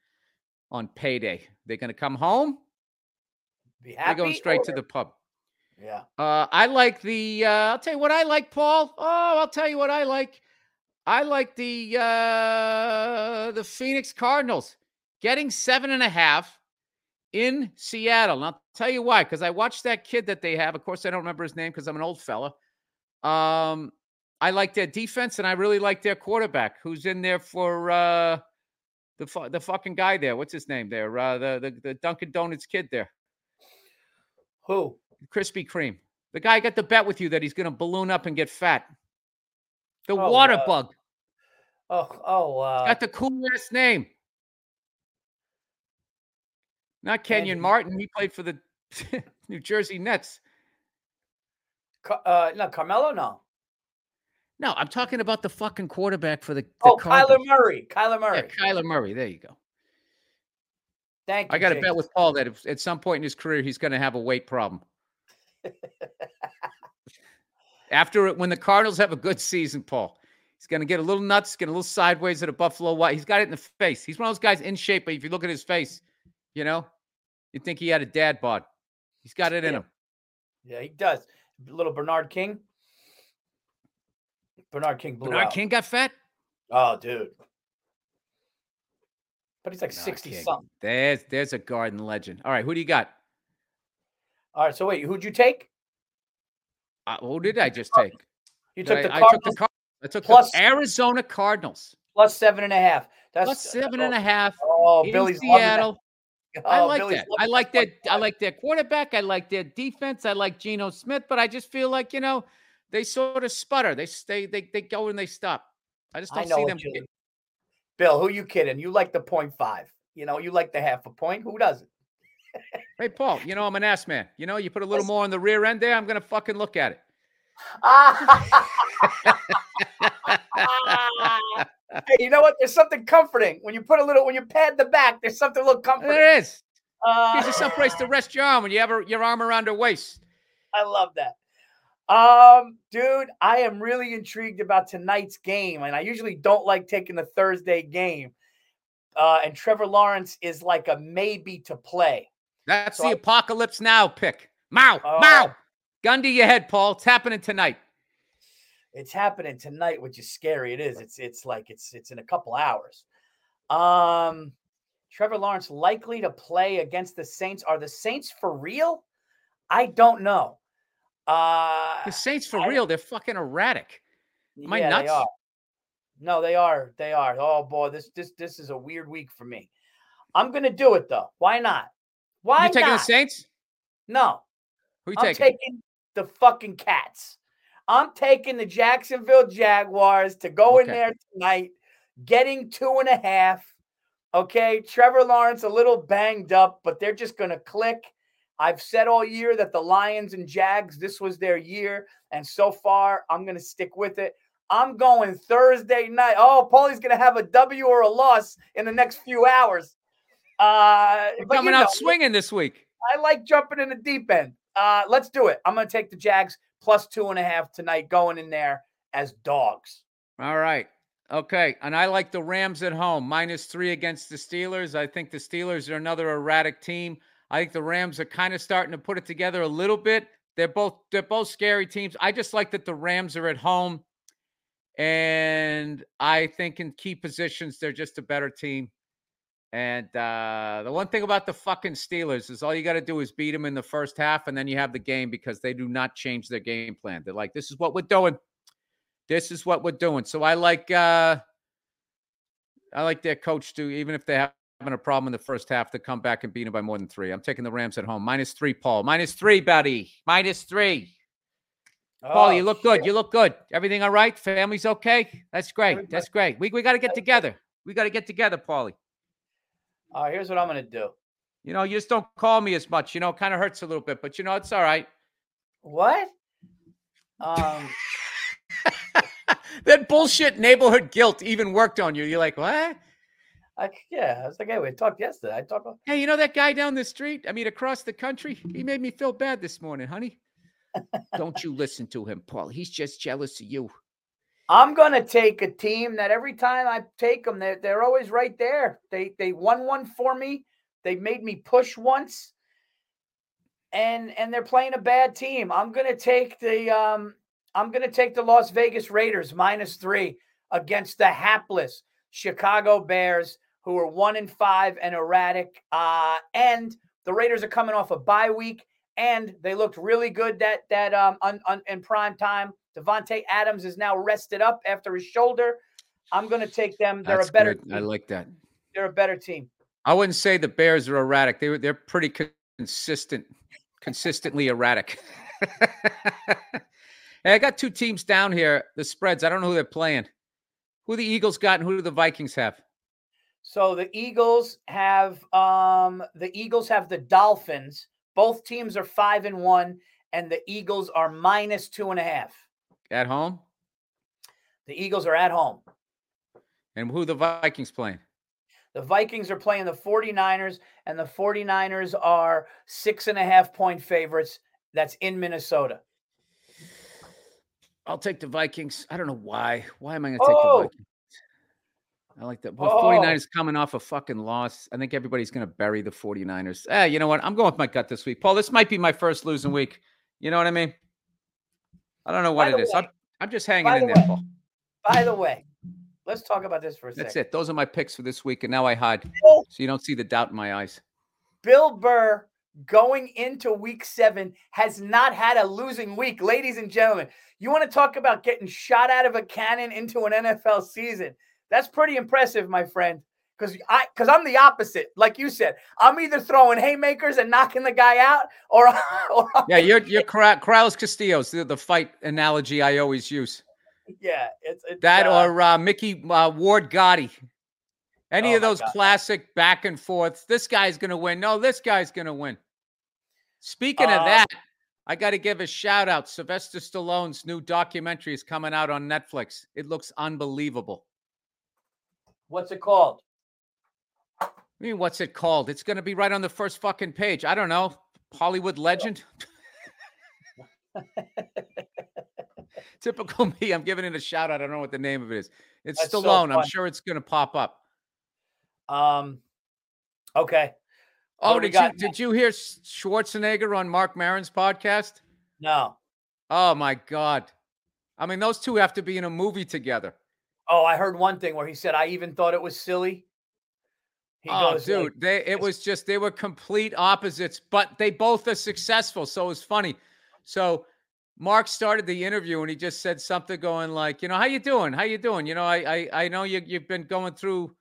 on payday. They're going to come home. Be They're going straight to the pub. Yeah. Uh, I like the. Uh, I'll tell you what I like, Paul. Oh, I'll tell you what I like. I like the uh, the Phoenix Cardinals getting seven and a half in Seattle. And I'll tell you why. Because I watched that kid that they have. Of course, I don't remember his name because I'm an old fella. Um, I like their defense, and I really like their quarterback, who's in there for uh, the fu- the fucking guy there. What's his name there? Uh, the, the the Dunkin' Donuts kid there. Who? Krispy Kreme. The guy got the bet with you that he's going to balloon up and get fat. The Oh, water uh, bug. Oh, oh, uh, Got the cool last name. Not Kenyon. Martin. He played for the New Jersey Nets. Uh, no, Carmelo, no. No, I'm talking about the fucking quarterback for the, the Oh, Kyler Murray. Kyler Murray. Yeah, Kyler Murray. There you go. Thank you. I got to bet with Paul that if, at some point in his career he's going to have a weight problem. After it, when the Cardinals have a good season, Paul, he's going to get a little nuts, get a little sideways at a Buffalo White. He's got it in the face. He's one of those guys in shape, but if you look at his face, you know, you think he had a dad bod. He's got it in Yeah. him. Yeah, he does. Little Bernard King. Bernard King blew Bernard out. King got fat. Oh, dude. But he's like Bernard 60 King. something. There's there's a garden legend. All right, who do you got? All right, so wait, who'd you take? Uh, who did I just take? You Did took the I, I Cardinals took the Car- I took plus- the Arizona Cardinals plus seven and a half. That's plus seven and a half Oh, Billy's. Seattle. I Oh, like Billy's that. I like that. I like their quarterback. I like their defense. I like Geno Smith, but I just feel like you know they sort of sputter. They stay. They they go and they stop. I just don't know see them. you- Bill, who you kidding? You like the point five. You know, you like the half a point. Who doesn't? Hey Paul, you know I'm an ass man. You know you put a little more on the rear end there. I'm gonna fucking look at it. hey, you know what? There's something comforting when you put a little when you pad the back. There's something a little comforting. There is. Uh, Gives you someplace to rest your arm when you have a, your arm around her waist. I love that. Um, dude, I am really intrigued about tonight's game, and I usually don't like taking the Thursday game. Uh, and Trevor Lawrence is like a maybe to play. That's So the I- apocalypse now pick. Mow, Oh. mow. Gun to your head, Paul. It's happening tonight. It's happening tonight, which is scary. It is. It's it's like it's it's in a couple hours. Um, Trevor Lawrence likely to play against the Saints. Are the Saints for real? I don't know. Uh, The Saints for I- real, they're fucking erratic. Am I nuts? They are. No, they are. They are. Oh boy, this this this is a weird week for me. I'm gonna do it though. Why not? Why you taking not? the Saints? No, Who you I'm taking? taking the fucking cats. I'm taking the Jacksonville Jaguars to go in there tonight, getting two and a half. Okay, Trevor Lawrence a little banged up, but they're just gonna click. I've said all year that the Lions and Jags, this was their year, and so far I'm gonna stick with it. I'm going Thursday night. Oh, Paulie's gonna have a W or a loss in the next few hours. Uh, You're you coming out swinging this week. I like jumping in the deep end. Uh, let's do it. I'm going to take the Jags plus two and a half tonight, going in there as dogs. All right. Okay. And I like the Rams at home, minus three against the Steelers. I think the Steelers are another erratic team. I think the Rams are kind of starting to put it together a little bit. They're both they're both scary teams. I just like that the Rams are at home. And I think in key positions, they're just a better team. And uh, the one thing about the fucking Steelers is all you got to do is beat them in the first half, and then you have the game because they do not change their game plan. They're like, this is what we're doing. This is what we're doing. So I like uh I like their coach to even if they're having a problem in the first half to come back and beat them by more than three. I'm taking the Rams at home. Minus three, Paul. Minus three, buddy. Minus three. Paul, you Oh, look good. You look good. Everything all right? Family's okay? That's great. That's great. We, we got to get together. We got to get together, Paulie. Right, here's what I'm going to do. You know, you just don't call me as much. You know, kind of hurts a little bit, but you know, it's all right. What? Um, that bullshit neighborhood guilt even worked on you. You're like, what? I, yeah, I was like, hey, we talked yesterday. I talked. Hey, you know that guy down the street? I mean, across the country? He made me feel bad this morning, honey. Don't you listen to him, Paul. He's just jealous of you. I'm going to take a team that every time I take them, they're, they're always right there. They they won one for me. They made me push once, and and they're playing a bad team. I'm to take the um I'm going to take the Las Vegas Raiders minus three against the hapless Chicago Bears, who are one and five and erratic. Uh, and the Raiders are coming off a bye week, and they looked really good that that um on, on, in prime time. Davante Adams is now rested up after his shoulder. I'm going to take them. They're That's a better. I like that. They're a better team. I wouldn't say the Bears are erratic. They were they're pretty consistent, consistently erratic. hey, I got two teams down here. The spreads. I don't know who they're playing. Who the Eagles got and who do the Vikings have? So the Eagles have um the Eagles have the Dolphins. Both teams are five and one, and the Eagles are minus two and a half. At home? The Eagles are at home. And who the Vikings playing? The Vikings are playing the 49ers, and the 49ers are six and a half point favorites. That's in Minnesota. I'll take the Vikings. I don't know why. Why am I going to take Oh. the Vikings? I like that. Well, Oh. 49ers coming off a fucking loss. I think everybody's going to bury the 49ers. Eh, you know what? I'm going with my gut this week. Paul, this might be my first losing week. You know what I mean? I don't know what it the is. I'm, I'm just hanging in the there, way, Paul. By the way, let's talk about this for a That's second. it. Those are my picks for this week. And now I hide Bill, so you don't see the doubt in my eyes. Bill Burr going into week seven has not had a losing week. Ladies and gentlemen, you want to talk about getting shot out of a cannon into an NFL season? That's pretty impressive, my friend. Because I, because I'm the opposite. Like you said, I'm either throwing haymakers and knocking the guy out, or, or Yeah, you're you're Corrales Castillo's the, the fight analogy I always use. yeah, it's, it's That uh, or uh, Mickey uh, Ward Gatti. Any Oh of those God. classic back and forths. This guy's going to win. No, this guy's going to win. Speaking Uh, of that, I got to give a shout out. Sylvester Stallone's new documentary is coming out on Netflix. It looks unbelievable. What's it called? I mean, what's it called? It's going to be right on the first fucking page. I don't know. Hollywood legend. Typical me. I'm giving it a shout out. I don't know what the name of it is. It's That's so Stallone. I'm sure it's going to pop up. Um, okay, Oh, did you did you hear Schwarzenegger on Marc Maron's podcast? no. Oh my God! I mean, those two have to be in a movie together. Oh, I heard one thing where he said, "I even thought it was silly." He oh, goes, dude, like, they it was just they were complete opposites, but they both are successful. So it's funny. So Marc started the interview and he just said something going like, you know, how you doing? How you doing? You know, I I, I know you you've been going through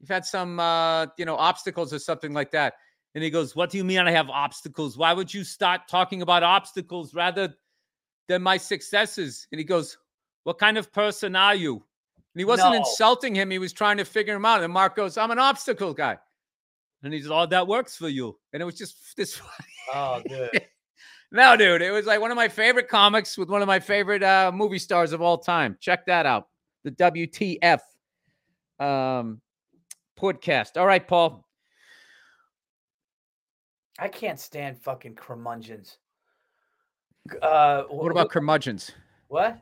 you've had some uh, you know, obstacles or something like that. And he goes, What do you mean I have obstacles? Why would you start talking about obstacles rather than my successes? And he goes, What kind of person are you? And he wasn't No. insulting him, he was trying to figure him out. And Marc goes, I'm an obstacle guy. And he's all that works for you. And it was just this Oh, dude. no, dude, it was like one of my favorite comics with one of my favorite uh, movie stars of all time. Check that out. The WTF um, podcast. All right, Paul. I can't stand fucking curmudgeons. Uh, What about curmudgeons? what?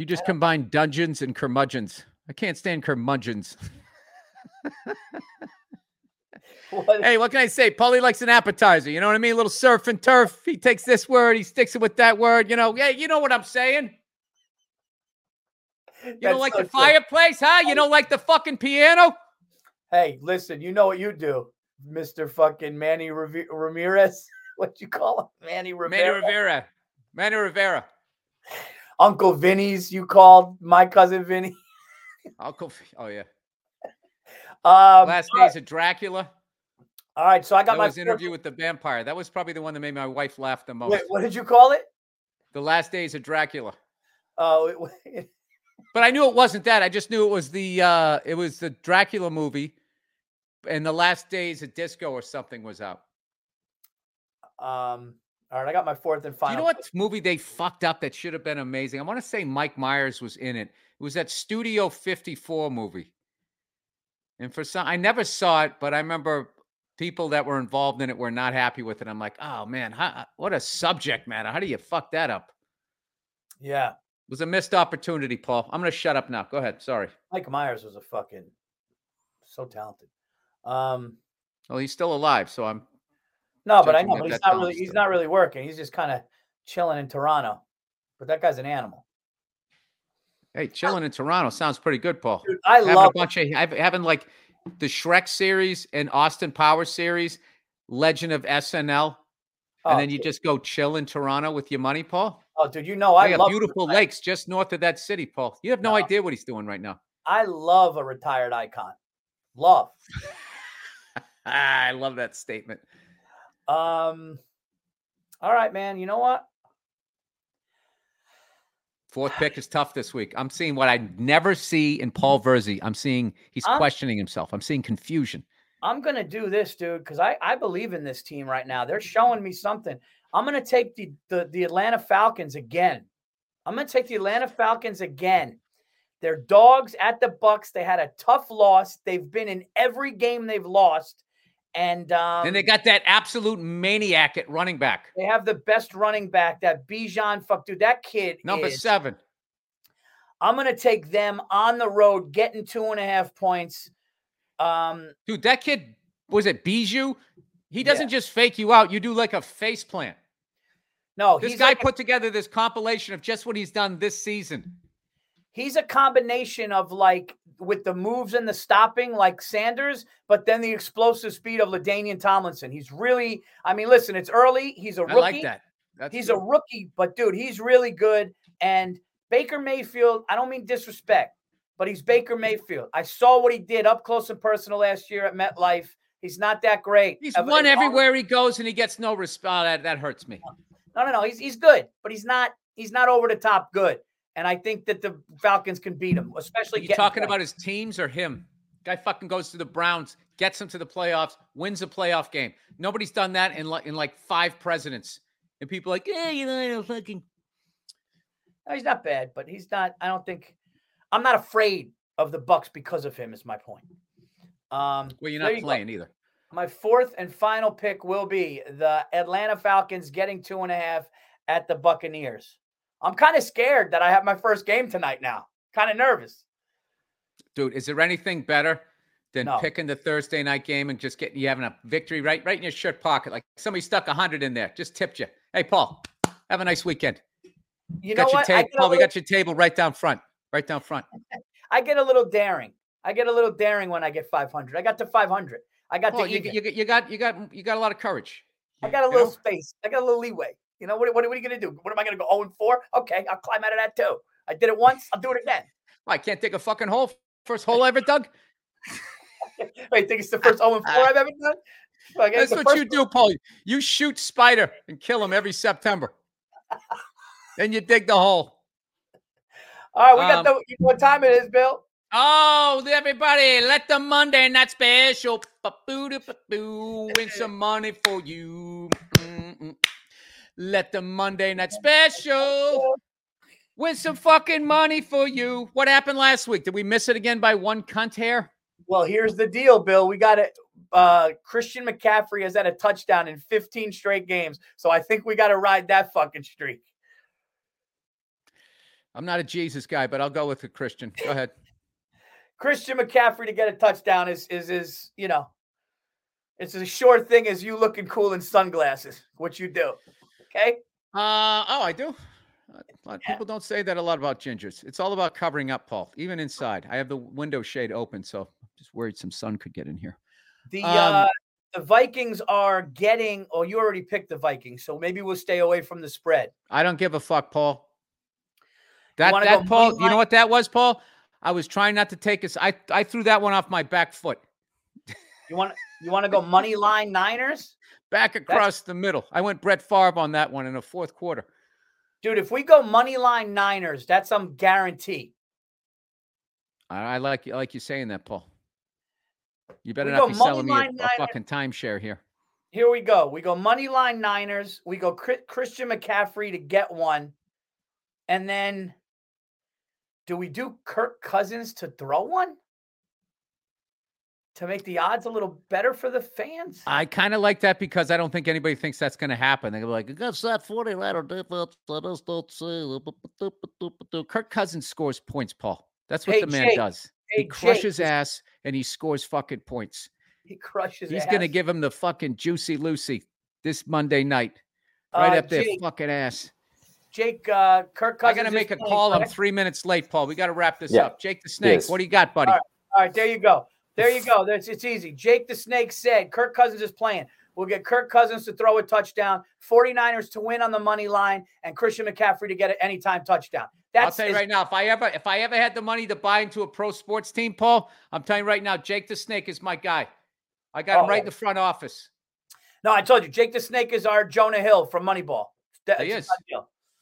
You just oh. combined dungeons and curmudgeons. I can't stand curmudgeons. What? hey, what can I say? Paulie likes an appetizer. You know what I mean? A little surf and turf. He takes this word, he sticks it with that word. You know, yeah, you know what I'm saying. You That's don't like so the true. fireplace, huh? You don't like the fucking piano? Hey, listen, you know what you do, Mister Fucking Manny Ramirez. What you call him, Manny Manny Rivera? Rivera. Manny Rivera. Uncle Vinny's. You called my cousin Vinny. Uncle. Oh yeah. Um, Last days of Dracula. All right, so I got That my was interview with the vampire. That was probably the one that made my wife laugh the most. Wait, what did you call it? The last days of Dracula. Oh, it- But I knew it wasn't that. I just knew it was the uh it was the Dracula movie and the last days of disco or something was out. um. All right, I got my fourth and Do final. you know what movie they fucked up that should have been amazing? I want to say Mike Myers was in it. It was that Studio 54 movie. And for some I never saw it, but I remember people that were involved in it were not happy with it. I'm like, oh man, how, what a subject matter. How do you fuck that up? Yeah, It was a missed opportunity, Paul. I'm gonna shut up now. Go ahead. Sorry. Mike Myers was a fucking so talented. Um. Well, he's still alive, so I'm No, but I know, but he's not really. He's not really working. He's just kind of chilling in Toronto. But that guy's an animal, hey, chilling in Toronto sounds pretty good, Paul. dude. I having love. a bunch of hav- having like the Shrek series and Austin Power series, Legend of SNL, oh, and then you dude. just go chill in Toronto with your money, Paul. Oh, dude, you know I love beautiful lakes just north of that city, Paul. You have no No. idea what he's doing right now. I love a retired icon. Love. I love that statement. Um. All right, man. You know what? Fourth pick is tough this week. I'm seeing what I never see in Paul Virzi. I'm seeing he's I'm- questioning himself. I'm seeing confusion. I'm gonna do this, dude, because I I believe in this team right now. They're showing me something. I'm gonna take the the, the Atlanta Falcons again. I'm gonna take the Atlanta Falcons again. They're dogs at the Bucks. They had a tough loss. They've been in every game they've lost, and um, and they got that absolute maniac at running back, they have the best running back. That Bijan, fuck, dude, that kid. number is- seven. I'm gonna take them on the road, getting two and a half points. Um, Dude, that kid was it Bijou? He doesn't just fake you out. You do like a face plant. no, This guy like a- put together this compilation of just what he's done this season. He's a combination of like with the moves and the stopping, like Sanders, but then the explosive speed of LaDainian Tomlinson. He's really, I mean, listen, it's early. He's a rookie. I like that. That's He's good. a rookie, but dude, he's really good. And Baker Mayfield, I don't mean disrespect, but he's Baker Mayfield. I saw what he did up close and personal last year at MetLife. He's not that great. He's Of- won everywhere he goes, and he gets no respect. Oh, that, that hurts me. No, no, no. He's he's good, but he's not he's not over the top good. And I think that the Falcons can beat him, especially Are you talking about his teams or him? Guy fucking goes to the Browns, gets him to the playoffs, wins a playoff game. Nobody's done that in like in like five presidents. And people are like, yeah, you know, I don't fucking. No, he's not bad, but he's not. I don't think I'm not afraid of the Bucks because of him. Is my point. Um, Well, you're not you go. playing either. My fourth and final pick will be the Atlanta Falcons getting two and a half at the Buccaneers. I'm kind of scared that I have my first game tonight now. Kind of nervous. Dude, is there anything better than No. picking the Thursday night game and just getting you having a victory right right in your shirt pocket? Like somebody stuck a hundred in there, just tipped you. Hey, Paul, have a nice weekend. You know your what? I table. get, a we got your table right down front. Right down front. I get a little daring. I get a little daring when I get 500. I got to 500. I got Paul, to you, you, you got you got you got a lot of courage. I got a little know? space. I got a little leeway. You know, what, what, what are you going to do? What am I going to go 0 and 4? Okay, I'll climb out of that too. I did it once, I'll do it again. I can't dig a fucking hole. First hole I ever dug. Wait, think it's the first 0 and 4 I've ever done? Like, That's what you do, Paul. You shoot spider and kill him every September. then you dig the hole. All right, we got Um, the you know what time it is, Bill. Oh, everybody, let the Monday night special ba-boo-da-ba-boo, win some money for you. Mm-mm. Let the Monday night special win some fucking money for you. What happened last week? Did we miss it again by one cunt hair? Well, here's the deal, Bill. We got it. Uh, Christian McCaffrey has had a touchdown in 15 straight games, so I think we got to ride that fucking streak. I'm not a Jesus guy, but I'll go with it, Christian. Go ahead. Christian McCaffrey to get a touchdown is is is you know, it's as sure thing as you looking cool in sunglasses. What you do, okay? Uh oh, I do. A lot of people don't say that a lot about gingers. It's all about covering up, Paul. Even inside, I have the window shade open, so I'm just worried some sun could get in here. The Um, uh, the Vikings are getting. Oh, you already picked the Vikings, so maybe we'll stay away from the spread. I don't give a fuck, Paul. That that Paul, you know what that was, Paul? I was trying not to take us. I I threw that one off my back foot, You want you want to go money line Niners, back across the middle. I went Brett Favre on that one in the fourth quarter. dude? If we go money line Niners, that's some guarantee. I, I like I like you saying that, Paul. You better We not be selling me a, a fucking timeshare here. Here we go. We go money line Niners. We go Christian McCaffrey to get one, and then do we do Kirk Cousins to throw one to make the odds a little better for the fans? I kind of like that because I don't think anybody thinks that's going to happen. They're like, against that 40 letter defense, that is not say. Kirk Cousins scores points, Paul. That's what Hey, the man Jake. does. Hey, he crushes Jake, ass and he scores fucking points. He crushes. He's going to give him the fucking juicy Lucy this Monday night, right Uh, up their fucking ass. Jake uh, Kirk I Cousins. got to make a playing, call. I'm three minutes late, Paul. We got to wrap this Yeah. up. Jake the Snake, Yes. what do you got, buddy? All All right, there you go. There you go. That's it's easy. Jake the Snake said Kirk Cousins is playing. We'll get Kirk Cousins to throw a touchdown, 49ers to win on the money line, and Christian McCaffrey to get an anytime touchdown. I'll That's tell you right now, if I ever if I ever had the money to buy into a pro sports team, Paul, I'm telling you right now, Jake the Snake is my guy. I got him right in the oh. front office. No, I told you, Jake the Snake is our Jonah Hill from Moneyball. He is.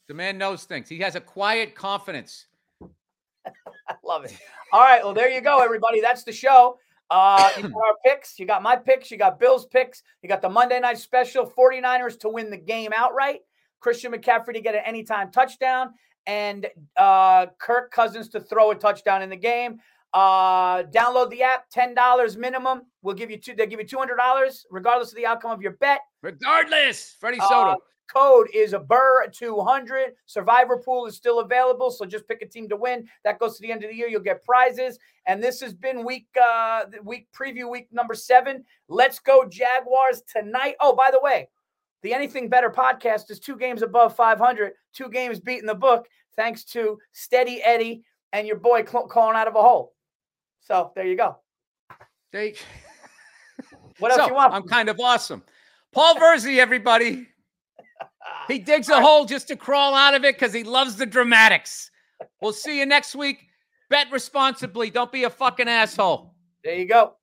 The man knows things. He has a quiet confidence. I love it. All right, well, there you go, everybody. That's the show. Uh, you got our picks. You got my picks. You got Bill's picks. You got the Monday night special 49ers to win the game outright. Christian McCaffrey to get an anytime touchdown. And uh, Kirk Cousins to throw a touchdown in the game. Uh, download the app, $10 minimum. We'll give you two, they'll give you $200 regardless of the outcome of your bet. Regardless, Freddie Uh, Soto. Code is a burr 200 survivor pool is still available so just pick a team to win. That goes to the end of the year you'll get prizes. And this has been week uh week preview week number seven. Let's go jaguars tonight. Oh by the way the anything better podcast is two games above 500 two games beating the book thanks to steady eddie and your boy cl- calling out of a hole. So there you go. Jake. what else So, you want? I'm kind of awesome. Paul Virzi, everybody. He digs a hole just to crawl out of it because he loves the dramatics. We'll see you next week. Bet responsibly. Don't be a fucking asshole. there you go